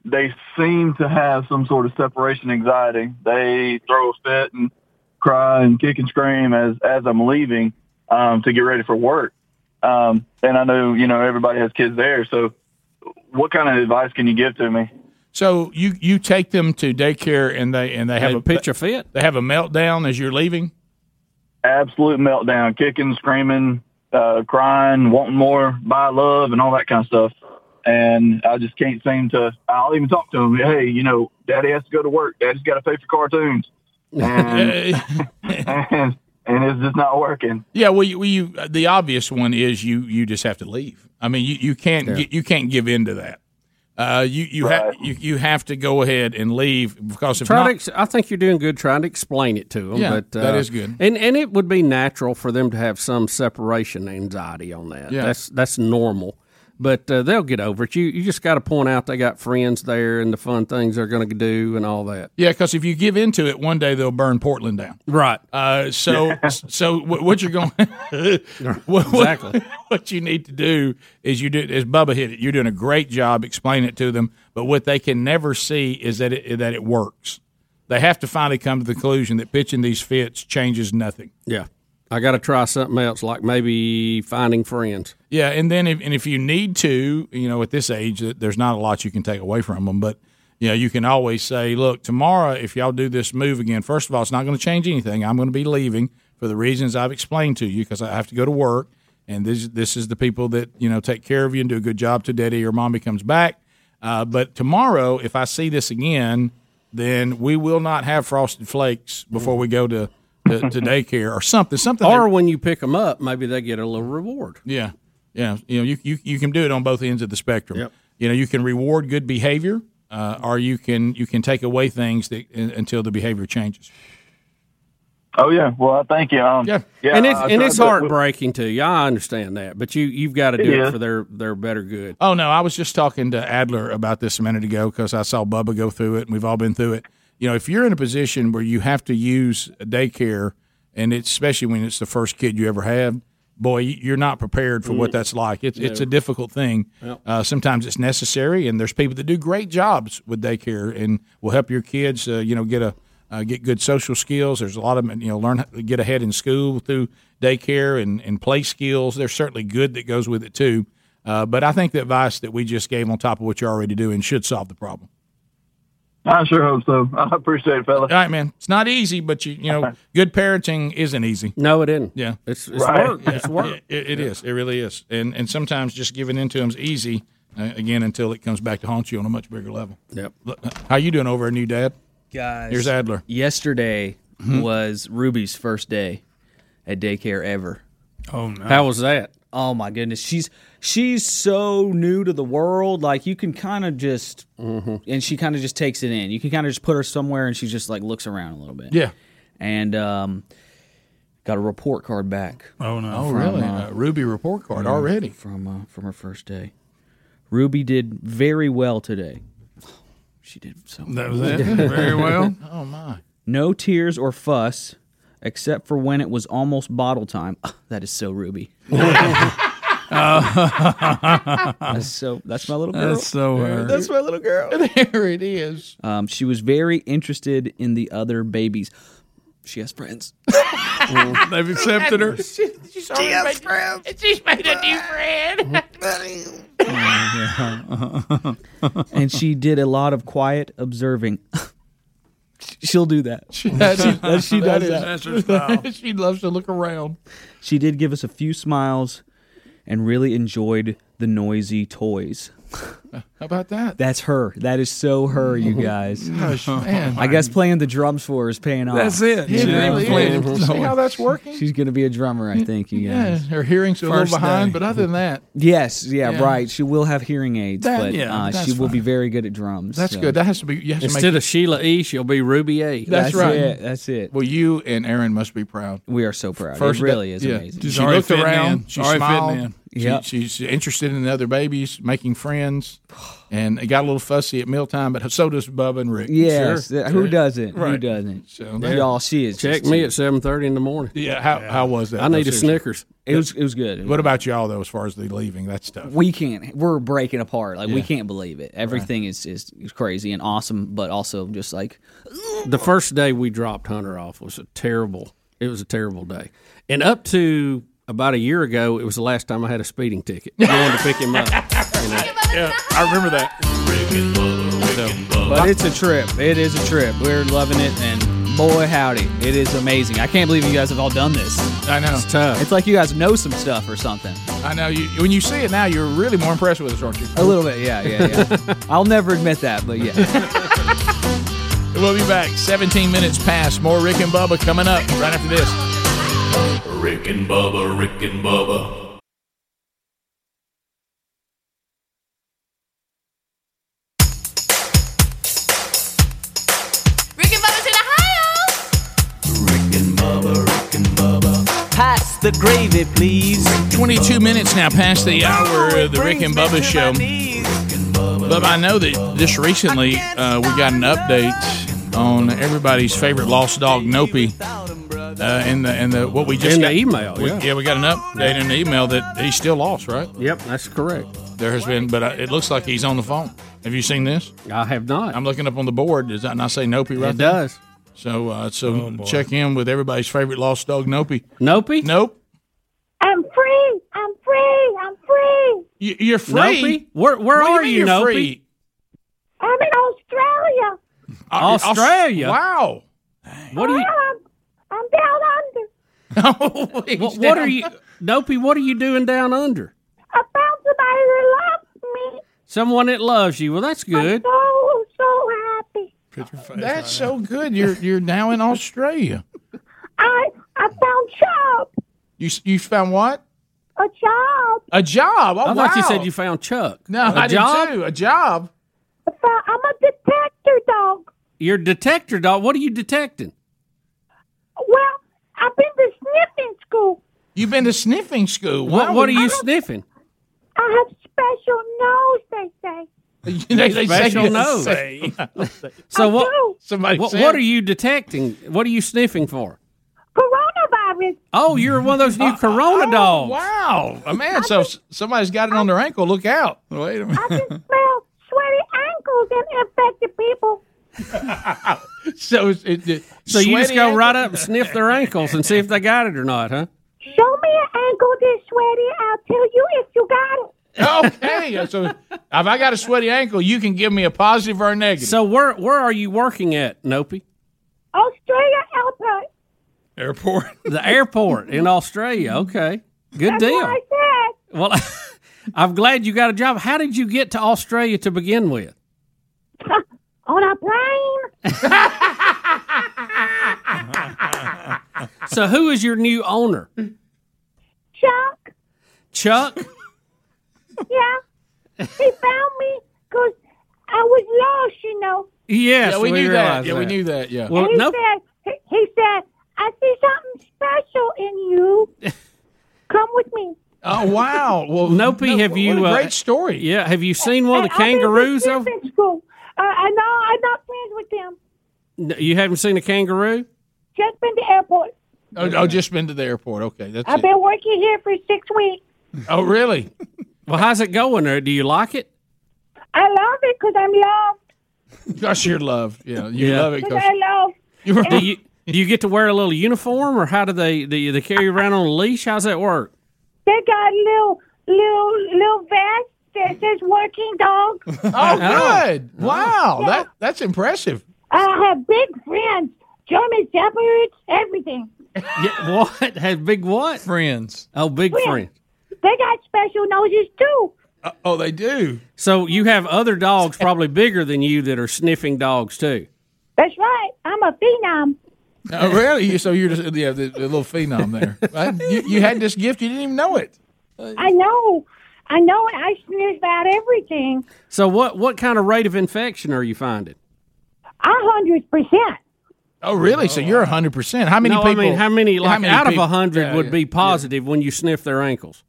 Speaker 38: they seem to have some sort of separation anxiety. They throw a fit and cry and kick and scream as as I'm leaving um, to get ready for work. Um, and I know you know everybody has kids there, so what kind of advice can you give to me?
Speaker 2: So you you take them to daycare and they and they have
Speaker 3: They
Speaker 2: a
Speaker 3: pitch a fit.
Speaker 2: They have a meltdown as you're leaving.
Speaker 38: absolute meltdown, kicking, screaming, uh, crying, wanting more, buy love, and all that kind of stuff. And I just can't seem to. I'll even talk to them. Hey, you know, Daddy has to go to work. Daddy's got to pay for cartoons, and, and and it's just not working.
Speaker 2: Yeah, well, you, well, you the obvious one is you you just have to leave. I mean, you, you can't
Speaker 3: Yeah.
Speaker 2: gi- you can't give in to that. Uh, you you have you, you have to go ahead and leave because if
Speaker 3: Try
Speaker 2: not,
Speaker 3: ex- I think you're doing good trying to explain it to them.
Speaker 2: Yeah,
Speaker 3: but, uh,
Speaker 2: that is good.
Speaker 3: And and it would be natural for them to have some separation anxiety on that.
Speaker 2: Yeah.
Speaker 3: That's that's normal. But uh, they'll get over it. You you just got to point out they got friends there and the fun things they're going to do and all that.
Speaker 2: Yeah, because if you give into it, one day they'll burn Portland down.
Speaker 3: Right.
Speaker 2: Uh, so, so what, what you're going, what,
Speaker 3: Exactly.
Speaker 2: What, what you need to do is you do as Bubba hit it. You're doing a great job explaining it to them. But what they can never see is that it, that it works. They have to finally come to the conclusion that pitching these fits changes nothing.
Speaker 3: Yeah. I got to try something else, like maybe finding friends.
Speaker 2: Yeah, and then if and if you need to, you know, at this age, there's not a lot you can take away from them. But you know, you can always say, look, tomorrow if y'all do this move again, first of all, it's not going to change anything. I'm going to be leaving for the reasons I've explained to you because I have to go to work, and this this is the people that you know take care of you and do a good job till Daddy or Mommy comes back. Uh, but tomorrow, if I see this again, then we will not have frosted flakes before we go to to, to daycare or something. Something
Speaker 3: Or
Speaker 2: that-
Speaker 3: when you pick them up, maybe they get a little reward.
Speaker 2: yeah, yeah. You know, you you, you can do it on both ends of the spectrum.
Speaker 3: Yep.
Speaker 2: You know, you can reward good behavior, uh, or you can you can take away things that, uh, until the behavior changes.
Speaker 38: Oh yeah, well I thank you. Um,
Speaker 2: yeah,
Speaker 38: yeah,
Speaker 3: and it's
Speaker 38: I
Speaker 3: and it's
Speaker 38: to-
Speaker 3: heartbreaking too. Yeah, I understand that, but you you've got to
Speaker 2: It
Speaker 3: do it for their their better good.
Speaker 2: Oh no, I was just talking to Adler about this a minute ago because I saw Bubba go through it, and we've all been through it. You know, if you're in a position where you have to use a daycare, and it's especially when it's the first kid you ever have, boy, you're not prepared for what
Speaker 3: Mm.
Speaker 2: that's like. It's it's a difficult thing. Uh, sometimes it's necessary, and there's people that do great jobs with daycare and will help your kids, uh, you know, get a uh, get good social skills. There's a lot of them, you know, learn get ahead in school through daycare and, and play skills. There's certainly good that goes with it too. Uh, but I think the advice that we just gave on top of what you're already doing should solve the problem.
Speaker 38: I sure hope so. I appreciate it, fella.
Speaker 2: All right, man. It's not easy, but you you know, good parenting isn't easy.
Speaker 3: No, it isn't.
Speaker 2: Yeah,
Speaker 3: it's, it's work. It's work.
Speaker 2: It, it is. It really is. And and sometimes just giving into them is easy. Uh, again, until it comes back to haunt you on a much bigger level.
Speaker 3: Yep.
Speaker 2: How you doing over at New Dad?
Speaker 39: Guys,
Speaker 2: Here's Adler.
Speaker 39: Yesterday
Speaker 2: Mhm.
Speaker 39: was Ruby's first day at daycare ever.
Speaker 19: Oh no!
Speaker 3: How was that?
Speaker 39: Oh my goodness, she's she's so new to the world. Like you can kind of just, and she kind of just takes it in. You can kind of just put her somewhere, and she just like looks around a little bit.
Speaker 2: Yeah.
Speaker 39: and um, got a report card back.
Speaker 19: Oh no!
Speaker 2: Oh, really? A Ruby report card
Speaker 39: yeah,
Speaker 2: already?
Speaker 39: from uh, from her first day. Ruby did very well today. She did so.
Speaker 19: That was it? Very well?
Speaker 2: Oh my!
Speaker 39: No tears or fuss, except for when it was almost bottle time. that is so Ruby. that's so. That's my little girl.
Speaker 19: That's so her.
Speaker 39: That's my little girl.
Speaker 2: there it is.
Speaker 39: Um, she was very interested in the other babies. She has friends.
Speaker 19: They've accepted her.
Speaker 37: She, she's already made, friends. She's made a new friend.
Speaker 39: and she did a lot of quiet observing. She'll do that. She,
Speaker 2: That is-
Speaker 39: that- she
Speaker 2: that
Speaker 39: does
Speaker 2: is-
Speaker 39: that.
Speaker 2: that's her style. she loves to look around.
Speaker 39: She did give us a few smiles and really enjoyed the noisy toys.
Speaker 2: How about that?
Speaker 39: That's her. That is so her, you guys.
Speaker 2: Gosh, man.
Speaker 39: I guess playing the drums for her is paying off.
Speaker 2: That's it. It
Speaker 39: She's
Speaker 2: really
Speaker 39: playing
Speaker 2: is. See how that's working?
Speaker 39: She's going to be a drummer, I think, you guys.
Speaker 2: Yeah,
Speaker 39: guys.
Speaker 2: her hearing's a little behind,
Speaker 39: day.
Speaker 2: but other than that,
Speaker 39: Yes, yeah,
Speaker 2: Yeah.
Speaker 39: right. She will have hearing aids,
Speaker 2: That-
Speaker 39: but
Speaker 2: yeah,
Speaker 39: uh,
Speaker 2: that's
Speaker 39: she will
Speaker 2: fine.
Speaker 39: be very good at drums.
Speaker 2: that's
Speaker 39: so.
Speaker 2: good. That has to be. You have to
Speaker 3: Instead
Speaker 2: make
Speaker 3: of Sheila E, she'll be Ruby A.
Speaker 2: That's,
Speaker 39: That's
Speaker 2: right.
Speaker 39: it, that's it.
Speaker 2: Well, you and Aaron must be proud.
Speaker 39: We are so proud.
Speaker 2: First
Speaker 39: it really
Speaker 2: day-
Speaker 39: is
Speaker 2: yeah.
Speaker 39: amazing.
Speaker 2: She looked around. She smiled.
Speaker 19: In.
Speaker 2: She- she's interested in the other babies, making friends, and it got a little fussy at mealtime. But so does Bubba and Rick.
Speaker 39: Yes,
Speaker 2: Sure.
Speaker 39: who doesn't? Who doesn't?
Speaker 2: So
Speaker 39: Y'all, she is.
Speaker 3: Check me at seven thirty in the morning.
Speaker 2: Yeah. How how was that?
Speaker 3: I need a Snickers.
Speaker 39: It was it was good.
Speaker 2: What about y'all though? As far as the leaving, that's tough.
Speaker 39: we can't. We're breaking apart. Like we can't believe it. Everything is, is is crazy and awesome, but also just like
Speaker 3: The first day we dropped Hunter off was a terrible. It was a terrible day, and up to about a year ago, it was the last time I had a speeding ticket. Going to pick him up. You know?
Speaker 2: Yeah, I remember that.
Speaker 39: But it's a trip. It is a trip. We're loving it, and boy, howdy, it is amazing. I can't believe you guys have all done this.
Speaker 2: I know.
Speaker 3: It's tough.
Speaker 39: It's like you guys know some stuff or something.
Speaker 2: I know. You when you see it now, you're really more impressed with us, aren't you?
Speaker 39: A little bit, yeah, yeah, yeah. I'll never admit that, but yeah.
Speaker 2: We'll be back. 17 minutes past. More Rick and Bubba coming up right after this.
Speaker 8: Rick and Bubba, Rick and Bubba.
Speaker 32: Rick and Bubba's in Ohio. Rick and Bubba, Rick and Bubba.
Speaker 27: Pass the gravy, please.
Speaker 2: 22 minutes now past the hour of the Rick and Bubba show. But I know that just recently uh, we got an update on everybody's favorite lost dog, Nopi. Uh, in the in the what we just
Speaker 3: In the
Speaker 2: got,
Speaker 3: email,
Speaker 2: we-
Speaker 3: yeah.
Speaker 2: we got an update in the email that he's still lost, right?
Speaker 3: Yep, that's correct.
Speaker 2: There has been, but uh, it looks like he's on the phone. Have you seen this?
Speaker 3: I have not.
Speaker 2: I'm looking up on the board. Does that not say Nopi right
Speaker 3: It
Speaker 2: there?
Speaker 3: does.
Speaker 2: So, uh, so check in with everybody's favorite lost dog, Nopi.
Speaker 3: Nopi?
Speaker 2: Nope.
Speaker 32: I'm free. I'm free. I'm free.
Speaker 2: You, you're free.
Speaker 3: Nopi? Where where
Speaker 2: What
Speaker 3: are you,
Speaker 2: you're
Speaker 3: Nopi?
Speaker 2: free?
Speaker 32: I'm in Australia.
Speaker 3: Australia?
Speaker 2: Wow.
Speaker 3: What are you?
Speaker 32: I'm, I'm down under.
Speaker 3: What, what are you, Dopey? What are you doing down under?
Speaker 32: I found somebody that loves me.
Speaker 3: Someone that loves you. Well, that's good.
Speaker 32: I'm So so happy.
Speaker 2: That's so good. You're you're now in Australia.
Speaker 32: I I found job.
Speaker 2: You you found what?
Speaker 32: A job.
Speaker 2: A job. Oh,
Speaker 3: I thought you said you found Chuck.
Speaker 2: No,
Speaker 3: a
Speaker 2: I
Speaker 3: job?
Speaker 2: did too. A job.
Speaker 32: I found, I'm a detector dog.
Speaker 3: You're a detector dog. What are you detecting?
Speaker 32: Well, I've been to sniffing school.
Speaker 2: You've been to sniffing school.
Speaker 3: What
Speaker 2: Why
Speaker 3: What are
Speaker 2: would-
Speaker 3: you sniffing?
Speaker 32: I have special nose. They say.
Speaker 2: they, they
Speaker 3: Special
Speaker 2: say,
Speaker 3: nose.
Speaker 2: say-
Speaker 3: So what?
Speaker 2: Somebody
Speaker 3: What, what are you detecting? What are you sniffing for?
Speaker 32: Coronavirus.
Speaker 3: Oh, you're one of those new uh, Corona
Speaker 2: Oh,
Speaker 3: dogs.
Speaker 2: Wow, oh, man! So s- somebody's got it on their ankle. Look out! Wait a minute.
Speaker 32: I can smell sweaty ankles and infected people.
Speaker 2: so it, it,
Speaker 3: So you just go
Speaker 2: ankle?
Speaker 3: right up and sniff their ankles and see if they got it or not, huh?
Speaker 32: Show me an ankle this sweaty. I'll tell you if you got it.
Speaker 2: Okay, uh, so if I got a sweaty ankle, you can give me a positive or a negative.
Speaker 3: So where where are you working at, Nopi?
Speaker 32: Australia Airport.
Speaker 2: Airport.
Speaker 3: The airport in Australia. Okay, good
Speaker 32: That's
Speaker 3: deal.
Speaker 32: what I said.
Speaker 3: Well, I'm glad you got a job. How did you get to Australia to begin with?
Speaker 32: On a plane.
Speaker 3: So who is your new owner?
Speaker 32: Chuck.
Speaker 3: Chuck?
Speaker 32: Yeah. He found me because I was lost, you know.
Speaker 3: Yes,
Speaker 2: yeah, we, knew that.
Speaker 3: realize
Speaker 2: Yeah, we knew that. Yeah.
Speaker 3: Well,
Speaker 32: and he
Speaker 3: no,
Speaker 32: said, he, he said, I see something special in you. Come with me.
Speaker 2: Oh wow! Well,
Speaker 3: Nopi,
Speaker 2: no,
Speaker 3: have you?
Speaker 2: What a
Speaker 3: uh,
Speaker 2: great story.
Speaker 3: Yeah, have you seen one of the
Speaker 32: And I've been to
Speaker 3: kangaroos? Over?
Speaker 32: Sniffing. Uh, I know I'm not friends with them.
Speaker 3: No, You haven't seen a kangaroo?
Speaker 32: Just been to airport.
Speaker 2: Oh, oh, just been to the airport. Okay, that's
Speaker 32: I've
Speaker 2: it.
Speaker 32: been working here for six weeks.
Speaker 2: Oh, really?
Speaker 3: Well, how's it going there? Do you like it?
Speaker 32: I love it because I'm loved.
Speaker 2: Gosh, you're loved. Yeah, you
Speaker 3: Yeah.
Speaker 2: love it.
Speaker 32: Because
Speaker 2: 'cause-
Speaker 32: I love.
Speaker 2: you were-
Speaker 3: Do you do you get to wear a little uniform, or how do they do you, they carry you around on a leash? How's that work?
Speaker 32: They got little little little vest that says working dog.
Speaker 2: oh, good! Wow, that that's impressive.
Speaker 32: I have big friends, German shepherds, everything.
Speaker 3: Yeah, what Have big what
Speaker 19: friends?
Speaker 3: Oh, big
Speaker 32: Friends.
Speaker 3: friend.
Speaker 32: They got special noses too.
Speaker 2: Uh, oh, they do.
Speaker 3: So you have other dogs probably bigger than you that are sniffing dogs too.
Speaker 32: That's right. I'm a phenom.
Speaker 2: Oh, really? So you're just yeah, the, the little phenom there. Right? You, you had this gift, you didn't even know it.
Speaker 32: I know. I know. and I sniff out everything.
Speaker 3: So what what kind of rate of infection are you finding?
Speaker 32: A hundred percent.
Speaker 2: Oh, really? So you're hundred percent. How many
Speaker 3: no,
Speaker 2: people?
Speaker 3: I mean, how many like
Speaker 2: many
Speaker 3: out of
Speaker 2: people-
Speaker 3: a hundred
Speaker 2: Yeah,
Speaker 3: would
Speaker 2: yeah,
Speaker 3: be positive when you sniff their ankles?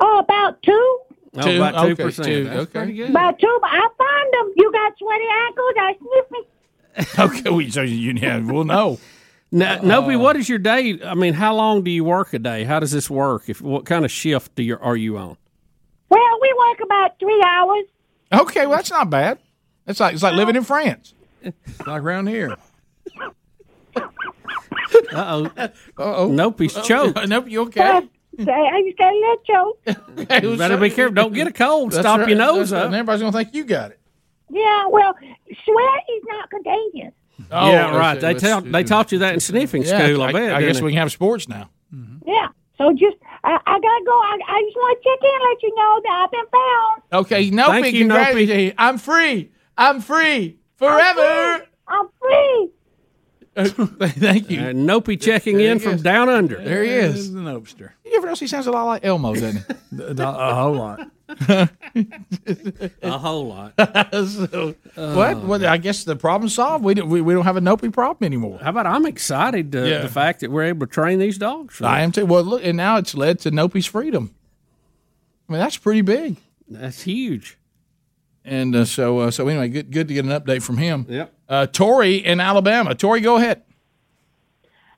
Speaker 32: Oh, about two.
Speaker 3: Oh,
Speaker 2: Two?
Speaker 3: about two
Speaker 2: Okay,
Speaker 3: percent.
Speaker 2: two.
Speaker 3: That's
Speaker 2: Okay.
Speaker 3: pretty good.
Speaker 32: About two. I find them. You got sweaty ankles. I sniff me.
Speaker 2: Okay, we, so you yeah, we'll know.
Speaker 3: Now, Nopi, uh, what is your day? I mean, how long do you work a day? How does this work? If what kind of shift do you are you on?
Speaker 32: Well, we work about three hours.
Speaker 2: Okay, well that's not bad. It's like it's like living in France.
Speaker 19: Like around here.
Speaker 3: Uh oh.
Speaker 2: Uh-oh.
Speaker 3: Nope, he's choked.
Speaker 2: nope, you
Speaker 32: Uh,
Speaker 2: okay?
Speaker 32: I just got a little choke.
Speaker 3: You better be careful. Don't get a cold.
Speaker 2: That's
Speaker 3: Stop
Speaker 2: right.
Speaker 3: your nose
Speaker 2: That's right.
Speaker 3: up.
Speaker 2: And everybody's gonna think you got it.
Speaker 32: Yeah. Well, sweat is not contagious.
Speaker 2: Oh,
Speaker 3: yeah, right. They
Speaker 2: let's-
Speaker 3: tell they taught you that in sniffing
Speaker 2: Yeah,
Speaker 3: school. I,
Speaker 2: I,
Speaker 3: bet.
Speaker 2: I
Speaker 3: didn't
Speaker 2: guess
Speaker 3: they?
Speaker 2: we can have sports now.
Speaker 32: Yeah. So just I, I gotta go. I, I just want to check in, and let you know that I've been found.
Speaker 2: Okay, Nope,
Speaker 3: Thank you,
Speaker 2: congratulations. I'm free. I'm free forever.
Speaker 32: I'm free.
Speaker 2: Thank you.
Speaker 3: Uh, Nopey checking in from down under.
Speaker 2: There he is.
Speaker 19: an Opster.
Speaker 2: You ever notice he sounds a lot like Elmo, doesn't he?
Speaker 19: A whole lot.
Speaker 3: A whole lot.
Speaker 2: so, what? Well, I guess the problem solved. We don't, we, we don't have a Nopey problem anymore.
Speaker 3: How about I'm excited uh,
Speaker 2: Yeah.
Speaker 3: the fact that we're able to train these dogs.
Speaker 2: I am too. Well, look, and now it's led to Nopey's freedom. I mean, that's pretty big.
Speaker 3: That's huge.
Speaker 2: And uh, so, uh, so anyway, good, good to get an update from him.
Speaker 3: Yep.
Speaker 2: Uh, Tori in Alabama. Tori, go ahead.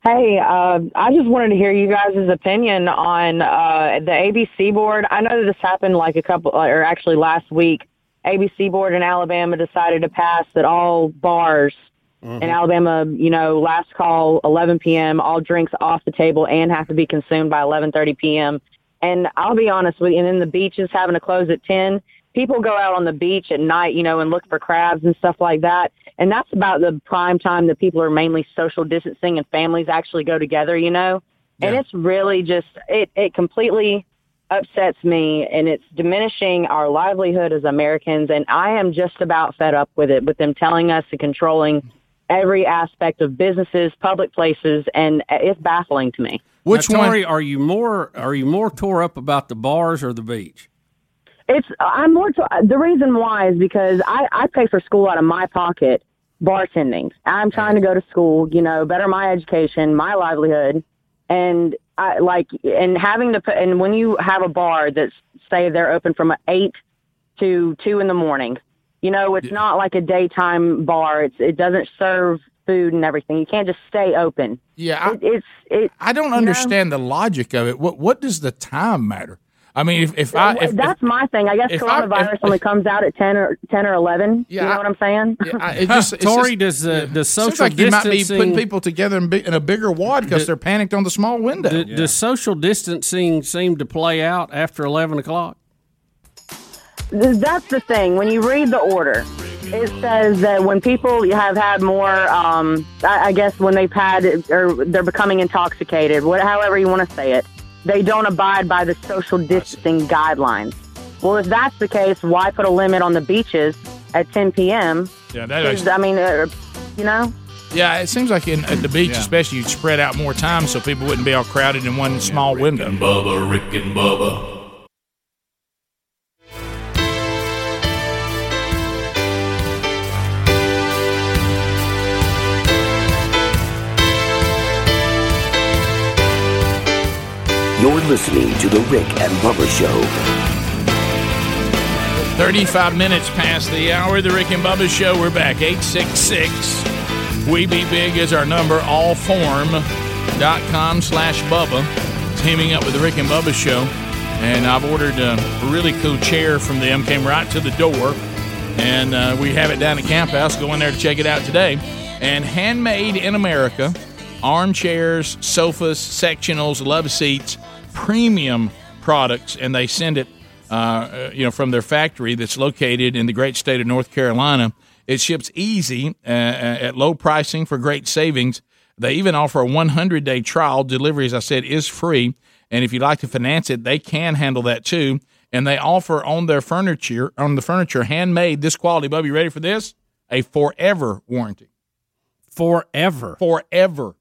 Speaker 40: Hey, uh, I just wanted to hear you guys' opinion on uh, the ABC board. I know that this happened like a couple, or actually last week. ABC board in Alabama decided to pass that all bars in Alabama, you know, last call 11 p.m. All drinks off the table and have to be consumed by 11:30 p.m. And I'll be honest with you, and then the beaches having to close at 10. People go out on the beach at night, you know, and look for crabs and stuff like that. And that's about the prime time that people are mainly social distancing and families actually go together, you know. And it's really just it it completely upsets me and it's diminishing our livelihood as Americans and I am just about fed up with it with them telling us and controlling every aspect of businesses, public places and it's baffling to me.
Speaker 3: Which Tori, are you more are you more tore up about the bars or the beach?
Speaker 40: It's I'm more to, the reason why is because I I pay for school out of my pocket bartending. I'm trying to go to school, you know, better my education, my livelihood, and I like and having to put and when you have a bar that's say they're open from eight to two in the morning, you know, it's not like a daytime bar. It's it doesn't serve food and everything. You can't just stay open.
Speaker 2: Yeah, I,
Speaker 40: it, it's it.
Speaker 2: I don't
Speaker 40: you know?
Speaker 2: understand the logic of it. What what does the time matter? I mean, if, if I if,
Speaker 40: that's my thing. I guess
Speaker 2: if I-
Speaker 40: coronavirus
Speaker 2: if-
Speaker 40: only comes out at ten or ten or eleven.
Speaker 2: Yeah,
Speaker 40: you know
Speaker 2: I-
Speaker 40: what I'm saying?
Speaker 2: I- it just,
Speaker 3: Tori,
Speaker 2: just-
Speaker 3: does uh, does social
Speaker 2: seems like you might be
Speaker 3: distancing
Speaker 2: putting people together in, big, in a bigger wad because
Speaker 3: Do-
Speaker 2: they're panicked on the small window.
Speaker 3: do- does social distancing seem to play out after eleven o'clock?
Speaker 40: That's the thing. When you read the order, it says that when people have had more, um, I, I guess when they've had or they're becoming intoxicated, what, however you want to say it, they don't abide by the social distancing guidelines. Well, if that's the case, why put a limit on the beaches at 10 p.m.?
Speaker 2: Yeah, that
Speaker 40: 'Cause,
Speaker 2: is-
Speaker 40: I mean, uh, you know.
Speaker 2: Yeah, it seems like in, at the beach, especially, you'd spread out more time so people wouldn't be all crowded in one small window.
Speaker 8: And Bubba, Rick and Bubba.
Speaker 41: You're listening to The Rick and Bubba Show.
Speaker 2: 35 minutes past the hour. The Rick and Bubba Show. We're back. 866 We Be Big is our number. Allform.com slash Bubba. Teaming up with the Rick and Bubba Show. And I've ordered a really cool chair from them. Came right to the door. And uh, we have it down at Camp House. Go in there to check it out today. And handmade in America. Armchairs, sofas, sectionals, love seats, premium products, and they send it uh, uh, you know, from their factory that's located in the great state of North Carolina. It ships easy uh, at low pricing for great savings. They even offer a 100 day trial. Delivery, as I said, is free. And if you'd like to finance it, they can handle that too. And they offer on their furniture, on the furniture, handmade, this quality. Bubby, you ready for this? A forever warranty.
Speaker 3: Forever.
Speaker 2: Forever.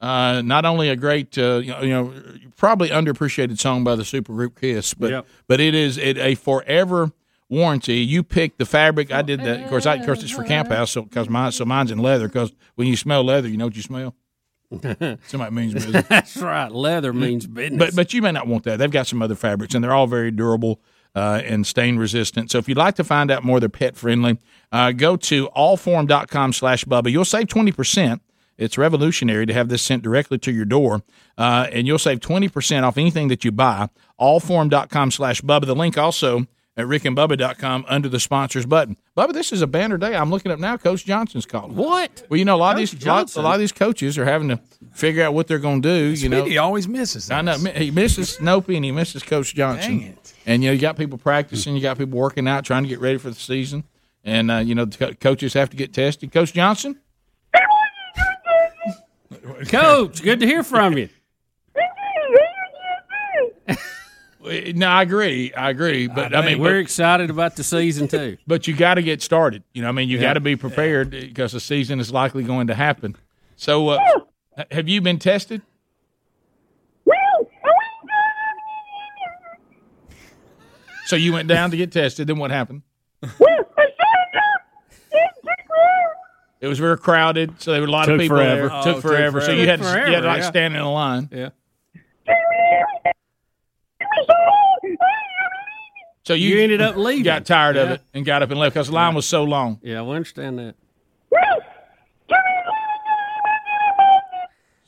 Speaker 2: Uh, not only a great, uh, you know, you know, probably underappreciated song by the supergroup Kiss, but
Speaker 3: Yep.
Speaker 2: but it is it a forever warranty. You pick the fabric. I did that. Of course, I of course it's for Camp House, so because mine so mine's in leather. Because when you smell leather, you know what you smell. Somebody means business.
Speaker 3: That's right. Leather means business.
Speaker 2: But but you may not want that. They've got some other fabrics, and they're all very durable uh, and stain resistant. So if you'd like to find out more, they're pet friendly. Uh, go to allform.com slash Bubba. You'll save twenty percent. It's revolutionary to have this sent directly to your door, uh, and you'll save twenty percent off anything that you buy. Allform.com slash Bubba. The link also at rickandbubba.com under the sponsors button. Bubba, this is a banner day. I'm looking up now. Coach Johnson's calling.
Speaker 3: What?
Speaker 2: Well, you know, a lot
Speaker 19: Coach
Speaker 2: of these lot, a lot of these coaches are having to figure out what they're going to do. You know,
Speaker 19: he always misses.
Speaker 2: I know he misses Snopey and he misses Coach Johnson.
Speaker 19: Dang it.
Speaker 2: And you know, you got people practicing, you got people working out, trying to get ready for the season, and uh, you know, the co- coaches have to get tested. Coach Johnson,
Speaker 3: Coach, good to hear from you.
Speaker 2: no, I agree, I agree, but I,
Speaker 3: I
Speaker 2: mean,
Speaker 3: we're
Speaker 2: but,
Speaker 3: excited about the season too.
Speaker 2: but you got to get started. You know, I mean, you
Speaker 3: Yeah.
Speaker 2: got to be prepared because the season is likely going to happen. So, uh, have you been tested? So you went down to get tested. Then what happened? It was very crowded, so there were a lot
Speaker 19: Took
Speaker 2: of people
Speaker 19: forever.
Speaker 2: there.
Speaker 19: Oh,
Speaker 2: took
Speaker 19: took
Speaker 2: forever. So you had to,
Speaker 19: Took
Speaker 2: you had to like
Speaker 19: yeah.
Speaker 2: stand in a line.
Speaker 3: Yeah.
Speaker 2: So you,
Speaker 3: You ended up leaving.
Speaker 2: Got tired of it and got up and left because the line was so long.
Speaker 3: Yeah, we understand that.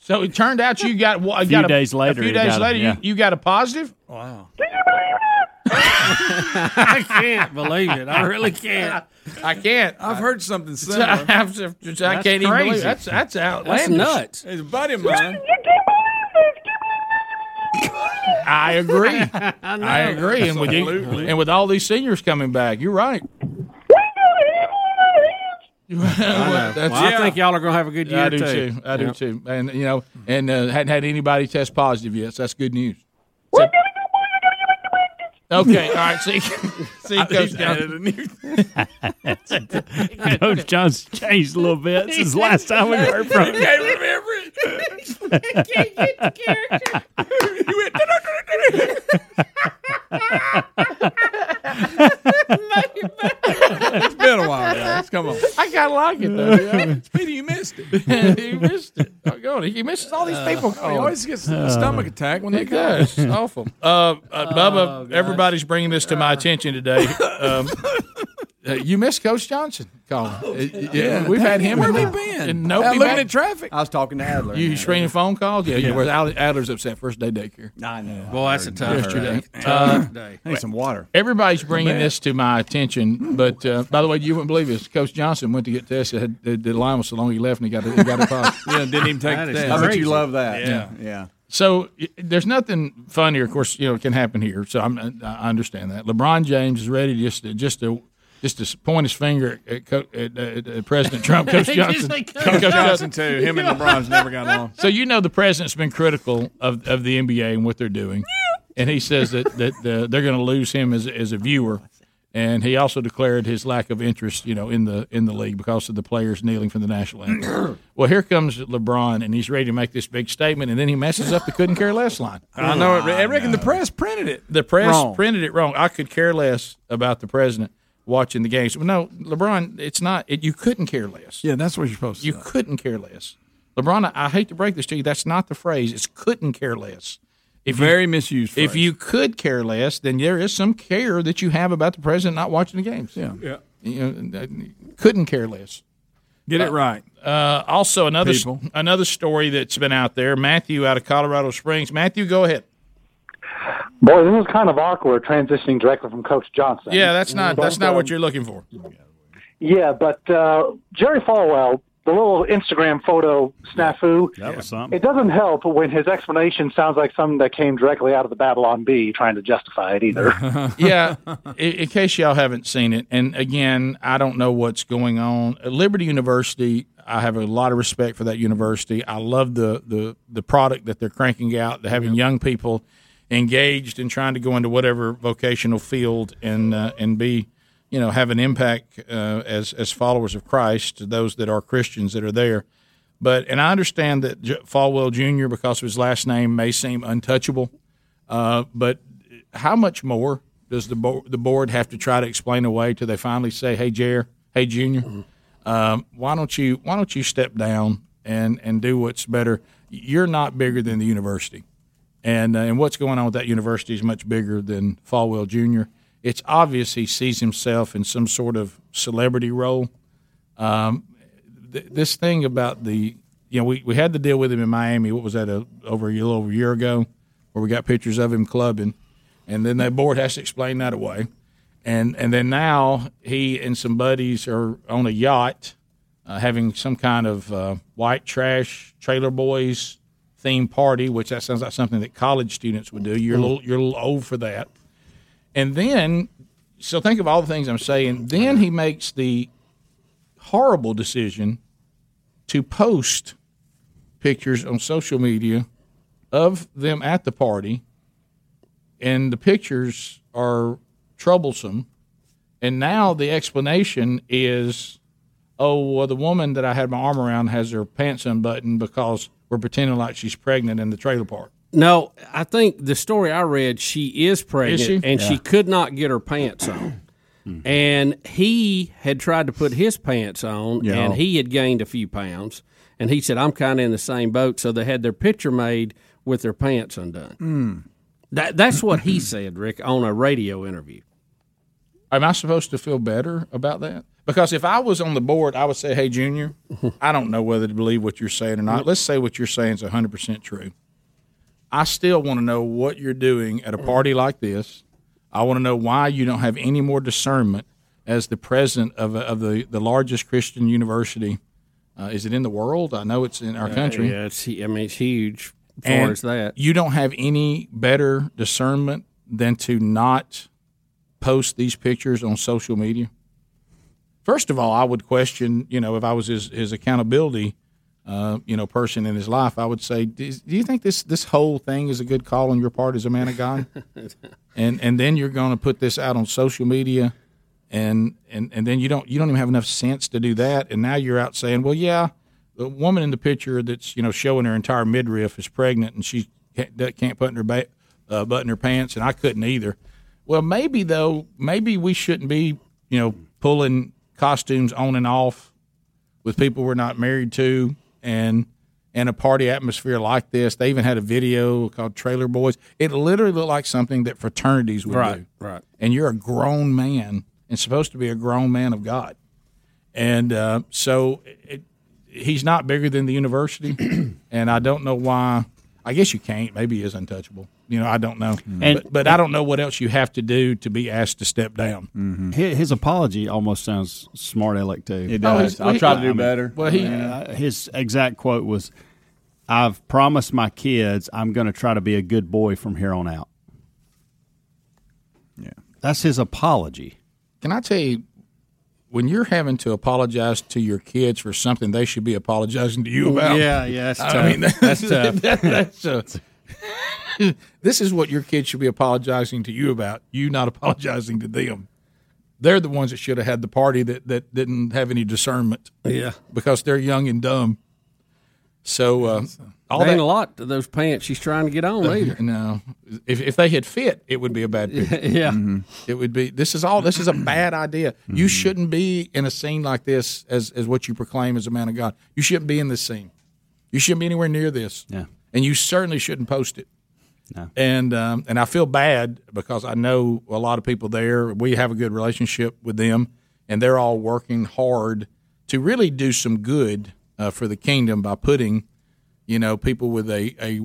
Speaker 2: So it turned out you got a
Speaker 42: few days later,
Speaker 2: A few days
Speaker 42: got it,
Speaker 2: later,
Speaker 42: yeah.
Speaker 2: you, you got a positive.
Speaker 19: Wow.
Speaker 3: I can't believe it. I really can't.
Speaker 2: I can't.
Speaker 19: I've heard something similar.
Speaker 2: I,
Speaker 19: similar.
Speaker 2: can't even believe it. that's that's outlandish.
Speaker 3: nuts.
Speaker 19: He's a buddy of mine.
Speaker 2: I agree. I, agree. And with you,
Speaker 19: Absolutely.
Speaker 2: and with all these seniors coming back, you're right. Well, that's-
Speaker 3: Well, I think y'all are going to have a good year
Speaker 2: I do
Speaker 3: too.
Speaker 2: too. I do too. And you know, and uh, hadn't had anybody test positive yet. So that's good news. So- okay. All right. See, see, Coach Johnson.
Speaker 42: Coach John's changed a little bit since last time we heard from him.
Speaker 2: can't remember it. can't get the character. He went.
Speaker 19: it's been a while, guys. Come on.
Speaker 2: I kind of like it though. Yeah.
Speaker 19: Speedy, you missed it.
Speaker 2: he missed it. Oh, God, he misses all these people.
Speaker 19: he always gets a stomach attack when they
Speaker 2: He
Speaker 19: come.
Speaker 2: It's awful. Uh, uh, Bubba, everybody's bringing this to my attention today. Um, uh, you missed Coach Johnson, Colin. Uh, yeah, we've had him.
Speaker 19: Where
Speaker 2: in
Speaker 19: have
Speaker 2: the-
Speaker 19: he been?
Speaker 2: And
Speaker 19: Out
Speaker 2: nobody
Speaker 19: looking
Speaker 2: back-
Speaker 19: at traffic.
Speaker 7: I was talking to Adler.
Speaker 2: You screening phone calls? Yeah, yeah. Where Ad- Adler's upset first day daycare.
Speaker 7: I know.
Speaker 3: Boy, that's a tough
Speaker 2: Yesterday.
Speaker 3: day.
Speaker 2: Uh,
Speaker 3: day.
Speaker 7: I need some water.
Speaker 2: Everybody's bringing this to my attention, but uh, by the way, you wouldn't believe this. Coach Johnson went to get tested. Had, the, the line was so long he left and he got it. He got it positive.
Speaker 19: Yeah, didn't even take
Speaker 3: That
Speaker 19: the test.
Speaker 7: I bet you love that.
Speaker 19: Yeah.
Speaker 7: Yeah.
Speaker 2: So there's nothing funnier, of course. You know, it can happen here. So I'm, I understand that. LeBron James is ready just to just to just to point his finger at, Co- at, at, at President Trump, Coach Johnson.
Speaker 3: Coach
Speaker 2: Coach
Speaker 19: Johnson too. Him and LeBron's never got along.
Speaker 2: So you know the president's been critical of, of the NBA and what they're doing, and he says that that uh, they're going to lose him as as a viewer, and he also declared his lack of interest, you know, in the in the league because of the players kneeling for the national anthem. well, here comes LeBron, and he's ready to make this big statement, and then he messes up the couldn't care less line.
Speaker 19: I know it. I oh, reckon the press printed it.
Speaker 2: The press
Speaker 19: Wrong.
Speaker 2: printed it wrong. I could care less about the president watching the games. Well, no, LeBron, it's not. It, you couldn't care less.
Speaker 19: Yeah, that's what you're supposed to
Speaker 2: You
Speaker 19: say.
Speaker 2: couldn't care less. LeBron, I, I hate to break this to you. That's not the phrase. It's couldn't care less. If
Speaker 19: Very
Speaker 2: you,
Speaker 19: misused.
Speaker 2: if you could care less, then there is some care that you have about the president not watching the games.
Speaker 19: yeah.
Speaker 2: You know, uh, couldn't care less.
Speaker 19: get it right.
Speaker 2: Uh, also, another
Speaker 19: People.
Speaker 2: another story that's been out there. Matthew out of Colorado Springs. Matthew, go ahead.
Speaker 43: Boy, this is kind of awkward transitioning directly from Coach Johnson.
Speaker 2: Yeah, that's not that's not what you're looking for.
Speaker 43: Yeah, but uh, Jerry Falwell, the little Instagram photo snafu,
Speaker 42: That was something.
Speaker 43: it doesn't help when his explanation sounds like something that came directly out of the Babylon Bee trying to justify it either.
Speaker 2: yeah, in, in case y'all haven't seen it, and again, I don't know what's going on. At Liberty University, I have a lot of respect for that university. I love the the the product that they're cranking out. They're having young people engaged in trying to go into whatever vocational field and uh, and be, you know, have an impact uh, as as followers of Christ those that are Christians that are there. But and I understand that J- Falwell Jr. because of his last name may seem untouchable, uh, but how much more does the bo- the board have to try to explain away till they finally say, "Hey, Jer, hey, Junior, um, why don't you why don't you step down and and do what's better? You're not bigger than the university, and uh, and what's going on with that university is much bigger than Falwell Jr. It's obvious he sees himself in some sort of celebrity role. Um, th- this thing about the you know we, we had to deal with him in Miami. What was that a, over a little over a year ago, where we got pictures of him clubbing, and then that board has to explain that away, and and then now he and some buddies are on a yacht, uh, having some kind of uh, white trash trailer boys theme party, which that sounds like something that college students would do. You're a little you're a little old for that, and then so think of all the things I'm saying. Then he makes the horrible decision to post pictures on social media of them at the party, and the pictures are troublesome. And now the explanation is, oh, well, the woman that I had my arm around has her pants unbuttoned because we're pretending like she's pregnant in the trailer park.
Speaker 3: No, I think the story I read, she is pregnant,
Speaker 2: Is she?
Speaker 3: and she could not get her pants on. And he had tried to put his pants on,
Speaker 2: Yeah.
Speaker 3: and he had gained a few pounds. And he said, "I'm kind of in the same boat." So they had their picture made with their pants undone.
Speaker 2: Mm.
Speaker 3: That that's what he said, Rick, on a radio interview.
Speaker 2: Am I supposed to feel better about that? Because if I was on the board, I would say, "Hey, Junior, I don't know whether to believe what you're saying or not. Let's say what you're saying is 100 percent true. I still want to know what you're doing at a mm. party like this. I want to know why you don't have any more discernment as the president of, uh, of the, the largest Christian university. Uh, is it in the world? I know it's in our uh, country.
Speaker 3: Yeah, it's, I mean, it's huge as far as that.
Speaker 2: You don't have any better discernment than to not post these pictures on social media. First of all, I would question, you know, if I was his, his accountability, uh, you know, person in his life, I would say, do do you think this this whole thing is a good call on your part as a man of God? and and then you're going to put this out on social media, and and and then you don't you don't even have enough sense to do that, and now you're out saying, well, yeah, the woman in the picture that's you know showing her entire midriff is pregnant, and she can't, can't button her ba- uh, button her pants, and I couldn't either. Well, maybe though, maybe we shouldn't be you know pulling costumes on and off with people we're not married to, and and a party atmosphere like this. They even had a video called Trailer Boys. It literally looked like something that fraternities would
Speaker 3: Right,
Speaker 2: do.
Speaker 3: right.
Speaker 2: And you're a grown man and supposed to be a grown man of God. And uh, so it, he's not bigger than the university. and I don't know why. I guess you can't. Maybe he is untouchable. You know, I don't know.
Speaker 42: And-
Speaker 2: but, but I don't know what else you have to do to be asked to step down.
Speaker 42: His, his apology almost sounds smart aleck too.
Speaker 7: It does. Oh, I'll try to do better.
Speaker 2: Well, he-
Speaker 42: Uh, his exact quote was, "I've promised my kids I'm going to try to be a good boy from here on out."
Speaker 7: Yeah,
Speaker 42: that's his apology.
Speaker 2: Can I tell you, when you're having to apologize to your kids for something they should be apologizing to you about?
Speaker 42: Yeah, yeah, that's
Speaker 2: I
Speaker 42: tough.
Speaker 2: mean,
Speaker 42: That's tough.
Speaker 2: that- that's a- this is what your kids should be apologizing to you about. You not apologizing to them. They're the ones that should have had the party that, that didn't have any discernment.
Speaker 3: Yeah.
Speaker 2: because they're young and dumb. So uh, all that
Speaker 3: ain't a lot to those pants she's trying to get on either.
Speaker 2: no, if if they had fit, it would be a bad picture.
Speaker 3: Yeah.
Speaker 2: it would be. This is all. This is a bad idea. You shouldn't be in a scene like this as as what you proclaim as a man of God. You shouldn't be in this scene. You shouldn't be anywhere near this.
Speaker 42: Yeah.
Speaker 2: and you certainly shouldn't post it.
Speaker 42: No.
Speaker 2: And um, and I feel bad because I know a lot of people there. We have a good relationship with them, and they're all working hard to really do some good uh, for the kingdom by putting, you know, people with a, a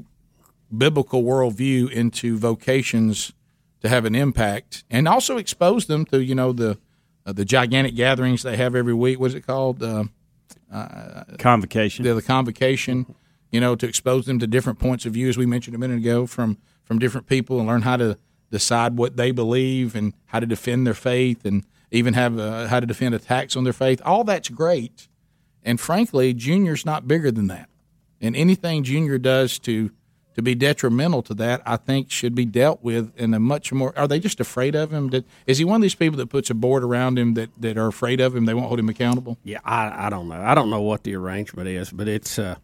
Speaker 2: biblical worldview into vocations to have an impact, and also expose them to you know the uh, the gigantic gatherings they have every week. What's it called? Uh, uh,
Speaker 42: Convocation.
Speaker 2: The, the convocation. You know, to expose them to different points of view, as we mentioned a minute ago, from from different people, and learn how to decide what they believe and how to defend their faith, and even have uh, how to defend attacks on their faith. All that's great, and frankly, Junior's not bigger than that. And anything Junior does to to be detrimental to that, I think should be dealt with in a much more. Are they just afraid of him? That is he one of these people that puts a board around him that, that are afraid of him? They won't hold him accountable.
Speaker 3: Yeah, I, I don't know. I don't know what the arrangement is, but it's uh,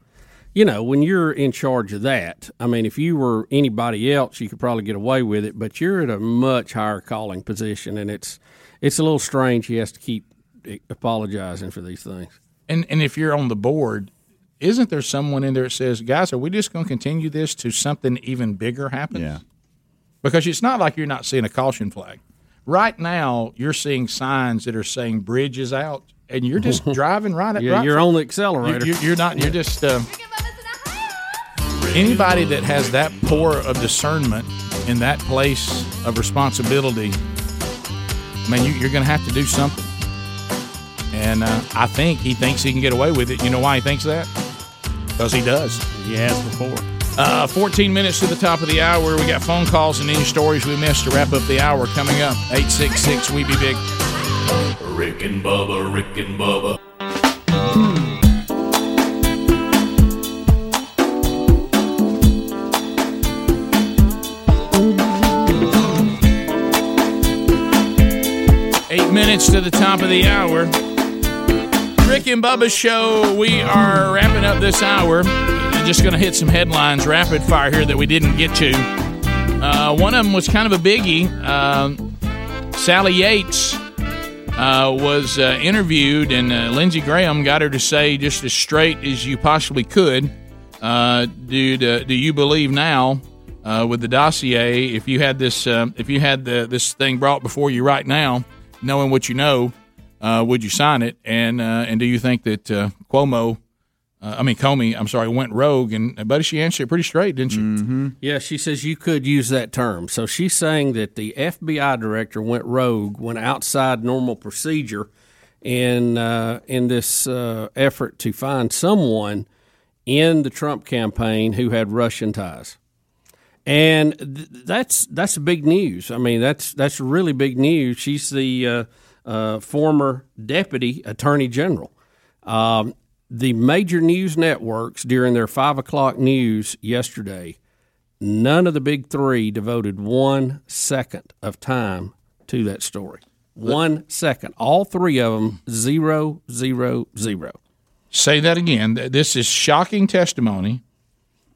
Speaker 3: you know when you're in charge of that. I mean, if you were anybody else, you could probably get away with it, but you're at a much higher calling position, and it's it's a little strange. He has to keep apologizing for these things.
Speaker 2: And and if you're on the board, isn't there someone in there that says, "Guys, are we just going to continue this to something even bigger happens?"
Speaker 7: Yeah.
Speaker 2: Because it's not like you're not seeing a caution flag. Right now, you're seeing signs that are saying "bridge is out," and you're just driving right at.
Speaker 3: Yeah,
Speaker 2: right
Speaker 3: you're
Speaker 2: for-
Speaker 3: on the accelerator.
Speaker 2: You're, you're not. You're just. Uh, anybody that has that poor of discernment in that place of responsibility, man, you, you're going to have to do something. And uh, I think he thinks he can get away with it. You know why he thinks that? Because he does.
Speaker 42: He has before.
Speaker 2: Uh, 14 minutes to the top of the hour. We got phone calls and any stories we missed to wrap up the hour coming up. 866 We Be Big.
Speaker 8: Rick and Bubba, Rick and Bubba.
Speaker 2: Minutes to the top of the hour. Rick and Bubba's show. We are wrapping up this hour. just going to hit some headlines rapid fire here that we didn't get to. Uh, one of them was kind of a biggie. Um Sally Yates uh, was uh, interviewed, and uh, Lindsey Graham got her to say just as straight as you possibly could. Uh, do do you believe now uh, with the dossier? If you had this, if you had the, this thing brought before you right now, knowing what you know, uh, would you sign it? And and do you think that Cuomo? Uh, I mean, Comey, I'm sorry, went rogue, and buddy, she answered it pretty straight, didn't she?
Speaker 3: Mm-hmm. Yeah, she says you could use that term. So she's saying that the FBI director went rogue, went outside normal procedure, in uh, in this uh, effort to find someone in the Trump campaign who had Russian ties, and th- that's that's big news. I mean, that's that's really big news. She's the uh, uh, former deputy attorney general. Um, the major news networks during their five o'clock news yesterday, none of the big three devoted one second of time to that story. One second. All three of them, zero, zero, zero.
Speaker 2: Say that again. This is shocking testimony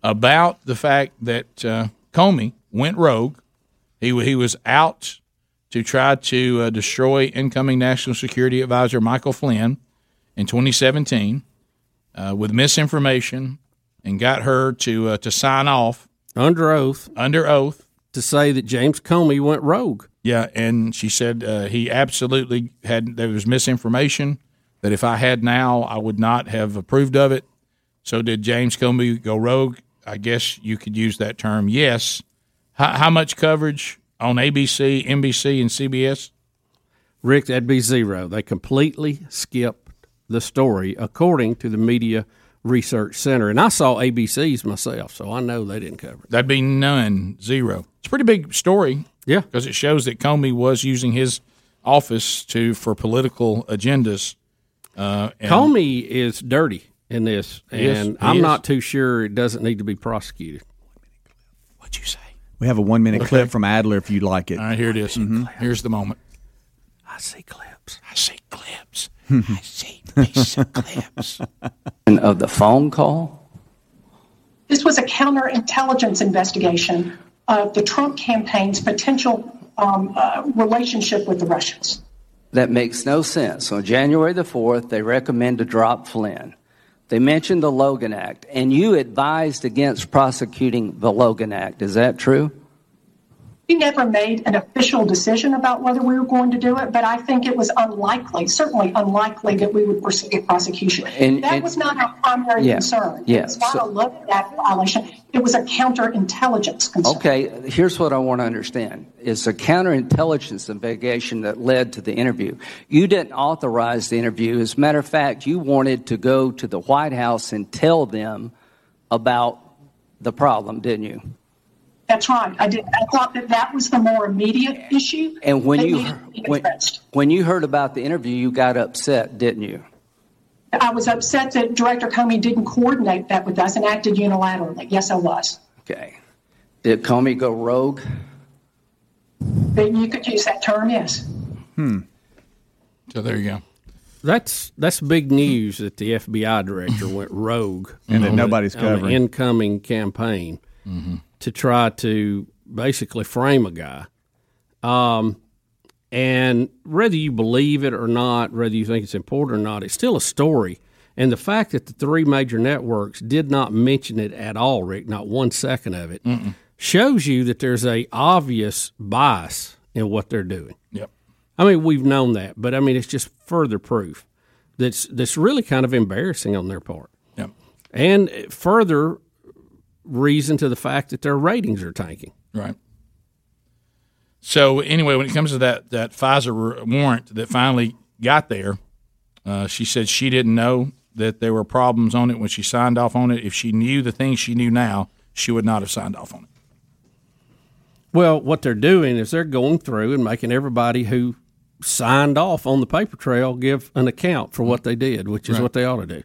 Speaker 2: about the fact that uh, Comey went rogue. He, he was out to try to uh, destroy incoming National Security Advisor Michael Flynn in 2017 uh, with misinformation and got her to uh, to sign off
Speaker 3: under oath.
Speaker 2: Under oath
Speaker 3: to say that James Comey went rogue.
Speaker 2: Yeah, and she said uh, he absolutely had there was misinformation that if I had now I would not have approved of it. So did James Comey go rogue? I guess you could use that term. Yes. How, how much coverage on ABC, NBC, and CBS?
Speaker 3: Rick, that'd be zero. They completely skipped the story according to the Media Research Center. And I saw ABC's myself, so I know they didn't cover it.
Speaker 2: That'd be none, zero. It's a pretty big story.
Speaker 3: Yeah.
Speaker 2: Because it shows that Comey was using his office to for political agendas. Uh, and
Speaker 3: Comey is dirty in this, and
Speaker 2: He
Speaker 3: I'm
Speaker 2: is.
Speaker 3: not too sure it doesn't need to be prosecuted.
Speaker 2: What'd you say?
Speaker 7: We have a one minute
Speaker 2: Okay.
Speaker 7: clip from Adler if you'd like it.
Speaker 2: All right, here it is. Here's the moment.
Speaker 3: I see clips.
Speaker 2: I see clips.
Speaker 7: I
Speaker 2: see piece clips.
Speaker 44: of the phone call?
Speaker 45: This was a counterintelligence investigation of the Trump campaign's potential um, uh, relationship with the Russians.
Speaker 44: That makes no sense. On January the 4th, they recommend to drop Flynn. They mentioned the Logan Act, and you advised against prosecuting the Logan Act. Is that true?
Speaker 45: We never made an official decision about whether we were going to do it, but I think it was unlikely, certainly unlikely, that we would pursue prosecution.
Speaker 44: And-
Speaker 45: that
Speaker 44: and-
Speaker 45: was not our primary
Speaker 44: Yeah,
Speaker 45: concern.
Speaker 44: yeah,
Speaker 45: It's not
Speaker 44: so-
Speaker 45: a Logan Act violation. It was a counterintelligence concern.
Speaker 44: Okay, here's what I want to understand. It's a counterintelligence investigation that led to the interview. You didn't authorize the interview. As a matter of fact, you wanted to go to the White House and tell them about the problem, didn't you?
Speaker 45: That's right. I did. I thought that that was the more immediate issue.
Speaker 44: And when you
Speaker 45: needed to be
Speaker 44: when, when you heard about the interview, you got upset, didn't you?
Speaker 45: I was upset that Director Comey didn't coordinate that with us and acted unilaterally. Yes, I was.
Speaker 44: Okay. Did Comey go rogue?
Speaker 45: But you could use that term, yes.
Speaker 3: Hmm.
Speaker 2: So there you go.
Speaker 3: That's that's big news that the FBI director went rogue
Speaker 7: And that nobody's
Speaker 3: on the
Speaker 7: covering.
Speaker 3: incoming campaign to try to basically frame a guy. Um, and whether you believe it or not, whether you think it's important or not, it's still a story. And the fact that the three major networks did not mention it at all, Rick, not one second of it, shows you that there's a obvious bias in what they're doing.
Speaker 2: Yep.
Speaker 3: I mean, we've known that, but I mean, it's just further proof that's that's really kind of embarrassing on their part.
Speaker 2: Yep.
Speaker 3: And further reason to the fact that their ratings are tanking.
Speaker 2: Right. So anyway, when it comes to that that FISA warrant that finally got there, uh, she said she didn't know that there were problems on it when she signed off on it. If she knew the things she knew now, she would not have signed off on it.
Speaker 3: Well, what they're doing is they're going through and making everybody who signed off on the paper trail give an account for what they did, which is
Speaker 2: Right.
Speaker 3: what they ought to do.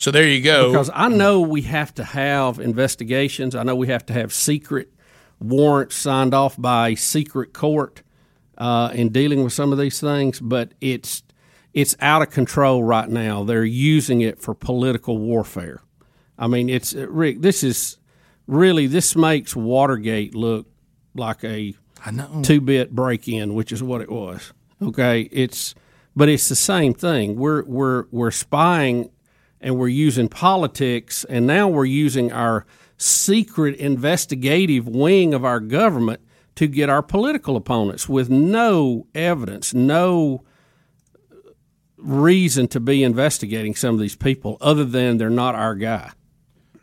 Speaker 2: So there you go.
Speaker 3: Because I know we have to have investigations. I know we have to have secret warrants signed off by secret court uh, in dealing with some of these things, but it's it's out of control right now. They're using it for political warfare. I mean, it's Rick. This is really this makes Watergate look like a two bit break in, which is what it was. Okay, it's but it's the same thing. We're we're we're spying and we're using politics, and now we're using our secret investigative wing of our government to get our political opponents with no evidence, no reason to be investigating some of these people other than they're not our guy.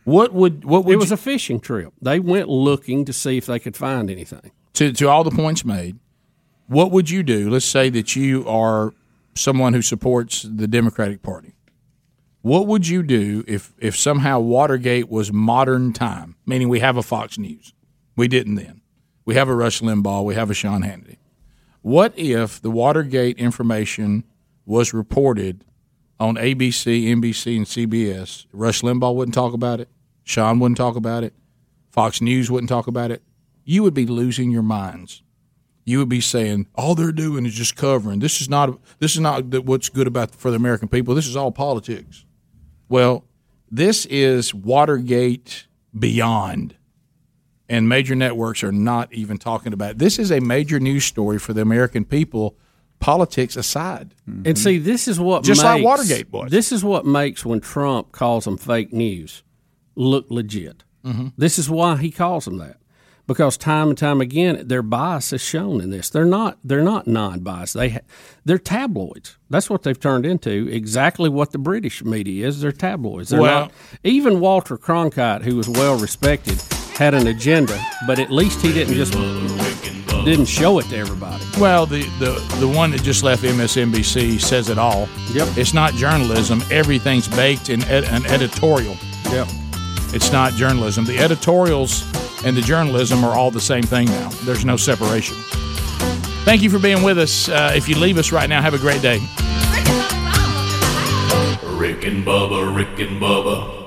Speaker 2: What would what would
Speaker 3: it was
Speaker 2: you-
Speaker 3: a fishing trip. They went looking to see if they could find anything.
Speaker 2: to to all the points made, what would you do? Let's say that you are someone who supports the Democratic Party. What would you do if if somehow Watergate was modern time, meaning we have a Fox News? We didn't then. We have a Rush Limbaugh. We have a Sean Hannity. What if the Watergate information was reported on ABC, NBC, and CBS? Rush Limbaugh wouldn't talk about it. Sean wouldn't talk about it. Fox News wouldn't talk about it. You would be losing your minds. You would be saying all they're doing is just covering. This is not. This is not what's good about for the American people. This is all politics. Well, this is Watergate beyond, and major networks are not even talking about it. This is a major news story for the American people. Politics aside,
Speaker 3: And see, this is what
Speaker 2: Just like
Speaker 3: makes-
Speaker 2: Watergate was.
Speaker 3: This is what makes when Trump calls them fake news look legit.
Speaker 2: Mhm.
Speaker 3: This is why he calls them that, because time and time again their bias is shown in this. They're not they're not non-biased. They ha- they're tabloids. That's what they've turned into. Exactly what the British media is. They're tabloids. They're
Speaker 2: Well-
Speaker 3: not, even Walter Cronkite, who was well respected, had an agenda, but at least he didn't just didn't show it to everybody.
Speaker 2: Well, the, the, the one that just left MSNBC says it all.
Speaker 3: Yep.
Speaker 2: It's not journalism. Everything's baked in ed- an editorial.
Speaker 3: Yep.
Speaker 2: It's not journalism. The editorials and the journalism are all the same thing now. There's no separation. Thank you for being with us. Uh, if you leave us right now, have a great day.
Speaker 8: Rick and Bubba, Rick and Bubba.